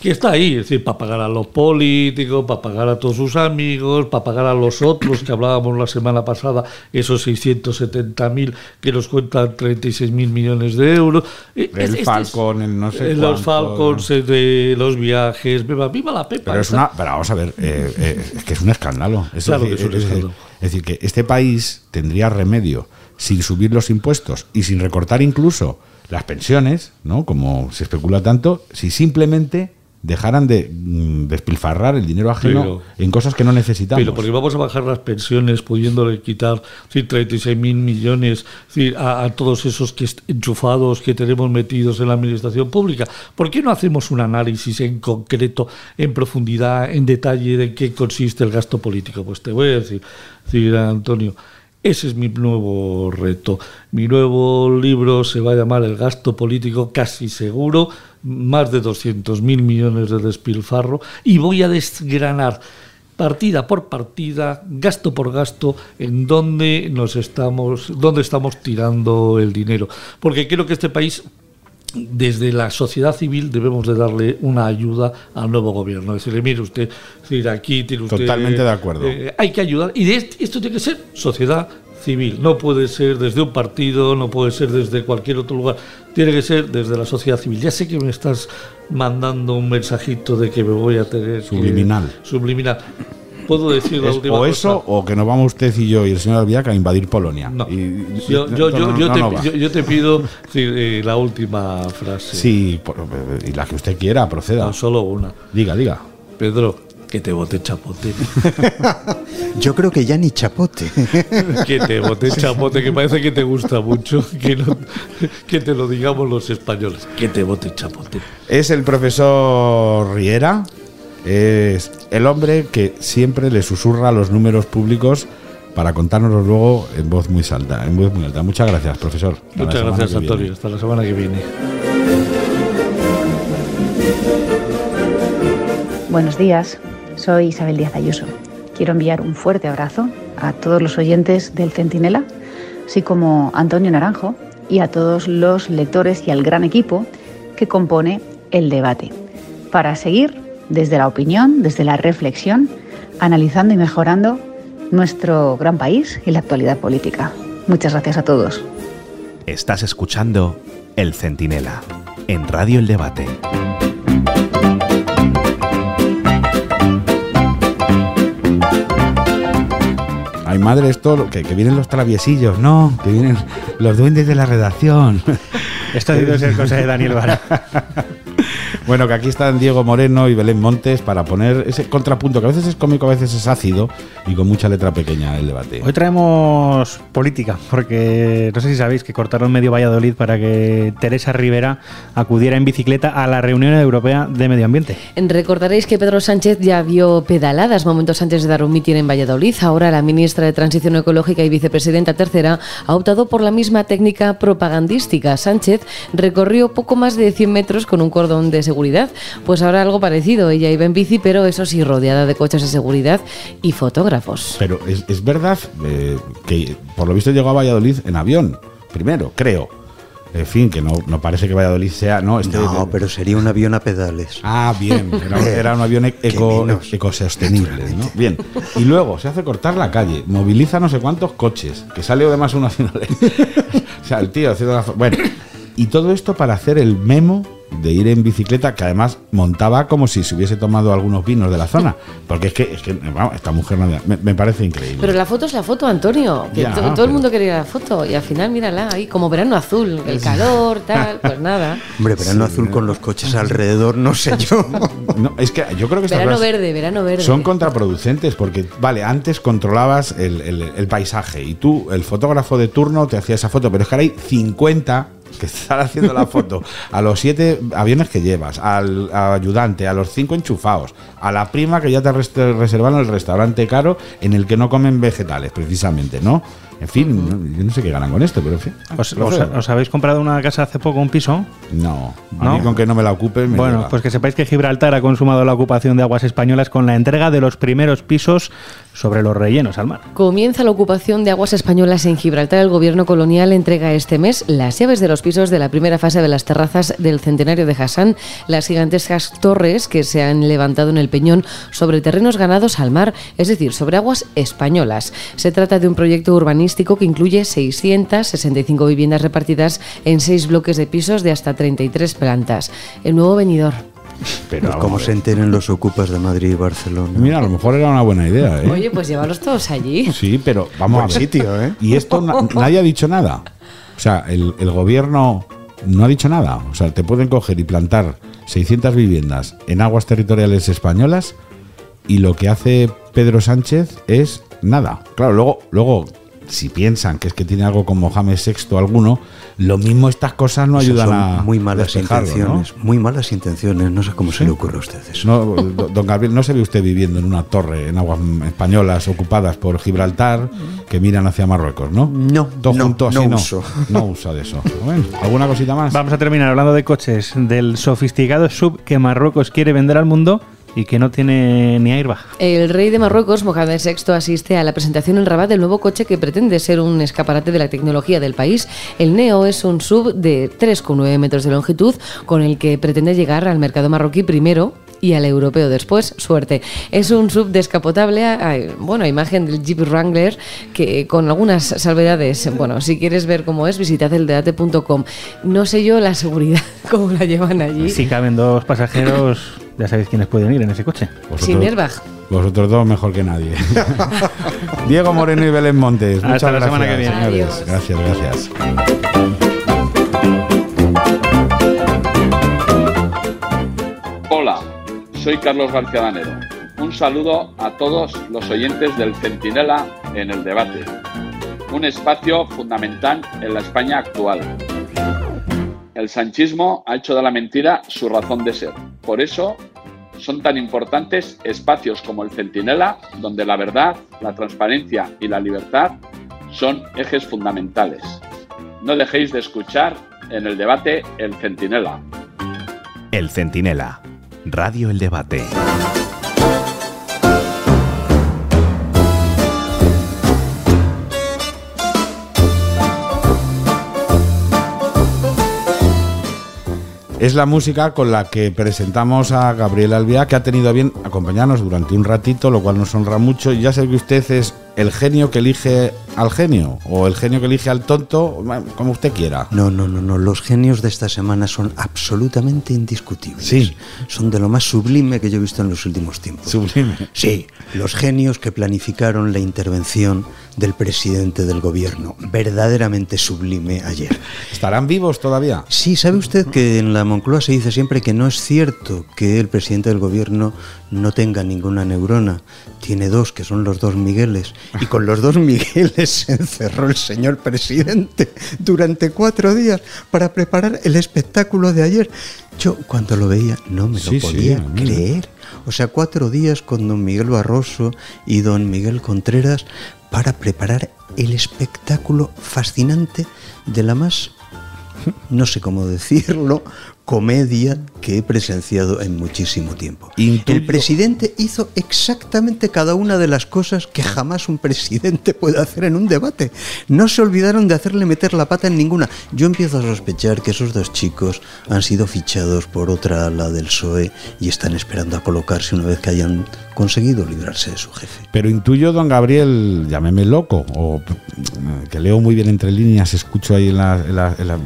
que está ahí, es decir, para pagar a los políticos, para pagar a todos sus amigos, para pagar a los otros que hablábamos la semana pasada, esos 670 mil que nos cuentan 36 mil millones de euros. Eh, El este es- Falcon, el no sé Los cuánto. Falcons, eh, de los viajes, viva, viva la pepa. Pero es una, pero vamos a ver, eh, eh, es que es un escándalo. Es Claro decir, que es un escándalo. es decir, que este país tendría remedio sin subir los impuestos y sin recortar incluso las pensiones, ¿no? Como se especula tanto, si simplemente dejaran de mm, despilfarrar el dinero ajeno Pero- en cosas que no necesitamos. Pero porque vamos a bajar las pensiones pudiéndole quitar sí, 36 mil millones sí, a, a todos esos que enchufados que tenemos metidos en la administración pública. ¿Por qué no hacemos un análisis en concreto, en profundidad, en detalle de qué consiste el gasto político? Pues te voy a decir, decir, Antonio. Ese es mi nuevo reto. Mi nuevo libro se va a llamar El gasto político casi seguro, más de 200 mil millones de despilfarro, y voy a desgranar partida por partida, gasto por gasto, en dónde nos estamos, dónde estamos tirando el dinero. Porque creo que este país desde la sociedad civil debemos de darle una ayuda al nuevo gobierno. Decirle, mire usted, decir, aquí tiene usted... Totalmente de acuerdo. eh, hay que ayudar. Y de este- esto tiene que ser sociedad civil. No puede ser desde un partido, no puede ser desde cualquier otro lugar. Tiene que ser desde la sociedad civil. Ya sé que me estás mandando un mensajito de que me voy a tener... que- Subliminal. Puedo decir la Es última o cosa? eso, o que nos vamos usted y yo y el señor Albiac a invadir Polonia. Yo, y- yo, no, yo, no, yo no, te, yo- pido sí, eh, la última frase. Sí, por- y la que usted quiera, proceda. No, solo una. Diga, diga. Pedro, que te bote chapote. *laughs* Yo creo que ya ni chapote. *laughs* que te bote chapote, que parece que te gusta mucho. Que, no- que te lo digamos los españoles. Que te bote chapote. Es el profesor Riera, es el hombre que siempre le susurra los números públicos para contárnoslos luego en voz muy alta, en voz muy alta. Muchas gracias, profesor. Hasta Muchas gracias, viene. Antonio. Hasta la semana que viene. Buenos días, soy Isabel Díaz Ayuso. Quiero enviar un fuerte abrazo a todos los oyentes del Centinela, así como a Antonio Naranjo y a todos los lectores y al gran equipo que compone el debate, para seguir desde la opinión, desde la reflexión, analizando y mejorando nuestro gran país y la actualidad política. Muchas gracias a todos. Estás escuchando El Centinela en Radio El Debate. Ay, madre, esto, que, que vienen los traviesillos, no, que vienen los duendes de la redacción. Esto debe ser cosa de Daniel Vara. *laughs* Bueno, que aquí están Diego Moreno y Belén Montes para poner ese contrapunto, que a veces es cómico, a veces es ácido y con mucha letra pequeña el debate. Hoy traemos política, porque no sé si sabéis que cortaron medio Valladolid para que Teresa Rivera acudiera en bicicleta a la reunión europea de medio ambiente. Recordaréis que Pedro Sánchez ya vio pedaladas momentos antes de dar un mitin en Valladolid. Ahora la ministra de Transición Ecológica y vicepresidenta tercera ha optado por la misma técnica propagandística. Sánchez recorrió poco más de 100 metros con un cordón de seguridad. Pues ahora algo parecido. Ella iba en bici, pero eso sí, rodeada de coches de seguridad y fotógrafos. Pero es, es verdad eh, que por lo visto llegó a Valladolid en avión, primero, creo. En fin, que no, no parece que Valladolid sea. No, este, No, pero sería un avión a pedales. Ah, bien, *laughs* era, era un avión eco, ecosostenible, ¿no? Bien. Y luego se hace cortar la calle, moviliza no sé cuántos coches, que sale además un nacional. *laughs* o sea, el tío haciendo la. Bueno, y todo esto para hacer el memo de ir en bicicleta, que además montaba como si se hubiese tomado algunos vinos de la zona. Porque es que, es que vamos, esta mujer me, me parece increíble. Pero la foto es la foto, Antonio. Que Ya, to- todo pero- el mundo quería la foto. Y al final, mírala, ahí como verano azul, el calor, tal, *laughs* pues nada. Hombre, verano azul con los coches alrededor, no sé *laughs* yo. No, es que yo creo que Verano verde, verano verde. son contraproducentes porque, vale, antes controlabas el, el- el paisaje y tú, el fotógrafo de turno, te hacía esa foto, pero es que ahora hay 50 que están haciendo la foto a los siete aviones que llevas, al, ayudante, a los cinco enchufados, a la prima que ya te res- reservaron el restaurante caro en el que no comen vegetales, precisamente, ¿no? En fin, no- yo no sé qué ganan con esto, pero en fin. ¿Os, os- os habéis comprado una casa hace poco, un piso? No, a ¿No? mí con que no me la ocupen me Bueno, llega. pues que sepáis que Gibraltar ha consumado la ocupación de aguas españolas con la entrega de los primeros pisos sobre los rellenos al mar. Comienza la ocupación de aguas españolas en Gibraltar. El gobierno colonial entrega este mes las llaves de los pisos de la primera fase de las terrazas del centenario de Hassan, las gigantescas torres que se han levantado en el Peñón sobre terrenos ganados al mar, es decir, sobre aguas españolas. Se trata de un proyecto urbanístico que incluye 665 viviendas repartidas en seis bloques de pisos de hasta 33 plantas. El nuevo venidor. Pero Pues como ver. se enteren los ocupas de Madrid y Barcelona. Mira, a lo mejor era una buena idea, ¿eh? Oye, pues llévalos todos allí. Sí, pero vamos Buen a ver. sitio, ¿eh? Y esto na- *laughs* nadie ha dicho nada. O sea, el, el gobierno no ha dicho nada. O sea, te pueden coger y plantar 600 viviendas en aguas territoriales españolas y lo que hace Pedro Sánchez es nada. Claro, luego, luego si piensan que es que tiene algo con Mohamed VI alguno, lo mismo estas cosas no ayudan son a muy malas intenciones, muy malas intenciones, no sé cómo se le ocurre a usted eso. No, do- don Gabriel, ¿no se ve usted viviendo en una torre en aguas españolas ocupadas por Gibraltar que miran hacia Marruecos, no? No, Todo no, junto así, no no. uso. *laughs* No usa de eso. Bueno, ¿alguna cosita más? Vamos a terminar hablando de coches, del sofisticado sub que Marruecos quiere vender al mundo y que no tiene ni airbag. El rey de Marruecos, Mohamed VI, asiste a la presentación en Rabat del nuevo coche que pretende ser un escaparate de la tecnología del país. El Neo es un sub de 3,9 metros de longitud con el que pretende llegar al mercado marroquí primero y al europeo después, suerte. Es un sub descapotable, a- bueno, a imagen del Jeep Wrangler, que con algunas salvedades, bueno, si quieres ver cómo es, visitad eldebate.com. No sé yo la seguridad, *laughs* cómo la llevan allí. Si caben dos pasajeros, ya sabéis quiénes pueden ir en ese coche. Sin airbag. Vosotros dos mejor que nadie. *laughs* *laughs* Diego Moreno y Belén Montes. Hasta Muchas la gracias, semana que viene. señores. Gracias, gracias. Hola, soy Carlos García Danero. Un saludo a todos los oyentes del Centinela en el debate. Un espacio fundamental en la España actual. El sanchismo ha hecho de la mentira su razón de ser. Por eso son tan importantes espacios como el Centinela, donde la verdad, la transparencia y la libertad son ejes fundamentales. No dejéis de escuchar en el debate El Centinela. El Centinela. Radio El Debate. Es la música con la que presentamos a Gabriel Albiá, que ha tenido a bien acompañarnos durante un ratito, lo cual nos honra mucho. Ya sé que usted es el genio que elige al genio, o el genio que elige al tonto, como usted quiera. No, no, no, no. Los genios de esta semana son absolutamente indiscutibles. Sí. Son de lo más sublime que yo he visto en los últimos tiempos. Sublime. Sí, los genios que planificaron la intervención del presidente del gobierno. Verdaderamente sublime ayer. ¿Estarán vivos todavía? Sí, ¿sabe usted que en la Moncloa se dice siempre que no es cierto que el presidente del gobierno no tenga ninguna neurona? Tiene dos, que son los dos Migueles. Y con los dos Migueles se encerró el señor presidente durante cuatro días para preparar el espectáculo de ayer. Yo cuando lo veía no me lo Sí, podía creer. O sea, cuatro días con don Miguel Barroso y don Miguel Contreras para preparar el espectáculo fascinante de la más, no sé cómo decirlo, comedia que he presenciado en muchísimo tiempo. El presidente hizo exactamente cada una de las cosas que jamás un presidente *laughs* puede hacer en un debate. No se olvidaron de hacerle meter la pata en ninguna. Yo empiezo a sospechar que esos dos chicos han sido fichados por otra ala del PSOE y están esperando a colocarse una vez que hayan conseguido librarse de su jefe. Pero intuyo, don Gabriel, llámeme loco, o mm, que leo muy bien entre líneas, escucho ahí en, la- en la- en la-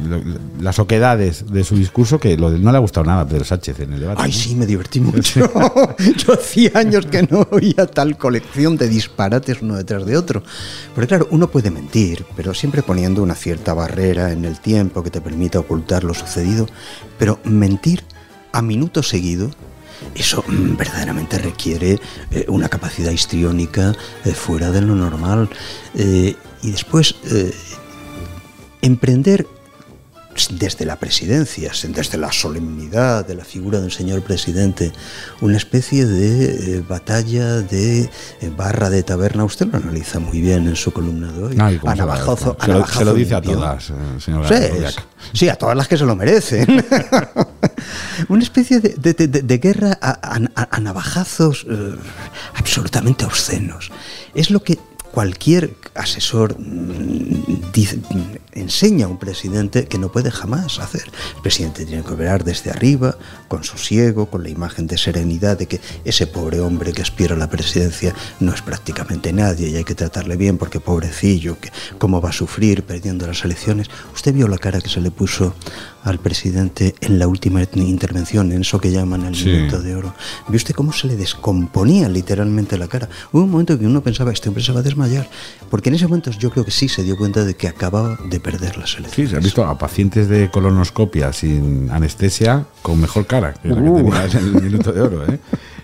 las oquedades de su discurso, que lo de- no le ha gustado nada a Pedro Sánchez en el debate. Ay, sí, me divertí *laughs* mucho. *laughs* Yo hacía años que no oía tal colección de disparates uno detrás de otro. Porque claro, uno puede mentir, pero siempre poniendo una cierta barrera en el tiempo que te permita ocultar lo sucedido. Pero mentir a minuto seguido, eso mm, verdaderamente requiere eh, una capacidad histriónica eh, fuera de lo normal. Eh, y después, emprender desde la presidencia, desde la solemnidad de la figura del señor presidente, una especie de eh, batalla de eh, barra de taberna. Usted lo analiza muy bien en su columna de hoy. Ay, ¿cómo a navajazo- se lo- navajazo se lo dice a todas, eh, señor Sí, sí, a todas las que se lo merecen. *laughs* una especie de, de- de- de guerra a, a- a navajazos eh, absolutamente obscenos. Es lo que cualquier asesor mm, dice- enseña a un presidente que no puede jamás hacer. El presidente tiene que operar desde arriba, con sosiego, con la imagen de serenidad de que ese pobre hombre que aspira a la presidencia no es prácticamente nadie y hay que tratarle bien porque pobrecillo, que cómo va a sufrir perdiendo las elecciones. Usted vio la cara que se le puso al presidente en la última intervención, en eso que llaman el Sí. minuto de oro. ¿Vio usted cómo se le descomponía literalmente la cara? Hubo un momento que uno pensaba, este hombre se va a desmayar, porque en ese momento yo creo que sí se dio cuenta de que acababa de perder las elecciones. Sí, se ha visto a pacientes de colonoscopia sin anestesia con mejor cara que la que Uh. tenías en el *laughs* minuto de oro. ¿eh?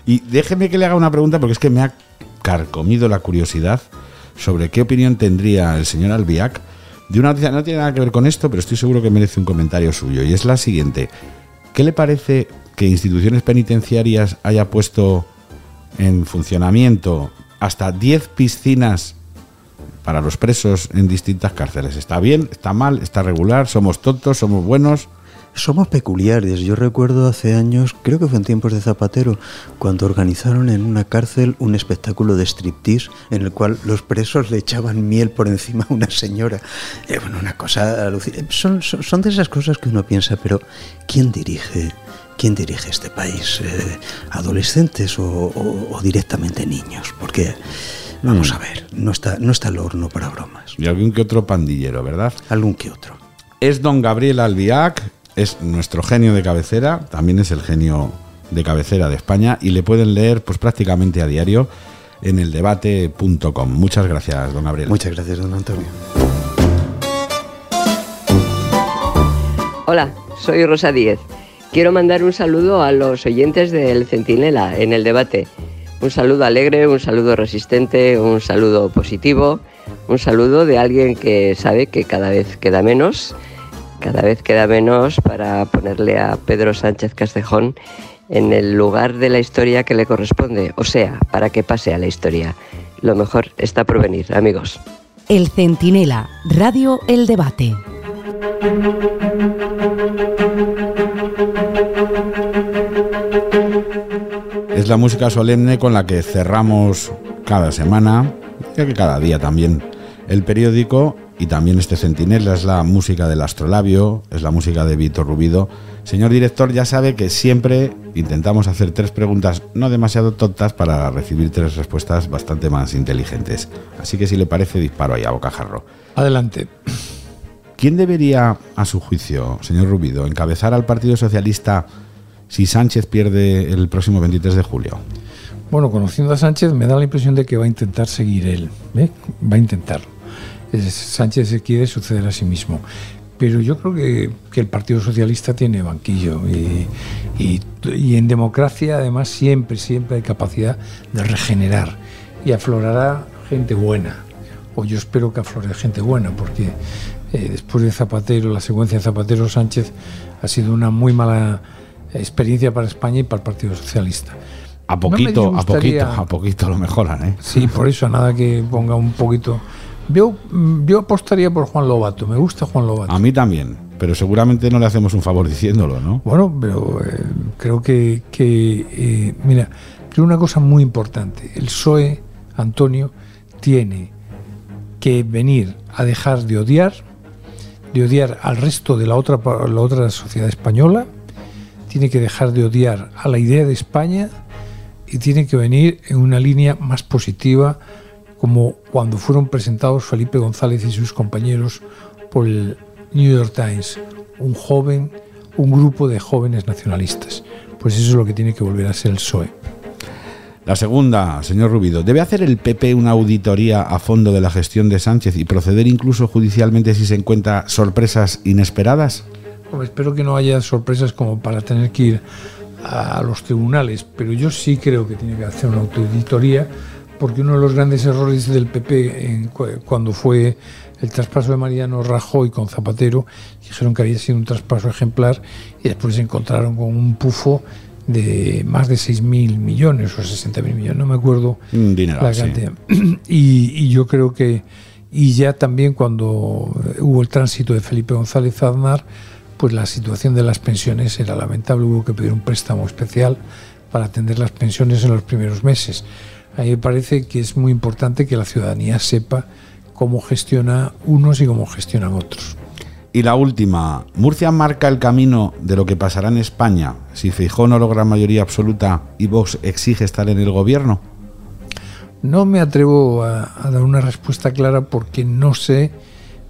Y déjeme que le haga una pregunta porque es que me ha carcomido la curiosidad sobre qué opinión tendría el señor Albiac de una noticia, no tiene nada que ver con esto, pero estoy seguro que merece un comentario suyo. Y es la siguiente. ¿Qué le parece que instituciones penitenciarias haya puesto en funcionamiento hasta 10 piscinas para los presos en distintas cárceles? ¿Está bien? ¿Está mal? ¿Está regular? ¿Somos tontos? ¿Somos buenos? Somos peculiares. Yo recuerdo hace años, creo que fue en tiempos de Zapatero, cuando organizaron en una cárcel un espectáculo de striptease en el cual los presos le echaban miel por encima a una señora. Eh, bueno, una cosa. Son, son, de esas cosas que uno piensa, pero ¿quién dirige? ¿Quién dirige este país? Eh, ¿Adolescentes o- o directamente niños? Porque, vamos Mm. a ver, no está, no está el horno para bromas. Y algún que otro pandillero, ¿verdad? Algún que otro. Es don Gabriel Albiac, es nuestro genio de cabecera, también es el genio de cabecera de España y le pueden leer pues prácticamente a diario en el debate.com. Muchas gracias, don Gabriel. Muchas gracias, don Antonio. Hola, soy Rosa Díez. Quiero mandar un saludo a los oyentes del Centinela en el debate. Un saludo alegre, un saludo resistente, un saludo positivo, un saludo de alguien que sabe que cada vez queda menos, cada vez queda menos para ponerle a Pedro Sánchez Castejón en el lugar de la historia que le corresponde, o sea, para que pase a la historia. Lo mejor está por venir, amigos. El Centinela, Radio El Debate. Es la música solemne con la que cerramos cada semana, ya que cada día también, el periódico y también este centinela. Es la música del astrolabio, es la música de Víctor Rubido. Señor director, ya sabe que siempre intentamos hacer tres preguntas no demasiado tontas para recibir tres respuestas bastante más inteligentes. Así que si le parece, disparo ahí a bocajarro. Adelante. ¿Quién debería, a su juicio, señor Rubido, encabezar al Partido Socialista si Sánchez pierde el próximo 23 de julio? Bueno, conociendo a Sánchez me da la impresión de que va a intentar seguir él. ¿eh? Va a intentarlo. Sánchez se quiere suceder a sí mismo. Pero yo creo que, que el Partido Socialista tiene banquillo y, y- y en democracia además siempre, siempre hay capacidad de regenerar y aflorará gente buena. O yo espero que aflore gente buena porque eh, después de Zapatero, la secuencia de Zapatero-Sánchez ha sido una muy mala experiencia para España y para el Partido Socialista. A No poquito, a poquito, a poquito lo mejoran, ¿eh? Sí, por eso, nada que ponga un poquito. Yo, yo apostaría por Juan Lobato, me gusta Juan Lobato. A mí también. pero seguramente no le hacemos un favor diciéndolo, ¿no? Bueno, pero eh, creo que, que eh, mira, creo una cosa muy importante. El PSOE, Antonio, tiene que venir a dejar de odiar, de odiar al resto de la otra, la otra sociedad española, tiene que dejar de odiar a la idea de España y tiene que venir en una línea más positiva, como cuando fueron presentados Felipe González y sus compañeros por el New York Times, un joven, un grupo de jóvenes nacionalistas. Pues eso es lo que tiene que volver a ser el PSOE. La segunda, señor Rubido, ¿debe hacer el PP una auditoría a fondo de la gestión de Sánchez y proceder incluso judicialmente si se encuentra sorpresas inesperadas? Espero que no haya sorpresas como para tener que ir a los tribunales, pero yo sí creo que tiene que hacer una auditoría porque uno de los grandes errores del PP en, cuando fue el traspaso de Mariano Rajoy con Zapatero, dijeron que había sido un traspaso ejemplar y después se encontraron con un pufo de más de 6.000 millones o 60.000 millones, no me acuerdo la cantidad. *clears throat* Y, y, yo creo que, y ya también cuando hubo el tránsito de Felipe González Aznar, pues la situación de las pensiones era lamentable, hubo que pedir un préstamo especial para atender las pensiones en los primeros meses. A mí me parece que es muy importante que la ciudadanía sepa cómo gestiona unos y cómo gestionan otros. Y la última, ¿Murcia marca el camino de lo que pasará en España si Feijóo no logra mayoría absoluta y Vox exige estar en el gobierno? No me atrevo a, a dar una respuesta clara porque no sé,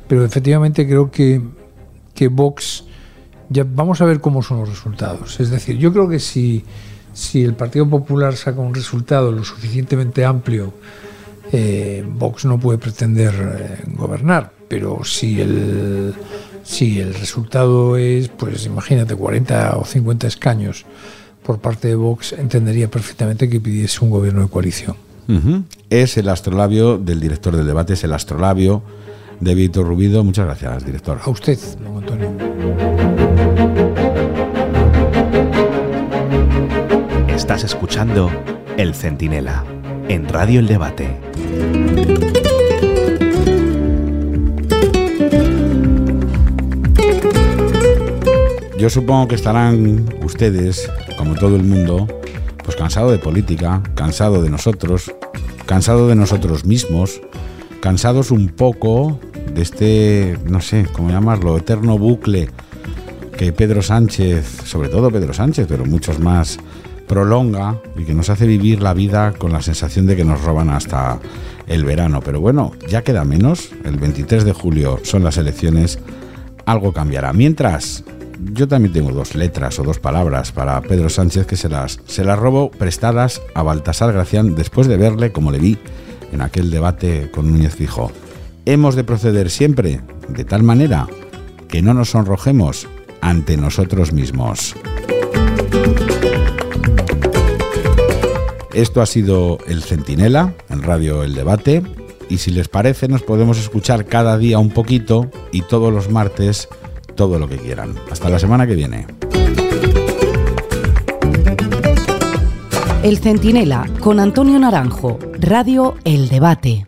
pero efectivamente creo que, que Vox, ya vamos a ver cómo son los resultados. Es decir, yo creo que si, si el Partido Popular saca un resultado lo suficientemente amplio, eh, Vox no puede pretender eh, gobernar, pero si el, si el resultado es, pues imagínate, 40 o 50 escaños por parte de Vox, entendería perfectamente que pidiese un gobierno de coalición. Es el astrolabio del director del debate, es el astrolabio de Víctor Rubido. Muchas gracias, director. A usted, don Antonio. Estás escuchando El Centinela en Radio El Debate. Yo supongo que estarán ustedes, como todo el mundo, pues cansado de política, cansado de nosotros, cansado de nosotros mismos, cansados un poco de este, no sé, cómo llamarlo, eterno bucle que Pedro Sánchez, sobre todo Pedro Sánchez, pero muchos más, prolonga y que nos hace vivir la vida con la sensación de que nos roban hasta el verano. Pero bueno, ya queda menos, el 23 de julio son las elecciones, algo cambiará. Mientras, yo también tengo dos letras o dos palabras para Pedro Sánchez que se las, se las robo prestadas a Baltasar Gracián después de verle como le vi en aquel debate con Núñez Fijo. Hemos de proceder siempre de tal manera que no nos sonrojemos ante nosotros mismos. Esto ha sido El Centinela, en Radio El Debate, y si les parece nos podemos escuchar cada día un poquito y todos los martes todo lo que quieran. Hasta la semana que viene. El Centinela con Antonio Naranjo, Radio El Debate.